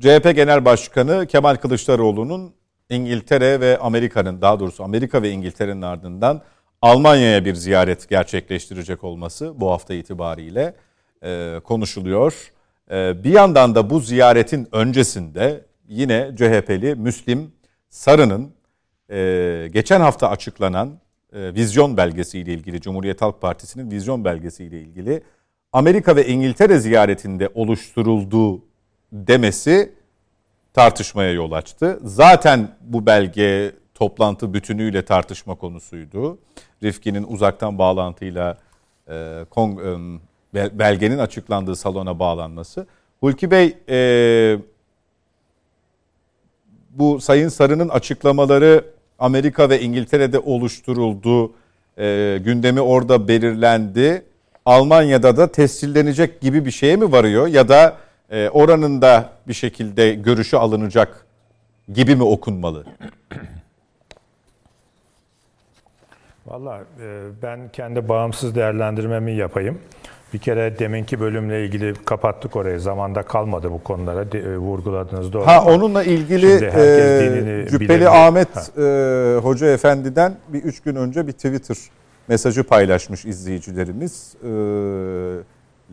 CHP Genel Başkanı Kemal Kılıçdaroğlu'nun İngiltere ve Amerika'nın daha doğrusu Amerika ve İngiltere'nin ardından Almanya'ya bir ziyaret gerçekleştirecek olması bu hafta itibariyle e, konuşuluyor. E, bir yandan da bu ziyaretin öncesinde yine CHP'li Müslim Sarı'nın e, geçen hafta açıklanan e, vizyon belgesiyle ilgili Cumhuriyet Halk Partisi'nin vizyon belgesiyle ilgili Amerika ve İngiltere ziyaretinde oluşturulduğu demesi tartışmaya yol açtı. Zaten bu belge toplantı bütünüyle tartışma konusuydu. Rifki'nin uzaktan bağlantıyla e, kong- e, bel- belgenin açıklandığı salona bağlanması. Hulki Bey e, bu Sayın Sarı'nın açıklamaları Amerika ve İngiltere'de oluşturuldu. E, gündemi orada belirlendi. Almanya'da da tescillenecek gibi bir şeye mi varıyor ya da e, oranın da bir şekilde görüşü alınacak gibi mi okunmalı? Valla e, ben kendi bağımsız değerlendirmemi yapayım. Bir kere deminki bölümle ilgili kapattık orayı. Zamanda kalmadı bu konulara. De, e, vurguladınız doğru. Ha onunla ilgili e, Cübbeli bilebilir. Ahmet Ha. e, Hoca Efendi'den bir üç gün önce bir Twitter mesajı paylaşmış izleyicilerimiz. E,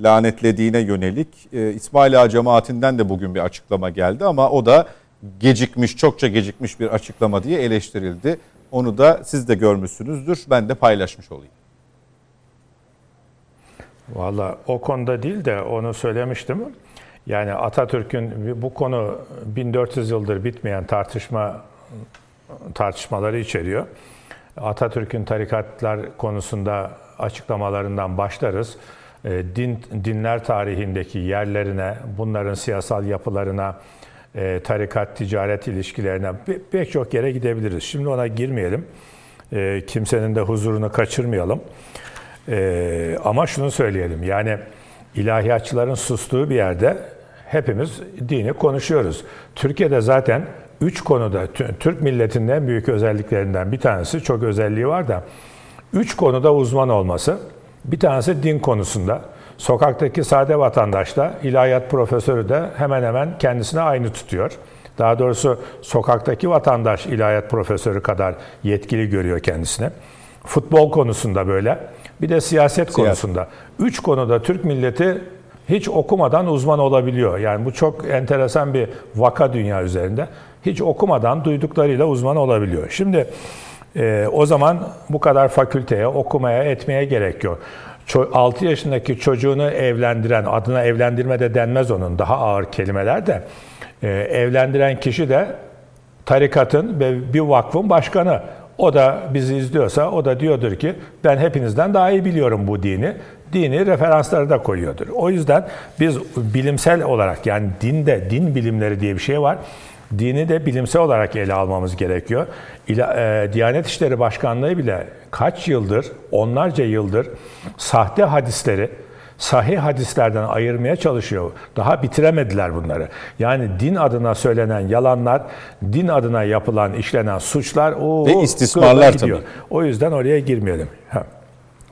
lanetlediğine yönelik. E, İsmail Ağa cemaatinden de bugün bir açıklama geldi ama o da gecikmiş, çokça gecikmiş bir açıklama diye eleştirildi. Onu da siz de görmüşsünüzdür. Ben de paylaşmış olayım. Valla o konuda değil de onu söylemiştim. Yani Atatürk'ün bu konu 1400 yıldır bitmeyen tartışma tartışmaları içeriyor. Atatürk'ün tarikatlar konusunda açıklamalarından başlarız. E, Din dinler tarihindeki yerlerine, bunların siyasal yapılarına, e, tarikat ticaret ilişkilerine pe- pek çok yere gidebiliriz. Şimdi ona girmeyelim. E, kimsenin de huzurunu kaçırmayalım. Ee, ama şunu söyleyelim yani ilahiyatçıların sustuğu bir yerde hepimiz dini konuşuyoruz. Türkiye'de zaten üç konuda Türk milletinin en büyük özelliklerinden bir tanesi çok özelliği var da üç konuda uzman olması. Bir tanesi din konusunda. Sokaktaki sade vatandaşla ilahiyat profesörü de hemen hemen kendisine aynı tutuyor. Daha doğrusu sokaktaki vatandaş ilahiyat profesörü kadar yetkili görüyor kendisine. Futbol konusunda böyle. Bir de siyaset, konusunda. Üç konuda Türk milleti hiç okumadan uzman olabiliyor. Yani bu çok enteresan bir vaka dünya üzerinde. Hiç okumadan duyduklarıyla uzman olabiliyor. Şimdi e, o zaman bu kadar fakülteye, okumaya, etmeye gerek yok. 6 yaşındaki çocuğunu evlendiren, adına evlendirme de denmez onun, daha ağır kelimeler de. E, evlendiren kişi de tarikatın ve bir vakfın başkanı. O da bizi izliyorsa o da diyordur ki ben hepinizden daha iyi biliyorum bu dini. Dini referansları da koyuyordur. O yüzden biz bilimsel olarak yani dinde din bilimleri diye bir şey var. Dini de bilimsel olarak ele almamız gerekiyor. E, Diyanet İşleri Başkanlığı bile kaç yıldır, onlarca yıldır sahte hadisleri sahih hadislerden ayırmaya çalışıyor. Daha bitiremediler bunları. Yani din adına söylenen yalanlar, din adına yapılan, işlenen suçlar o ve istismarlar tabii. O yüzden oraya girmeyelim. Ha.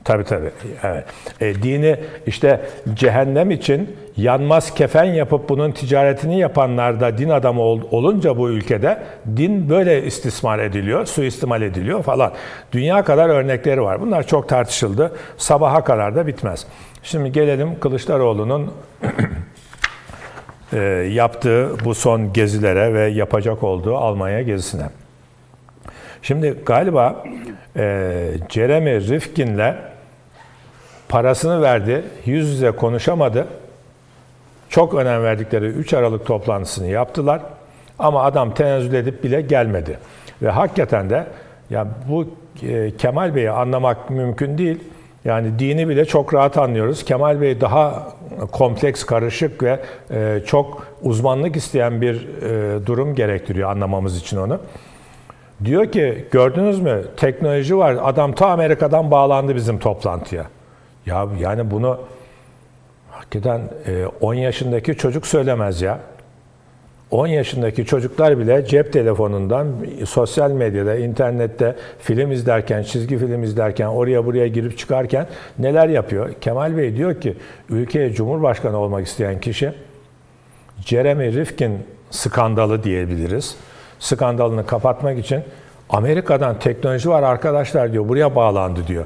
Tabii tabii. Evet. E, dini işte cehennem için yanmaz kefen yapıp bunun ticaretini yapanlar da din adamı ol, olunca bu ülkede din böyle istismar ediliyor, suistimal ediliyor falan. Dünya kadar örnekleri var. Bunlar çok tartışıldı. Sabaha kadar da bitmez. Şimdi gelelim Kılıçdaroğlu'nun [CLEARS THROAT] e, yaptığı bu son gezilere ve yapacak olduğu Almanya gezisine. Şimdi galiba e, Jeremy Rifkin'le parasını verdi, yüz yüze konuşamadı. Çok önem verdikleri 3 Aralık toplantısını yaptılar. Ama adam tenezzül edip bile gelmedi. Ve hakikaten de ya bu e, Kemal Bey'i anlamak mümkün değil. Yani dini bile çok rahat anlıyoruz. Kemal Bey daha kompleks, karışık ve e, çok uzmanlık isteyen bir e, durum gerektiriyor anlamamız için onu. Diyor ki gördünüz mü teknoloji var. Adam ta Amerika'dan bağlandı bizim toplantıya. Ya yani bunu hakikaten 10 yaşındaki çocuk söylemez ya. 10 yaşındaki çocuklar bile cep telefonundan, sosyal medyada, internette film izlerken, çizgi film izlerken, oraya buraya girip çıkarken neler yapıyor? Kemal Bey diyor ki ülkeye cumhurbaşkanı olmak isteyen kişi Jeremy Rifkin skandalı diyebiliriz. Skandalını kapatmak için Amerika'dan teknoloji var arkadaşlar diyor. Buraya bağlandı diyor.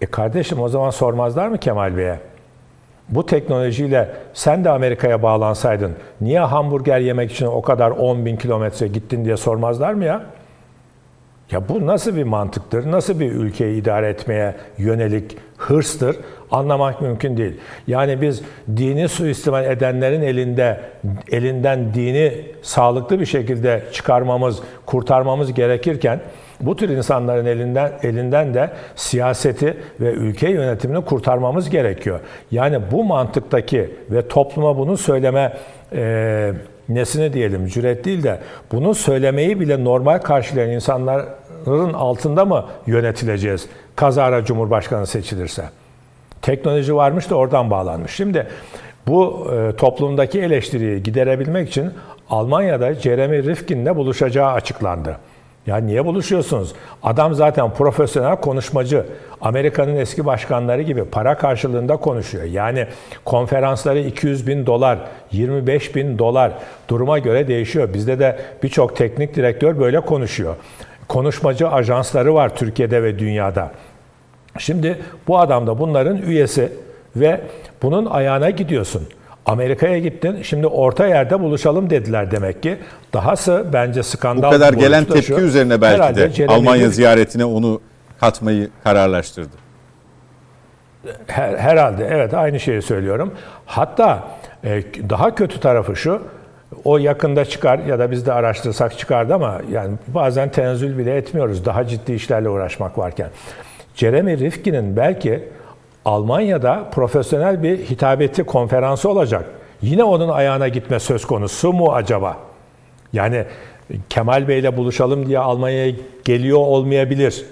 E kardeşim o zaman sormazlar mı Kemal Bey'e? Bu teknolojiyle sen de Amerika'ya bağlansaydın niye hamburger yemek için o kadar 10 bin kilometre gittin diye sormazlar mı ya? Ya bu nasıl bir mantıktır? Nasıl bir ülkeyi idare etmeye yönelik hırstır? Anlamak mümkün değil. Yani biz dini suistimal edenlerin elinde elinden dini sağlıklı bir şekilde çıkarmamız, kurtarmamız gerekirken bu tür insanların elinden elinden de siyaseti ve ülke yönetimini kurtarmamız gerekiyor. Yani bu mantıktaki ve topluma bunu söyleme e, nesini diyelim cüret değil de bunu söylemeyi bile normal karşılayan insanların altında mı yönetileceğiz? Kazara Cumhurbaşkanı seçilirse. Teknoloji varmış da oradan bağlanmış. Şimdi bu e, toplumdaki eleştiriyi giderebilmek için Almanya'da Jeremy Rifkin'le buluşacağı açıklandı. Ya niye buluşuyorsunuz? Adam zaten profesyonel konuşmacı. Amerika'nın eski başkanları gibi para karşılığında konuşuyor. Yani konferansları 200 bin dolar, 25 bin dolar duruma göre değişiyor. Bizde de birçok teknik direktör böyle konuşuyor. Konuşmacı ajansları var Türkiye'de ve dünyada. Şimdi bu adam da bunların üyesi ve bunun ayağına gidiyorsun. Amerika'ya gittin. Şimdi orta yerde buluşalım dediler demek ki. Dahası bence skandal. Bu kadar gelen tepki şu, üzerine belki de Jeremy Almanya Rifkin, ziyaretine onu katmayı kararlaştırdı. Her, herhalde evet aynı şeyi söylüyorum. Hatta e, daha kötü tarafı şu. O yakında çıkar ya da biz de araştırsak çıkardı ama yani bazen tenzül bile etmiyoruz daha ciddi işlerle uğraşmak varken. Jeremy Rifkin'in belki Almanya'da profesyonel bir hitabeti konferansı olacak. Yine onun ayağına gitme söz konusu mu acaba? Yani Kemal Bey ile buluşalım diye Almanya'ya geliyor olmayabilir.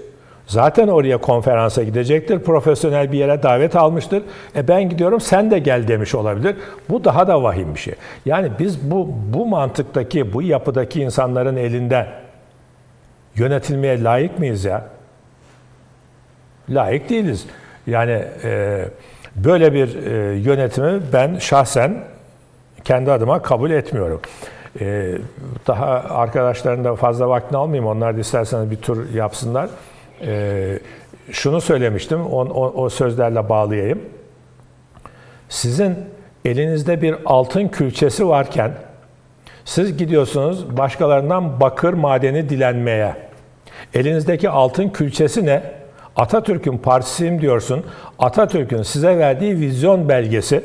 Zaten oraya konferansa gidecektir. Profesyonel bir yere davet almıştır. E ben gidiyorum sen de gel demiş olabilir. Bu daha da vahim bir şey. Yani biz bu bu mantıktaki, bu yapıdaki insanların elinde yönetilmeye layık mıyız ya? Layık değiliz. Yani e, böyle bir e, yönetimi ben şahsen kendi adıma kabul etmiyorum. E, daha arkadaşların da fazla vaktini almayayım. Onlar da isterseniz bir tur yapsınlar. E, şunu söylemiştim, o, o, o sözlerle bağlayayım. Sizin elinizde bir altın külçesi varken siz gidiyorsunuz başkalarından bakır madeni dilenmeye. Elinizdeki altın külçesi ne? Atatürk'ün partisiyim diyorsun. Atatürk'ün size verdiği vizyon belgesi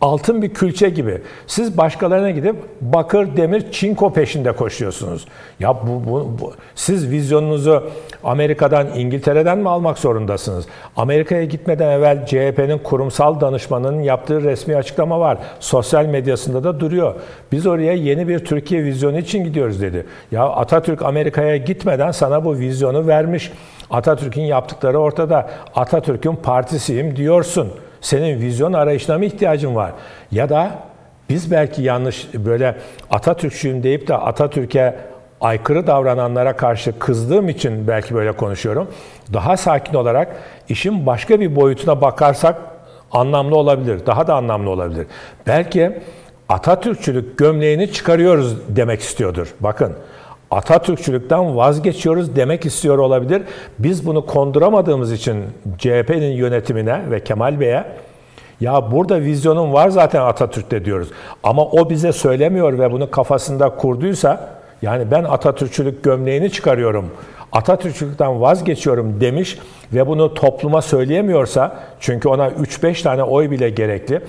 altın bir külçe gibi. Siz başkalarına gidip bakır, demir, çinko peşinde koşuyorsunuz. Ya bu, bu, bu siz vizyonunuzu Amerika'dan, İngiltere'den mi almak zorundasınız? Amerika'ya gitmeden evvel CHP'nin kurumsal danışmanının yaptığı resmi açıklama var. Sosyal medyasında da duruyor. Biz oraya yeni bir Türkiye vizyonu için gidiyoruz dedi. Ya Atatürk Amerika'ya gitmeden sana bu vizyonu vermiş. Atatürk'ün yaptıkları ortada. Atatürk'ün partisiyim diyorsun. Senin vizyon arayışına mı ihtiyacın var? Ya da biz belki yanlış böyle Atatürkçüyüm deyip de Atatürk'e aykırı davrananlara karşı kızdığım için belki böyle konuşuyorum. Daha sakin olarak işin başka bir boyutuna bakarsak anlamlı olabilir. Daha da anlamlı olabilir. Belki Atatürkçülük gömleğini çıkarıyoruz demek istiyordur. Bakın Atatürkçülükten vazgeçiyoruz demek istiyor olabilir. Biz bunu konduramadığımız için CHP'nin yönetimine ve Kemal Bey'e ya burada vizyonun var zaten Atatürk'te diyoruz. Ama o bize söylemiyor ve bunu kafasında kurduysa yani ben Atatürkçülük gömleğini çıkarıyorum. Atatürkçülükten vazgeçiyorum demiş ve bunu topluma söyleyemiyorsa çünkü ona 3-5 tane oy bile gerekli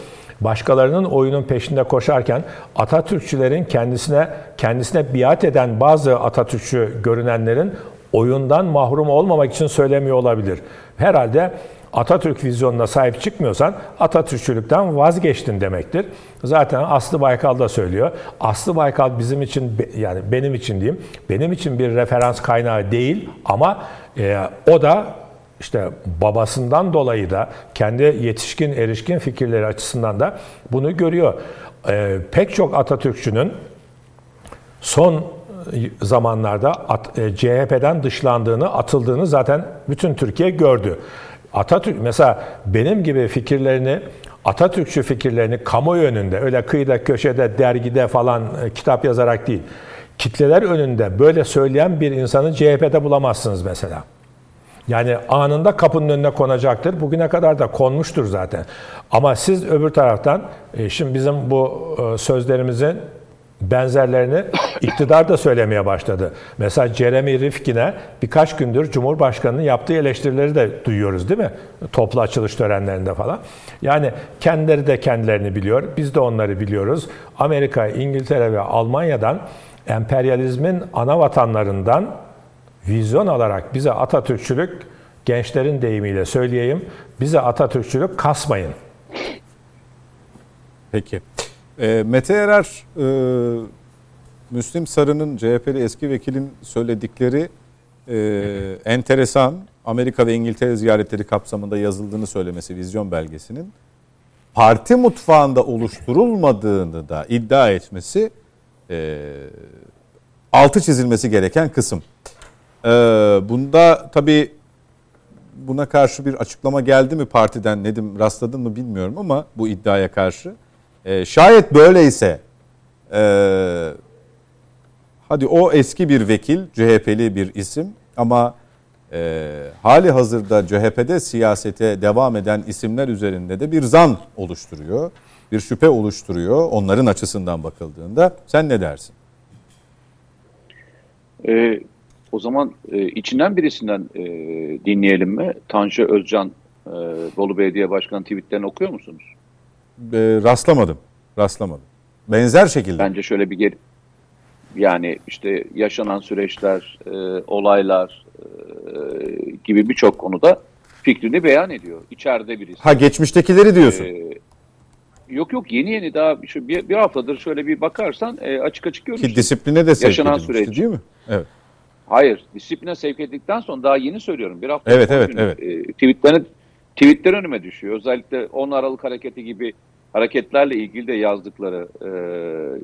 başkalarının oyunun peşinde koşarken Atatürkçülerin kendisine kendisine biat eden bazı Atatürkçü görünenlerin oyundan mahrum olmamak için söylemiyor olabilir. Herhalde Atatürk vizyonuna sahip çıkmıyorsan Atatürkçülükten vazgeçtin demektir. Zaten Aslı Baykal da söylüyor. Aslı Baykal bizim için yani benim için diyeyim, benim için bir referans kaynağı değil ama e, o da işte babasından dolayı da kendi yetişkin erişkin fikirleri açısından da bunu görüyor. Ee, pek çok Atatürkçünün son zamanlarda e, CHP'den dışlandığını, atıldığını zaten bütün Türkiye gördü. Atatürk mesela benim gibi fikirlerini Atatürkçü fikirlerini kamuoyu önünde öyle kıyıda köşede dergide falan e, kitap yazarak değil kitleler önünde böyle söyleyen bir insanı CHP'de bulamazsınız mesela. Yani anında kapının önüne konacaktır. Bugüne kadar da konmuştur zaten. Ama siz öbür taraftan, e, şimdi bizim bu e, sözlerimizin benzerlerini [COUGHS] iktidar da söylemeye başladı. Mesela Jeremy Rifkin'e birkaç gündür Cumhurbaşkanı'nın yaptığı eleştirileri de duyuyoruz değil mi? Toplu açılış törenlerinde falan. Yani kendileri de kendilerini biliyor. Biz de onları biliyoruz. Amerika, İngiltere ve Almanya'dan emperyalizmin ana vatanlarından vizyon alarak bize Atatürkçülük, gençlerin deyimiyle söyleyeyim, bize Atatürkçülük kasmayın. Peki. E, Mete Erer, e, Müslim Sarı'nın CHP'li eski vekilin söyledikleri e, enteresan. Amerika ve İngiltere ziyaretleri kapsamında yazıldığını söylemesi vizyon belgesinin parti mutfağında oluşturulmadığını da iddia etmesi e, altı çizilmesi gereken kısım. Ee, bunda tabii buna karşı bir açıklama geldi mi partiden Nedim rastladın mı bilmiyorum ama bu iddiaya karşı. Ee, şayet böyleyse e, hadi o eski bir vekil CHP'li bir isim ama e, hali hazırda CHP'de siyasete devam eden isimler üzerinde de bir zan oluşturuyor. Bir şüphe oluşturuyor onların açısından bakıldığında. Sen ne dersin? Ee, o zaman e, içinden birisinden e, dinleyelim mi? Tanju Özcan, e, Bolu Belediye Başkanı tweetlerini okuyor musunuz? E, rastlamadım, rastlamadım. Benzer şekilde. Bence şöyle bir geri, yani işte yaşanan süreçler, e, olaylar e, gibi birçok konuda fikrini beyan ediyor. İçeride birisi. Ha geçmiştekileri diyorsun. E, yok yok yeni yeni daha şu bir, bir haftadır şöyle bir bakarsan e, açık açık görürsün. Ki disipline de sevk yaşanan süreç değil mi? Evet. Hayır, disipline sevk edildikten sonra daha yeni söylüyorum. Bir hafta Evet, evet, günü, evet. E, tweetlerin, tweetler önüme düşüyor. Özellikle 10 Aralık hareketi gibi hareketlerle ilgili de yazdıkları e,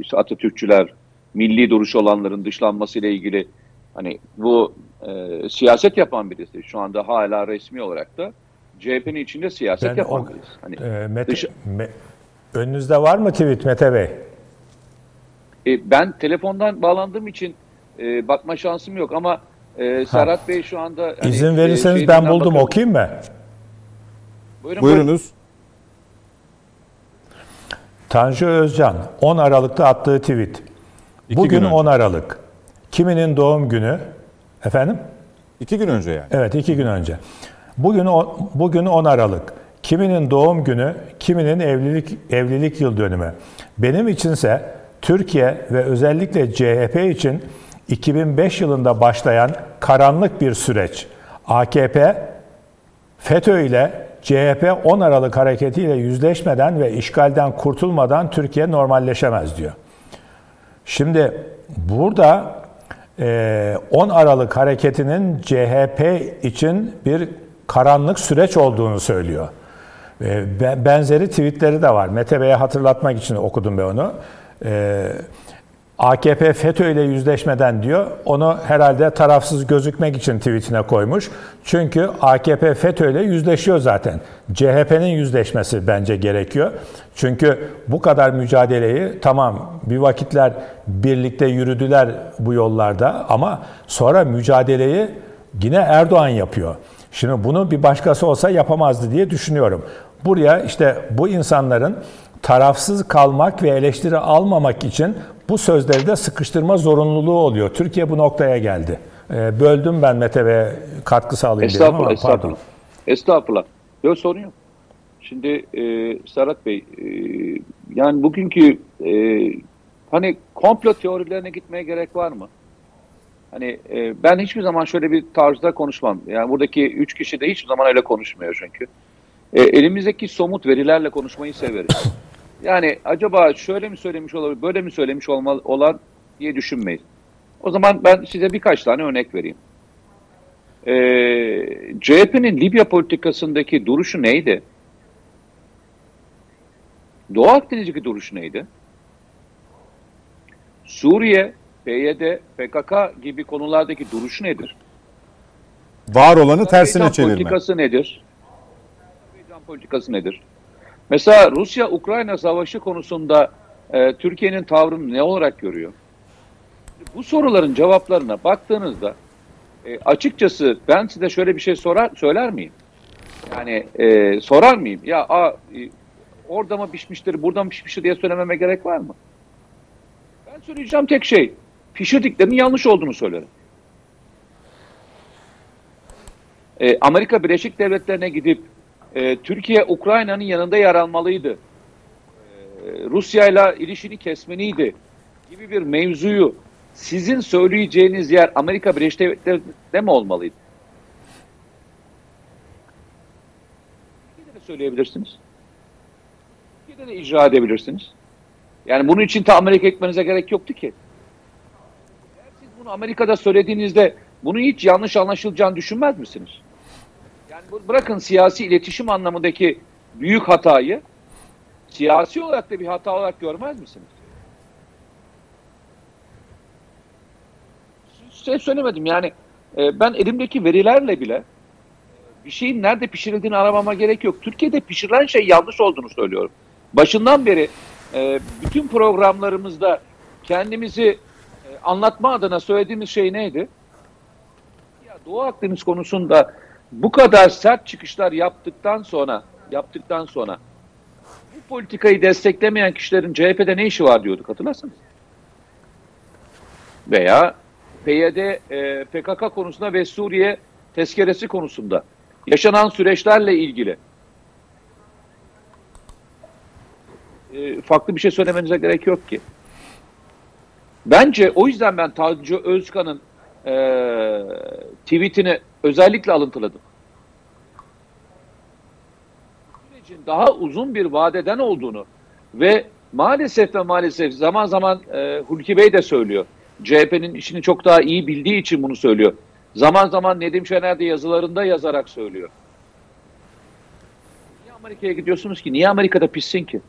işte Atatürkçüler, milli duruş olanların dışlanmasıyla ilgili hani bu e, siyaset yapan birisi. Şu anda hala resmi olarak da CHP'nin içinde siyaset Ben yapan o- birisi. Hani Ee, Mete, Dış- Me- önünüzde var mı tweet Mete Bey? E, ben telefondan bağlandığım için e, bakma şansım yok ama e, Serhat Bey şu anda hani, İzin e, verirseniz şeyinden ben buldum bakıyorum. okuyayım mı? Buyurun, buyurun. Buyurunuz. Tanju Özcan 10 Aralık'ta attığı tweet. İki Bugün gün önce. 10 Aralık. Kiminin doğum günü? Efendim? İki gün önce yani. Evet iki gün önce. Bugün o- bugün 10 Aralık. Kiminin doğum günü, kiminin evlilik evlilik yıl dönümü. Benim içinse Türkiye ve özellikle CHP için 2005 yılında başlayan karanlık bir süreç. AKP FETÖ ile CHP 10 Aralık hareketiyle yüzleşmeden ve işgalden kurtulmadan Türkiye normalleşemez diyor. Şimdi burada e, 10 Aralık hareketinin CHP için bir karanlık süreç olduğunu söylüyor. E, be- Benzeri tweetleri de var. Mete Bey'e hatırlatmak için okudum ben onu. AKP FETÖ ile yüzleşmeden diyor. Onu herhalde tarafsız gözükmek için tweetine koymuş. Çünkü AKP FETÖ ile yüzleşiyor zaten. CHP'nin yüzleşmesi bence gerekiyor. Çünkü bu kadar mücadeleyi tamam bir vakitler birlikte yürüdüler bu yollarda ama sonra mücadeleyi yine Erdoğan yapıyor. Şimdi bunu bir başkası olsa yapamazdı diye düşünüyorum. Buraya işte bu insanların tarafsız kalmak ve eleştiri almamak için bu sözleri de sıkıştırma zorunluluğu oluyor. Türkiye bu noktaya geldi. Ee, böldüm ben Mete ve katkı sağlayayım dedim Estağfurullah, ama estağfurullah. pardon. Estağfurullah. Yok sorun yok. Şimdi e, Serhat Bey, e, yani bugünkü e, hani komplo teorilerine gitmeye gerek var mı? Hani e, ben hiçbir zaman şöyle bir tarzda konuşmam. Yani buradaki üç kişi de hiçbir zaman öyle konuşmuyor çünkü. E, elimizdeki somut verilerle konuşmayı severiz. Yani acaba şöyle mi söylemiş olabilir, böyle mi söylemiş olmalı, olan diye düşünmeyiz. O zaman ben size birkaç tane örnek vereyim. Ee, CHP'nin Libya politikasındaki duruşu neydi? Doğu Akdeniz'deki duruşu neydi? Suriye, PYD, PKK gibi konulardaki duruşu nedir? Var olanı tersine çevirme. politikası nedir? Azerbaycan politikası nedir? Mesela Rusya-Ukrayna savaşı konusunda e, Türkiye'nin tavrını ne olarak görüyor? Bu soruların cevaplarına baktığınızda e, açıkçası ben size şöyle bir şey sorar söyler miyim? Yani e, sorar mıyım? Ya a, e, orada mı pişmiştir, burada mı pişmiştir diye söylememe gerek var mı? Ben söyleyeceğim tek şey, pişirdiklerinin yanlış olduğunu söylerim. E, Amerika Birleşik Devletleri'ne gidip e, Türkiye Ukrayna'nın yanında yer almalıydı. E, Rusya ile ilişkini kesmeliydi gibi bir mevzuyu sizin söyleyeceğiniz yer Amerika Birleşik Devletleri'nde mi olmalıydı? Türkiye'de de söyleyebilirsiniz. Türkiye'de de icra edebilirsiniz. Yani bunun için ta Amerika gitmenize gerek yoktu ki. Eğer siz bunu Amerika'da söylediğinizde bunu hiç yanlış anlaşılacağını düşünmez misiniz? Bırakın siyasi iletişim anlamındaki büyük hatayı siyasi olarak da bir hata olarak görmez misiniz? Size söylemedim yani e, ben elimdeki verilerle bile e, bir şeyin nerede pişirildiğini aramama gerek yok. Türkiye'de pişirilen şey yanlış olduğunu söylüyorum. Başından beri e, bütün programlarımızda kendimizi anlatma adına söylediğimiz şey neydi? Ya Doğu Akdeniz konusunda bu kadar sert çıkışlar yaptıktan sonra yaptıktan sonra bu politikayı desteklemeyen kişilerin CHP'de ne işi var diyorduk hatırlarsanız. Veya PYD, e, PKK konusunda ve Suriye tezkeresi konusunda yaşanan süreçlerle ilgili e, farklı bir şey söylemenize gerek yok ki. Bence o yüzden ben Tanju Özkan'ın e, tweetini özellikle alıntıladım. Sürecin daha uzun bir vadeden olduğunu ve maalesef ve maalesef zaman zaman e, Hulki Bey de söylüyor. CHP'nin işini çok daha iyi bildiği için bunu söylüyor. Zaman zaman Nedim Şener de yazılarında yazarak söylüyor. Niye Amerika'ya gidiyorsunuz ki? Niye Amerika'da pişsin ki?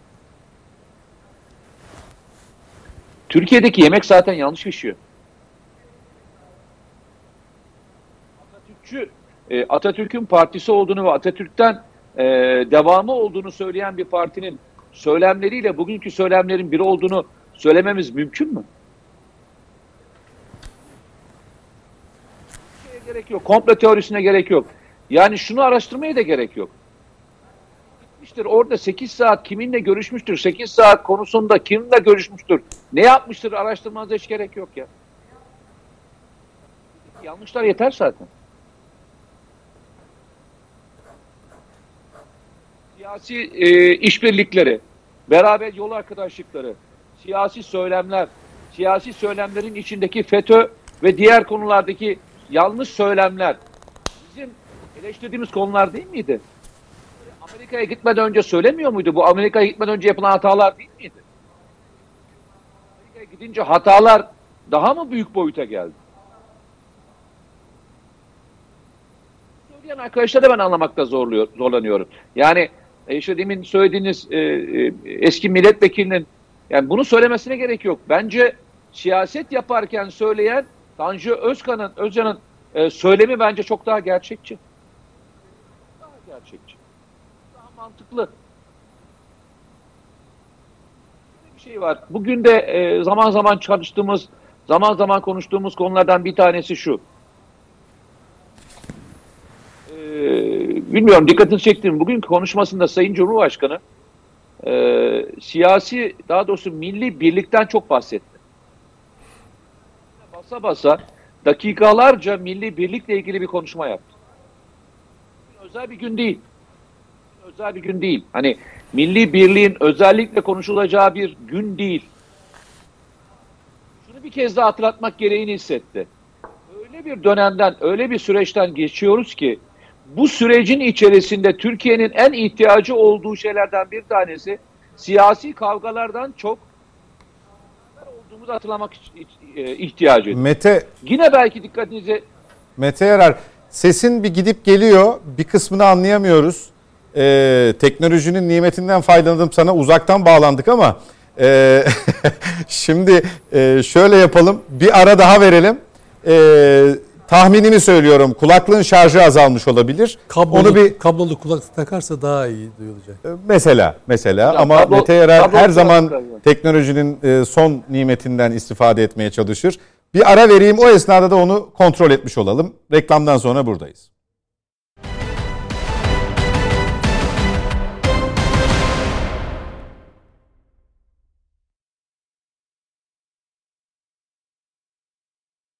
Türkiye'deki yemek zaten yanlış pişiyor. Atatürkçü, e, Atatürk'ün partisi olduğunu ve Atatürk'ten e, devamı olduğunu söyleyen bir partinin söylemleriyle bugünkü söylemlerin biri olduğunu söylememiz mümkün mü? Gerek yok. Komplo teorisine gerek yok. Yani şunu araştırmaya da gerek yok. Gitmiştir orada 8 saat kiminle görüşmüştür? 8 saat konusunda kimle görüşmüştür? Ne yapmıştır? Araştırmanıza hiç gerek yok ya. Yanlışlar yeter zaten. Siyasi e, işbirlikleri, beraber yol arkadaşlıkları, siyasi söylemler, siyasi söylemlerin içindeki FETÖ ve diğer konulardaki yanlış söylemler bizim eleştirdiğimiz konular değil miydi? Amerika'ya gitmeden önce söylemiyor muydu? Bu Amerika'ya gitmeden önce yapılan hatalar değil miydi? Amerika'ya gidince hatalar daha mı büyük boyuta geldi? Söyleyen arkadaşları da ben anlamakta zorluyor, zorlanıyorum. Yani işte demin söylediğiniz e, e, eski milletvekilinin yani bunu söylemesine gerek yok. Bence siyaset yaparken söyleyen Tanju Özkan'ın, Özcan'ın e, söylemi bence çok daha gerçekçi. Daha gerçekçi. Daha mantıklı. Bir şey var. Bugün de e, zaman zaman çalıştığımız, zaman zaman konuştuğumuz konulardan bir tanesi şu. E, bilmiyorum dikkatini çektim. Bugünkü konuşmasında Sayın Cumhurbaşkanı e, siyasi, daha doğrusu milli birlikten çok bahsetti. Basa basa dakikalarca milli birlikle ilgili bir konuşma yaptı. Özel bir gün değil. Özel bir gün değil. Hani milli birliğin özellikle konuşulacağı bir gün değil. Şunu bir kez daha hatırlatmak gereğini hissetti. Öyle bir dönemden, öyle bir süreçten geçiyoruz ki bu sürecin içerisinde Türkiye'nin en ihtiyacı olduğu şeylerden bir tanesi siyasi kavgalardan çok olduğumuzu hatırlamak e, ihtiyacı. Mete Yine belki dikkatinize Mete Yarar sesin bir gidip geliyor. Bir kısmını anlayamıyoruz. Ee, teknolojinin nimetinden faydalandım sana uzaktan bağlandık ama e, [LAUGHS] şimdi e, şöyle yapalım. Bir ara daha verelim. E, tahminimi söylüyorum. Kulaklığın şarjı azalmış olabilir. Kablolu, Onu bir kablolu kulaklık takarsa daha iyi duyulacak. e, mesela mesela Ya ama kablo- Mete Yarar kablo her zaman kulaklık- teknolojinin e, son nimetinden istifade etmeye çalışır. Bir ara vereyim o esnada da onu kontrol etmiş olalım. Reklamdan sonra buradayız.